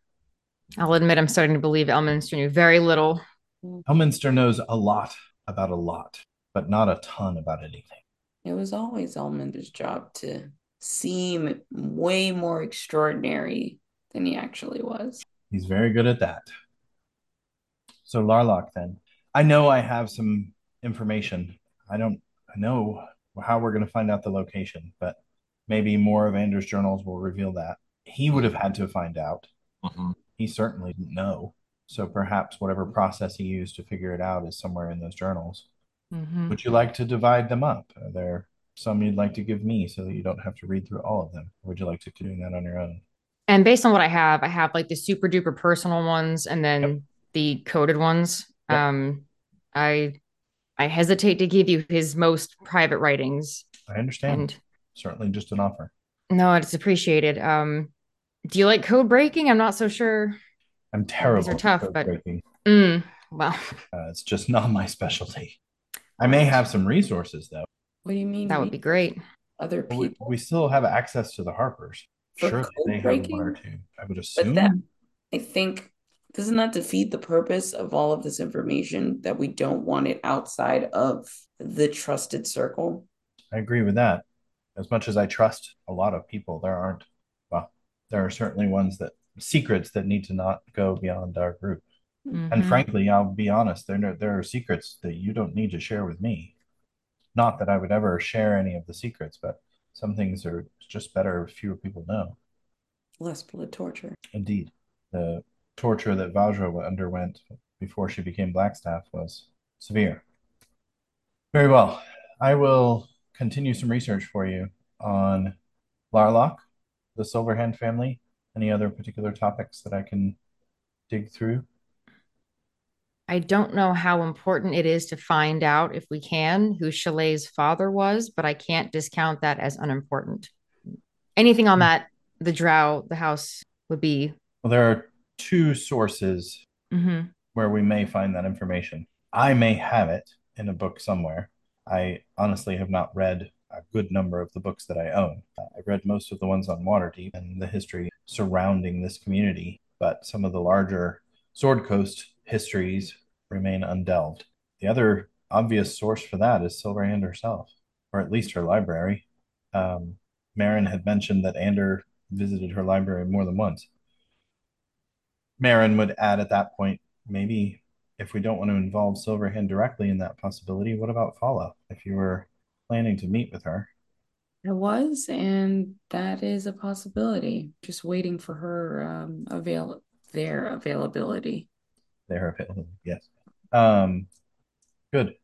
I'll admit I'm starting to believe Elminster knew very little. Elminster knows a lot about a lot, but not a ton about anything. It was always Elminster's job to seem way more extraordinary than he actually was. He's very good at that. So Larloch then. I know I have some information. I don't I know how we're going to find out the location, but maybe more of Ander's journals will reveal that. He would have had to find out. Mm-hmm. He certainly didn't know. So perhaps whatever process he used to figure it out is somewhere in those journals. Mm-hmm. Would you like to divide them up? Are there some you'd like to give me so that you don't have to read through all of them? Or would you like to do that on your own? And based on what I have, I have like the super duper personal ones and then yep. the coded ones. Yep. Um, I I hesitate to give you his most private writings. I understand. And Certainly just an offer. No, it's appreciated. Um, do you like code breaking? I'm not so sure. I'm terrible. These are tough, but mm, well, uh, it's just not my specialty. I may have some resources though. What do you mean? That would be great. Other people. We, we still have access to the Harpers. For sure, they breaking? have one or two. I would assume. But that, I think doesn't that defeat the purpose of all of this information that we don't want it outside of the trusted circle? I agree with that. As much as I trust a lot of people, there aren't, well, there are certainly ones that secrets that need to not go beyond our group. Mm-hmm. And frankly, I'll be honest, there, there are secrets that you don't need to share with me. Not that I would ever share any of the secrets, but some things are just better if fewer people know. Less blood torture. Indeed. The torture that Vajra underwent before she became Blackstaff was severe. Very well. I will continue some research for you on Larloch, the Silverhand family, any other particular topics that I can dig through. I don't know how important it is to find out, if we can, who Chalet's father was, but I can't discount that as unimportant. Anything on hmm. that, the drow, the house would be. Well, there are two sources mm-hmm. where we may find that information. I may have it in a book somewhere. I honestly have not read a good number of the books that I own. I read most of the ones on Waterdeep and the history surrounding this community, but some of the larger Sword Coast histories remain undelved. The other obvious source for that is Silverhand herself, or at least her library. Um, Maran had mentioned that Ander visited her library more than once. Maran would add at that point, maybe if we don't want to involve Silverhand directly in that possibility, what about Fala? If you were planning to meet with her. I was, and that is a possibility. Just waiting for her um, avail their availability. Their availability, yes. Um, good.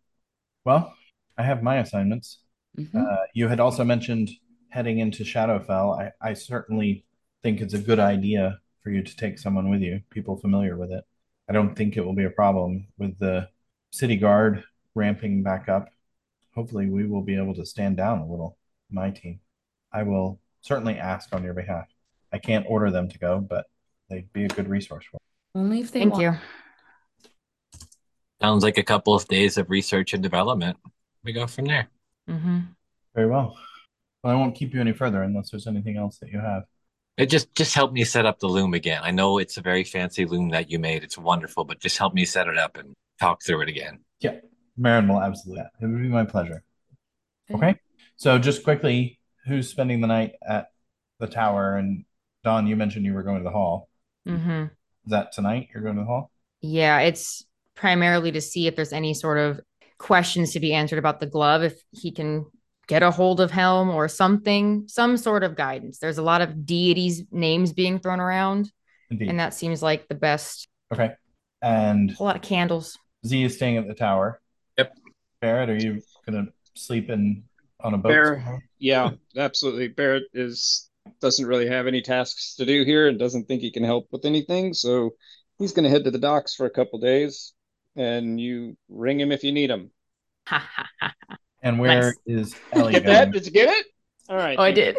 Well, I have my assignments. Mm-hmm. Uh, you had also mentioned heading into Shadowfell. I, I certainly think it's a good idea for you to take someone with you, people familiar with it. I don't think it will be a problem with the city guard ramping back up. Hopefully, we will be able to stand down a little, my team. I will certainly ask on your behalf. I can't order them to go, but they'd be a good resource for me. Only if they Thank want. you. Sounds like a couple of days of research and development. We go from there. Mm-hmm. Very well. Well, I won't keep you any further unless there's anything else that you have. It just just help me set up the loom again. I know it's a very fancy loom that you made. It's wonderful, but just help me set it up and talk through it again. Yeah, Maran will absolutely. It would be my pleasure. Okay. So just quickly, who's spending the night at the tower? And Don, you mentioned you were going to the hall. Mm-hmm. Is that tonight? You're going to the hall? Yeah, it's primarily to see if there's any sort of questions to be answered about the glove, if he can get a hold of Helm or something, some sort of guidance. There's a lot of deities' names being thrown around, Indeed. and that seems like the best. Okay. And A lot of candles. Z is staying at the tower. Yep. Barrett, are you gonna sleep in on a boat? Bear- somewhere? Yeah, absolutely. Barrett is doesn't really have any tasks to do here and doesn't think he can help with anything, so he's going to head to the docks for a couple days, and you ring him if you need him. And where Nice. is Ellie Get going? that? Did you get it? All right. Oh, I did.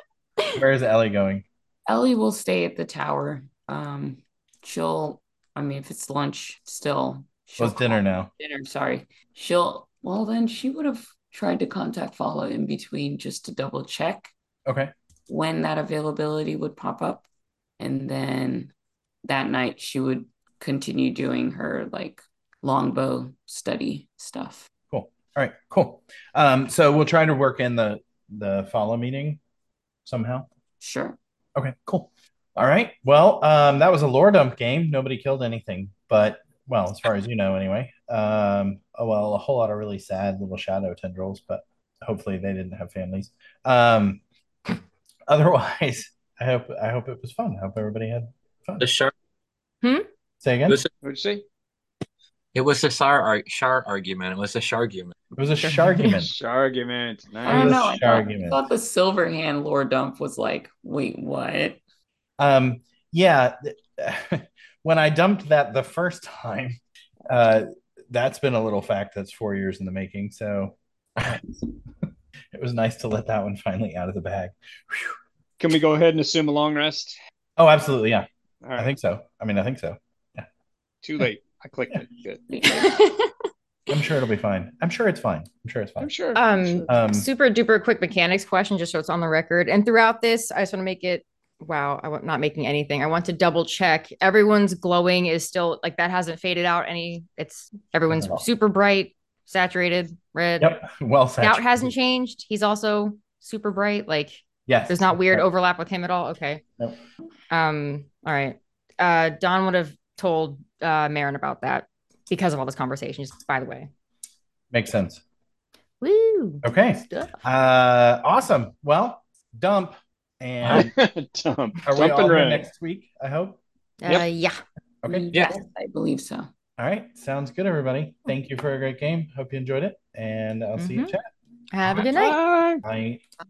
Where is Ellie going? Ellie will stay at the tower. Um, she'll. I mean, if it's lunch, still. she'll What's dinner now? Dinner. Sorry. She'll. Well, then she would have tried to contact Follow in between just to double check Okay. when that availability would pop up, and then that night she would continue doing her like longbow study stuff. Cool. All right. Cool. Um, so we'll try to work in the the follow meeting somehow. Sure. Okay. Cool. All right. Well, um, that was a lore dump game. Nobody killed anything, but well, as far as you know, anyway. Um, oh well, a whole lot of really sad little shadow tendrils, but hopefully they didn't have families. Um, otherwise, I hope I hope it was fun. I hope everybody had fun. The Shar, Say again. it was, What'd you say? It was a Shar, ar- Shar argument. It was a Shargument. It was a shargument. Argument. I don't know. I thought, I thought the silver hand lore dump was like, wait, what? Um, yeah, when I dumped that the first time, uh, that's been a little fact that's four years in the making. So it was nice to let that one finally out of the bag. Whew. Can we go ahead and assume a long rest? Oh, absolutely. Yeah, All I think so. I mean, I think so. Yeah. Too late. I clicked it. Good. I'm sure it'll be fine. I'm sure it's fine. I'm sure it's I'm fine. sure. I'm Um, sure. Um, super duper quick mechanics question, just so it's on the record. And throughout this, I just want to make it. Wow, I'm not making anything. I want to double check. Everyone's glowing is still like that hasn't faded out any. It's everyone's Not at all. super bright, saturated, red. Yep. Well Scout hasn't changed. He's also super bright. Like Yes. there's not weird Right. overlap with him at all. Okay. Nope. Um. All right. Uh, Don would have told uh Maran about that because of all this conversation. Just by the way. Makes sense. Woo. Okay. Uh, awesome. Well, dump. And Dump. are we Dump all and next week? I hope. Uh, yeah. Okay. Yeah. Yes, I believe so. All right. Sounds good, everybody. Thank you for a great game. Hope you enjoyed it. And I'll see you Mhm. chat. Have a good night. Bye. Bye.